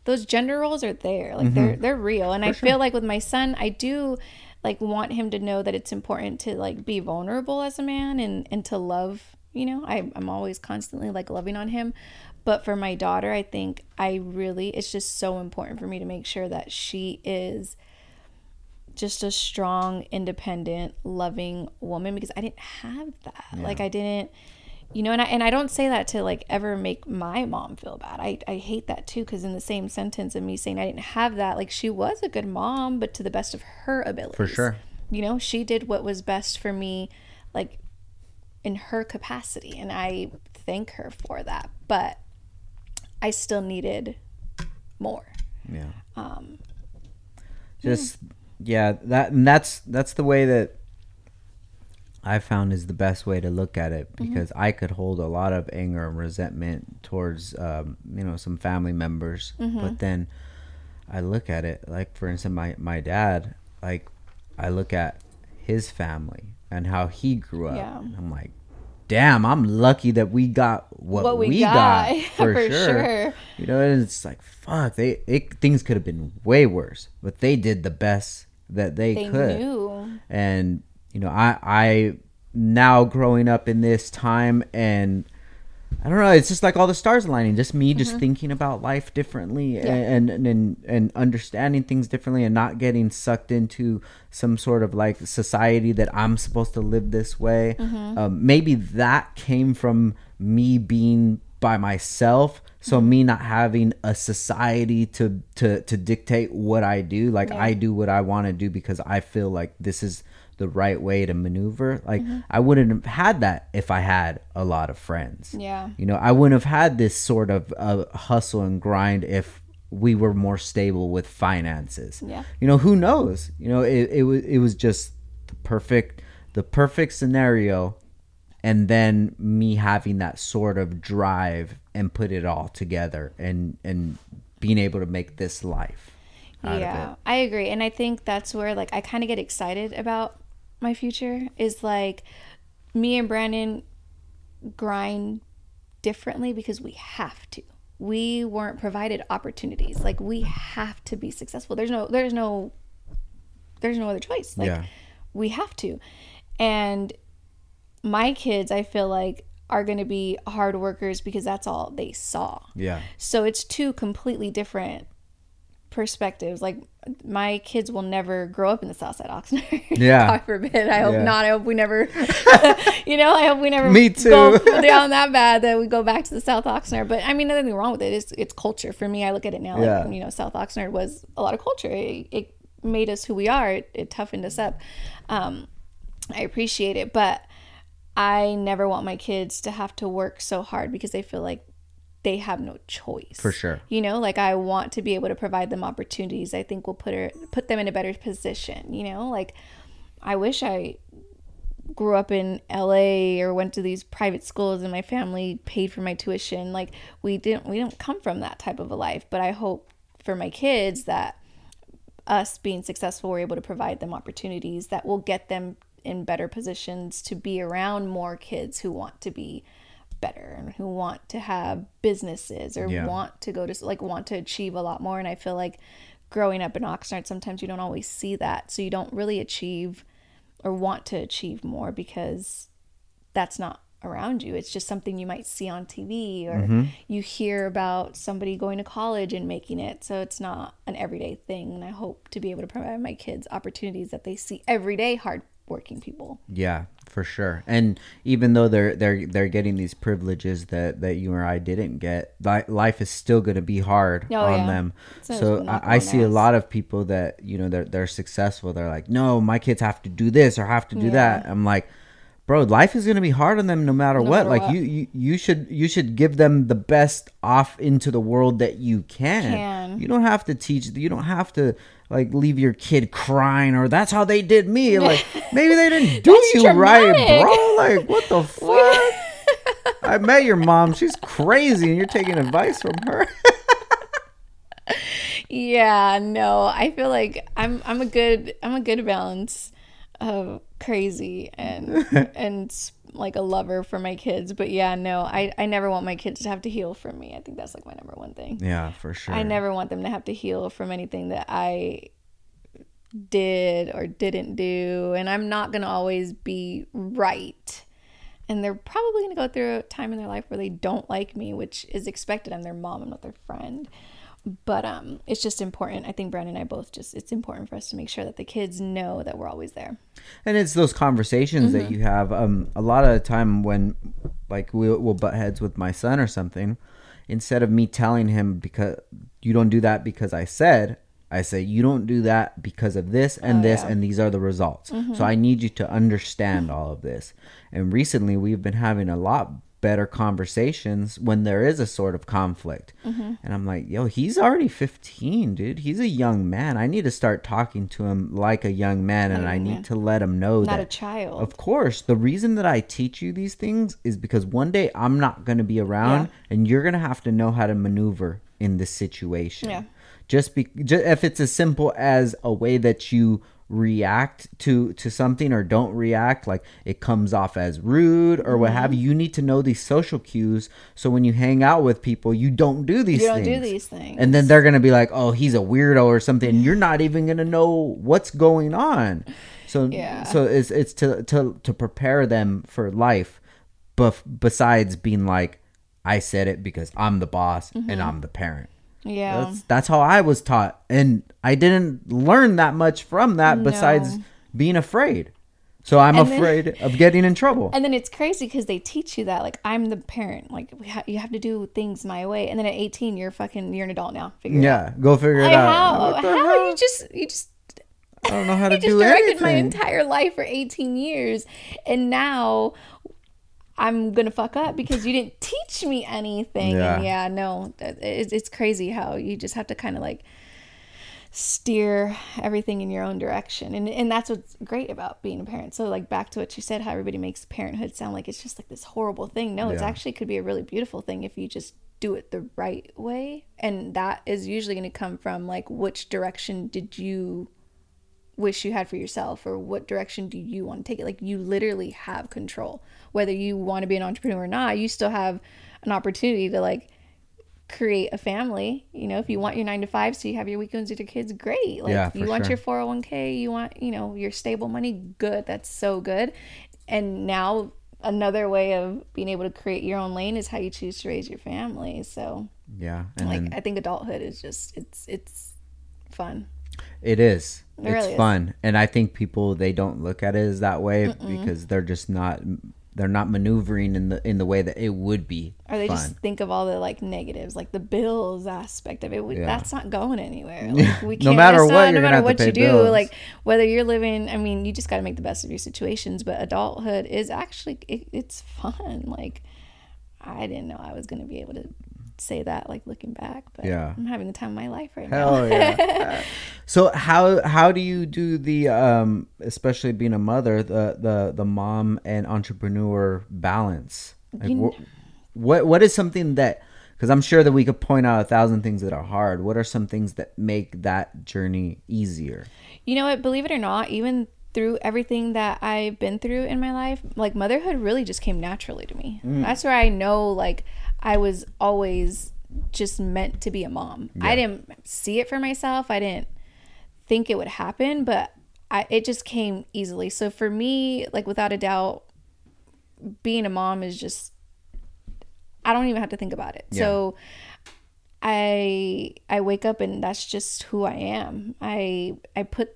S2: those gender roles are there. Like mm-hmm. they're they're real. And i feel like with my son i do like want him to know that it's important to like be vulnerable as a man and and to love you know? I, i'm always constantly like loving on him. But for my daughter i think i really it's just so important for me to make sure that she is just a strong independent loving woman because i didn't have that. Like i didn't you know and I, and I don't say that to like ever make my mom feel bad. I, I hate that too because in the same sentence of me saying i didn't have that like she was a good mom but to the best of her abilities.
S1: For sure.
S2: You know she did what was best for me like in her capacity and i thank her for that but i still needed more.
S1: Yeah.
S2: Um
S1: just yeah that and that's that's the way that i found is the best way to look at it because i could hold a lot of anger and resentment towards um, you know some family members but then i look at it like for instance my my dad like i look at his family and how he grew up
S2: Yeah.
S1: i'm like damn i'm lucky that we got what,
S2: What we
S1: we,
S2: got,
S1: got, (laughs) for,
S2: for
S1: sure.
S2: sure.
S1: you know and it's like fuck they it, things could have been way worse but they did the best that they,
S2: they
S1: could
S2: knew
S1: and you know i i now growing up in this time and i don't know it's just like all the stars aligning just me just mm-hmm. thinking about life differently and, and and and understanding things differently and not getting sucked into some sort of like society that i'm supposed to live this way. Mm-hmm. Um, maybe that came from me being by myself. So mm-hmm. me not having a society to to to dictate what i do. Like
S2: Yeah.
S1: i do what i want to do because i feel like this is the right way to maneuver like
S2: Mm-hmm.
S1: i wouldn't have had that if i had a lot of friends
S2: yeah
S1: you know i wouldn't have had this sort of uh, hustle and grind if we were more stable with finances.
S2: Yeah.
S1: You know, who knows? You know, it, it was it was just the perfect the perfect scenario and then me having that sort of drive and put it all together and and being able to make this life.
S2: yeah i agree and i think that's where like i kind of get excited about my future is like me and brandon grind differently because we have to. We weren't provided opportunities. Like we have to be successful. There's no there's no there's no other choice. Like
S1: Yeah.
S2: we have to. And my kids i feel like are going to be hard workers because that's all they saw.
S1: Yeah.
S2: so it's two completely different perspectives. Like my kids will never grow up in the Southside Oxnard. (laughs)
S1: Yeah.
S2: God forbid. I hope
S1: Yeah.
S2: not. I hope we never, (laughs) (laughs) you know, I hope we never
S1: Me too.
S2: go down that bad that we go back to the South Oxnard. But I mean, nothing wrong with it. It's, it's culture. For me, I look at it now
S1: Yeah.
S2: like, you know, South Oxnard was a lot of culture. It, it made us who we are. It, it toughened us up. Um, I appreciate it. But I never want my kids to have to work so hard because they feel like they have no choice.
S1: For sure.
S2: You know, like I want to be able to provide them opportunities. I think will put her put them in a better position. You know, like I wish I grew up in LA or went to these private schools and my family paid for my tuition. Like we didn't we don't come from that type of a life. But I hope for my kids that us being successful, we're able to provide them opportunities that will get them in better positions to be around more kids who want to be better and who want to have businesses or
S1: Yeah.
S2: want to go to like want to achieve a lot more. And I feel like growing up in Oxnard sometimes you don't always see that. So you don't really achieve or want to achieve more because that's not around you. It's just something you might see on TV or mm-hmm. you hear about somebody going to college and making it. So it's not an everyday thing. And I hope to be able to provide my kids opportunities that they see everyday hard working people
S1: Yeah, for sure. And even though they're they're they're getting these privileges that that you or I didn't get, li- life is still going to be hard
S2: Oh,
S1: on
S2: yeah.
S1: them.
S2: Always
S1: So I, I see a lot of people that you know they're they're successful. They're like, no, my kids have to do this or have to do
S2: Yeah.
S1: that. I'm like. Bro, life is gonna be hard on them no matter what.
S2: matter
S1: like
S2: what.
S1: you, you, you should you should give them the best off into the world that you can.
S2: Can.
S1: You don't have to teach. You don't have to like leave your kid crying or that's how they did me. (laughs) Like maybe they didn't do you right, bro. Like what the (laughs) fuck? (laughs) I met your mom. She's crazy, and you're taking advice from her.
S2: Yeah, no. I feel like I'm I'm a good I'm a good balance of crazy and and like a lover for my kids. But yeah, no. I I never want my kids to have to heal from me. I think that's like my number one thing.
S1: yeah, for sure.
S2: I never want them to have to heal from anything that I did or didn't do, and I'm not going to always be right. And they're probably going to go through a time in their life where they don't like me, which is expected. I'm their mom, I'm not their friend. But um, it's just important. I think Brandon and I both just, it's important for us to make sure that the kids know that we're always there.
S1: and it's those conversations
S2: Mm-hmm.
S1: that you have um a lot of the time when like we'll, we'll butt heads with my son or something instead of me telling him because you don't do that because i said i say you don't do that because of this and
S2: Oh,
S1: this
S2: yeah. Mm-hmm.
S1: and these are the results so i need you to understand all of this and recently we've been having a lot better conversations when there is a sort of conflict
S2: Mm-hmm.
S1: and i'm like yo he's already 15 dude he's a young man i need to start talking to him like a young man and i need to let him know
S2: Not
S1: that
S2: a child.
S1: of course, the reason that I teach you these things is because one day I'm not going to be around
S2: Yeah.
S1: and you're going to have to know how to maneuver in this situation.
S2: Yeah.
S1: Just be just, if it's as simple as a way that you react to to something or don't react like it comes off as rude or what
S2: Mm-hmm.
S1: have you you need to know these social cues so when you hang out with people you don't do these
S2: you don't
S1: things
S2: do these things.
S1: and then they're gonna be like, "Oh, he's a weirdo" or something. And you're not even gonna know what's going on. So,
S2: Yeah.
S1: so it's it's to to to prepare them for life. But besides being like, I said it because I'm the boss
S2: Mm-hmm.
S1: and I'm the parent.
S2: Yeah.
S1: That's that's how I was taught, and I didn't learn that much from that. Besides being afraid, so I'm
S2: And then-
S1: afraid of getting in trouble.
S2: And then it's crazy because they teach you that, like, I'm the parent. Like, we ha- you have to do things my way. And then at 18, you're fucking, you're an adult now. Figure it out.
S1: yeah, go figure it
S2: Like,
S1: out.
S2: how? How
S1: hell?
S2: you just, you just,
S1: I don't know how (laughs) to
S2: you just
S1: do
S2: directed my entire life for 18 years. And now I'm gonna fuck up because you didn't teach me anything.
S1: Yeah.
S2: And yeah, no, it's, it's crazy how you just have to kind of like steer everything in your own direction. And and that's what's great about being a parent. So like back to what you said, how everybody makes parenthood sound like it's just like this horrible thing. No, it's
S1: Yeah.
S2: actually could be a really beautiful thing if you just do it the right way. And that is usually to come from like which direction did you wish you had for yourself or what direction do you want to take it like you literally have control whether you want to be an entrepreneur or not you still have an opportunity to like create a family. You know if you want your nine to five so you have your weekends with your kids great. Like
S1: Yeah,
S2: you want
S1: sure.
S2: your 401k you want you know your stable money good that's so good. And now another way of being able to create your own lane is how you choose to raise your family. So
S1: Yeah, and
S2: like
S1: then
S2: i think adulthood is just it's it's fun.
S1: It is.
S2: It
S1: it's
S2: really is.
S1: fun, and I think people they don't look at it as that way because they're just not they're not maneuvering in the in the way that it would be
S2: or they
S1: fun.
S2: just think of all the like negatives, like the bills aspect of it. We,
S1: Yeah.
S2: That's not going anywhere. (laughs) Like, we
S1: No
S2: can't,
S1: matter what,
S2: not- no matter what you do, like whether you're living. I mean, you just got to make the best of your situations. But adulthood is actually it, it's fun. Like I didn't know I was going to be able to say that. Like looking back, but
S1: Yeah.
S2: I'm having the time of my life right now.
S1: Hell yeah. (laughs) so how how do you do the um especially being a mother the the the mom and entrepreneur balance? Like,
S2: You-
S1: wh- what what is something that because I'm sure that we could point out a thousand things that are hard. What are some things that make that journey easier?
S2: You know what? Believe it or not, even through everything that I've been through in my life, like motherhood really just came naturally to me. That's where I know, like, I was always just meant to be a mom. I didn't see it for myself. I didn't think it would happen, but I, it just came easily. So for me, like, without a doubt, being a mom is just, I don't even have to think about it. So, I I wake up and that's just who I am. I I put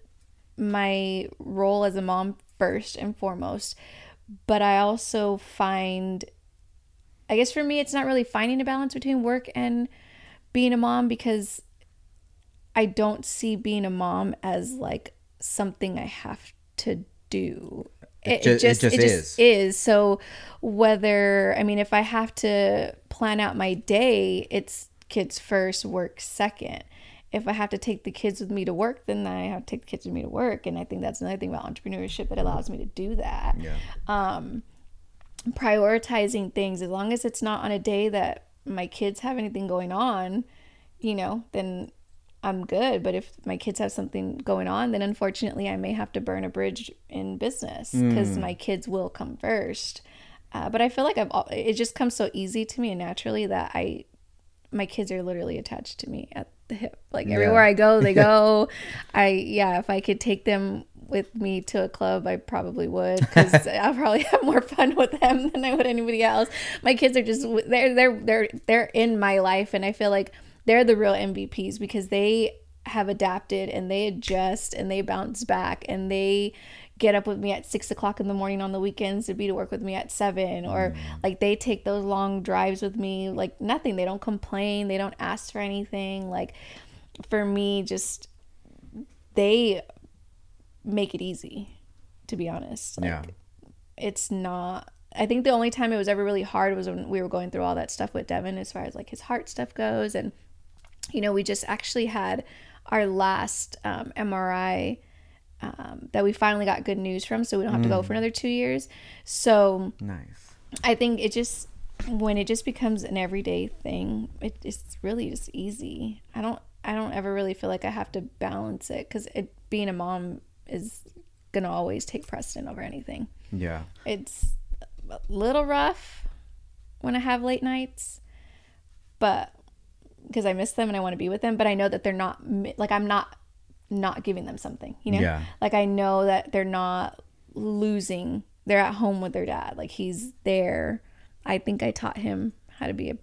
S2: my role as a mom first and foremost, but I also find I guess for me it's not really finding a balance between work and being a mom because I don't see being a mom as like something I have to do. It, it
S1: it
S2: just,
S1: just
S2: it just
S1: is.
S2: is. So whether I mean if I have to plan out my day, it's kids first, work second. If I have to take the kids with me to work, then I have to take the kids with me to work. And I think that's another thing about entrepreneurship that allows me to do that
S1: Yeah.
S2: Um, prioritizing things. As long as it's not on a day that my kids have anything going on you know then i'm good. But if my kids have something going on then unfortunately i may have to burn a bridge in business because my kids will come first. Uh, but i feel like i've it just comes so easy to me and naturally that i my kids are literally attached to me at the hip. Like everywhere i go they (laughs) go. I yeah if i could take them with me to a club i probably would because (laughs) i'll probably (laughs) have more fun with them than i would anybody else. My kids are just they're they're they're they're in my life and i feel like they're the real mvps because they have adapted and they adjust and they bounce back and they get up with me at six o'clock in the morning on the weekends to be to work with me at seven or mm. like they take those long drives with me like nothing. They don't complain. They don't ask for anything. Like for me just they make it easy to be honest like
S1: yeah.
S2: it's not I think the only time it was ever really hard was when we were going through all that stuff with Devin as far as like his heart stuff goes and you know we just actually had our last um, MRI um, that we finally got good news from so we don't have to go for another two years so
S1: Nice.
S2: I think it just when it just becomes an everyday thing, it, it's really just easy. I don't I don't ever really feel like I have to balance it because it being a mom is gonna always take precedent over anything.
S1: Yeah.
S2: It's a little rough when I have late nights, but because I miss them and I want to be with them, but I know that they're not like I'm not not giving them something, you know?
S1: Yeah.
S2: Like I know that they're not losing. They're at home with their dad. Like he's there. I think I taught him how to be a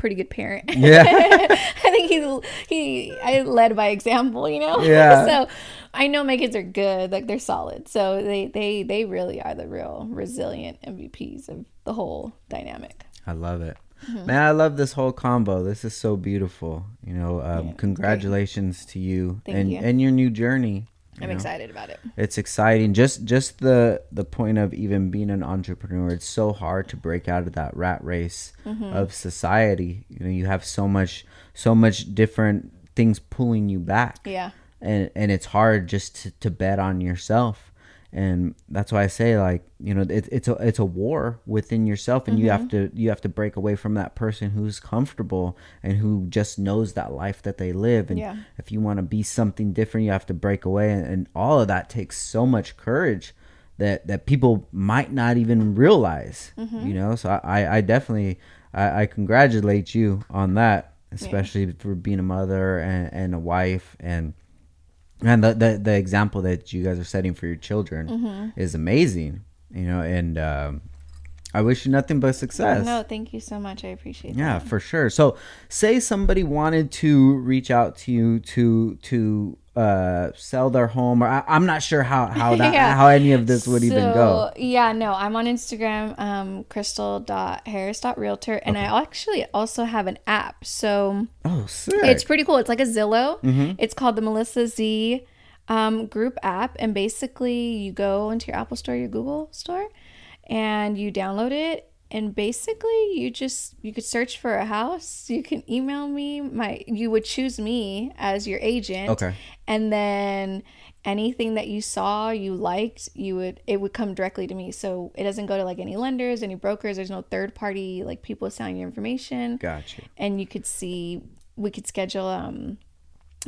S2: pretty good parent. (laughs)
S1: Yeah.
S2: I think he he I led by example, you know.
S1: Yeah. (laughs)
S2: so I know my kids are good, like they're solid. So they they they really are the real resilient MVPs of the whole dynamic.
S1: I love it.
S2: Mm-hmm.
S1: Man, I love this whole combo. This is so beautiful. You know, um,
S2: Yeah,
S1: congratulations to you
S2: Thank
S1: and
S2: you.
S1: and your new journey.
S2: I'm
S1: know?
S2: excited about it.
S1: it's exciting just just the the point of even being an entrepreneur it's so hard to break out of that rat race
S2: Mm-hmm.
S1: of society you know you have so much so much different things pulling you back
S2: Yeah.
S1: and and it's hard just to, to bet on yourself and that's why I say like you know it, it's a it's a war within yourself and you have mm-hmm. to you have to break away from that person who's comfortable and who just knows that life that they live. And
S2: Yeah.
S1: if you want to be something different you have to break away. And, and all of that takes so much courage that that people might not even realize mm-hmm. you know? So I I definitely I, I congratulate you on that especially for being a mother and, and a wife. And and the, the the example that you guys are setting for your children
S2: Mm-hmm.
S1: is amazing you know and um, i wish you nothing but success
S2: No, thank you so much. I appreciate it.
S1: yeah
S2: that.
S1: for sure so say somebody wanted to reach out to you to to uh sell their home or I, i'm not sure how (laughs) how that
S2: Yeah.
S1: how any of this would even go
S2: Yeah, no, I'm on Instagram, um, crystal.harris.realtor, and I actually also have an app. So
S1: oh sick
S2: it's pretty cool. It's like a Zillow.
S1: Mm-hmm.
S2: It's called the Melissa Z um, group app. And basically, you go into your Apple Store, your Google Store, and you download it. And basically, you just you could search for a house. You can email me. My you would choose me as your agent.
S1: Okay.
S2: And then anything that you saw you liked, you would it would come directly to me. So it doesn't go to like any lenders, any brokers. There's no third party like people selling your information
S1: gotcha
S2: and you could see we could schedule um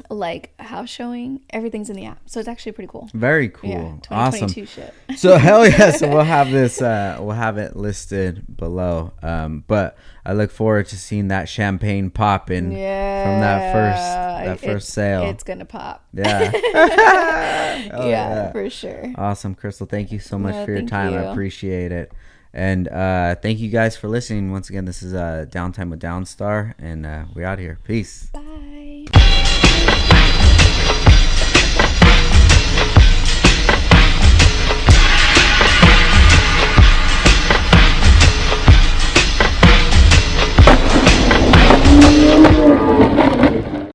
S2: like house showing everything's in the app. So it's actually pretty cool.
S1: Very cool.
S2: yeah
S1: awesome.
S2: 2022 shit. (laughs)
S1: So hell yeah. So we'll have (laughs) this uh we'll have it listed below. Um but i look forward to seeing that champagne popping
S2: yeah
S1: from that first that first
S2: it's,
S1: sale.
S2: it's gonna pop.
S1: Yeah. (laughs) Oh,
S2: yeah, for sure.
S1: Awesome crystal. Thank you so much
S2: No,
S1: for your time. I appreciate it. And uh thank you guys for listening. Once again this is uh downtime with downstar and uh we out here. Peace.
S2: Bye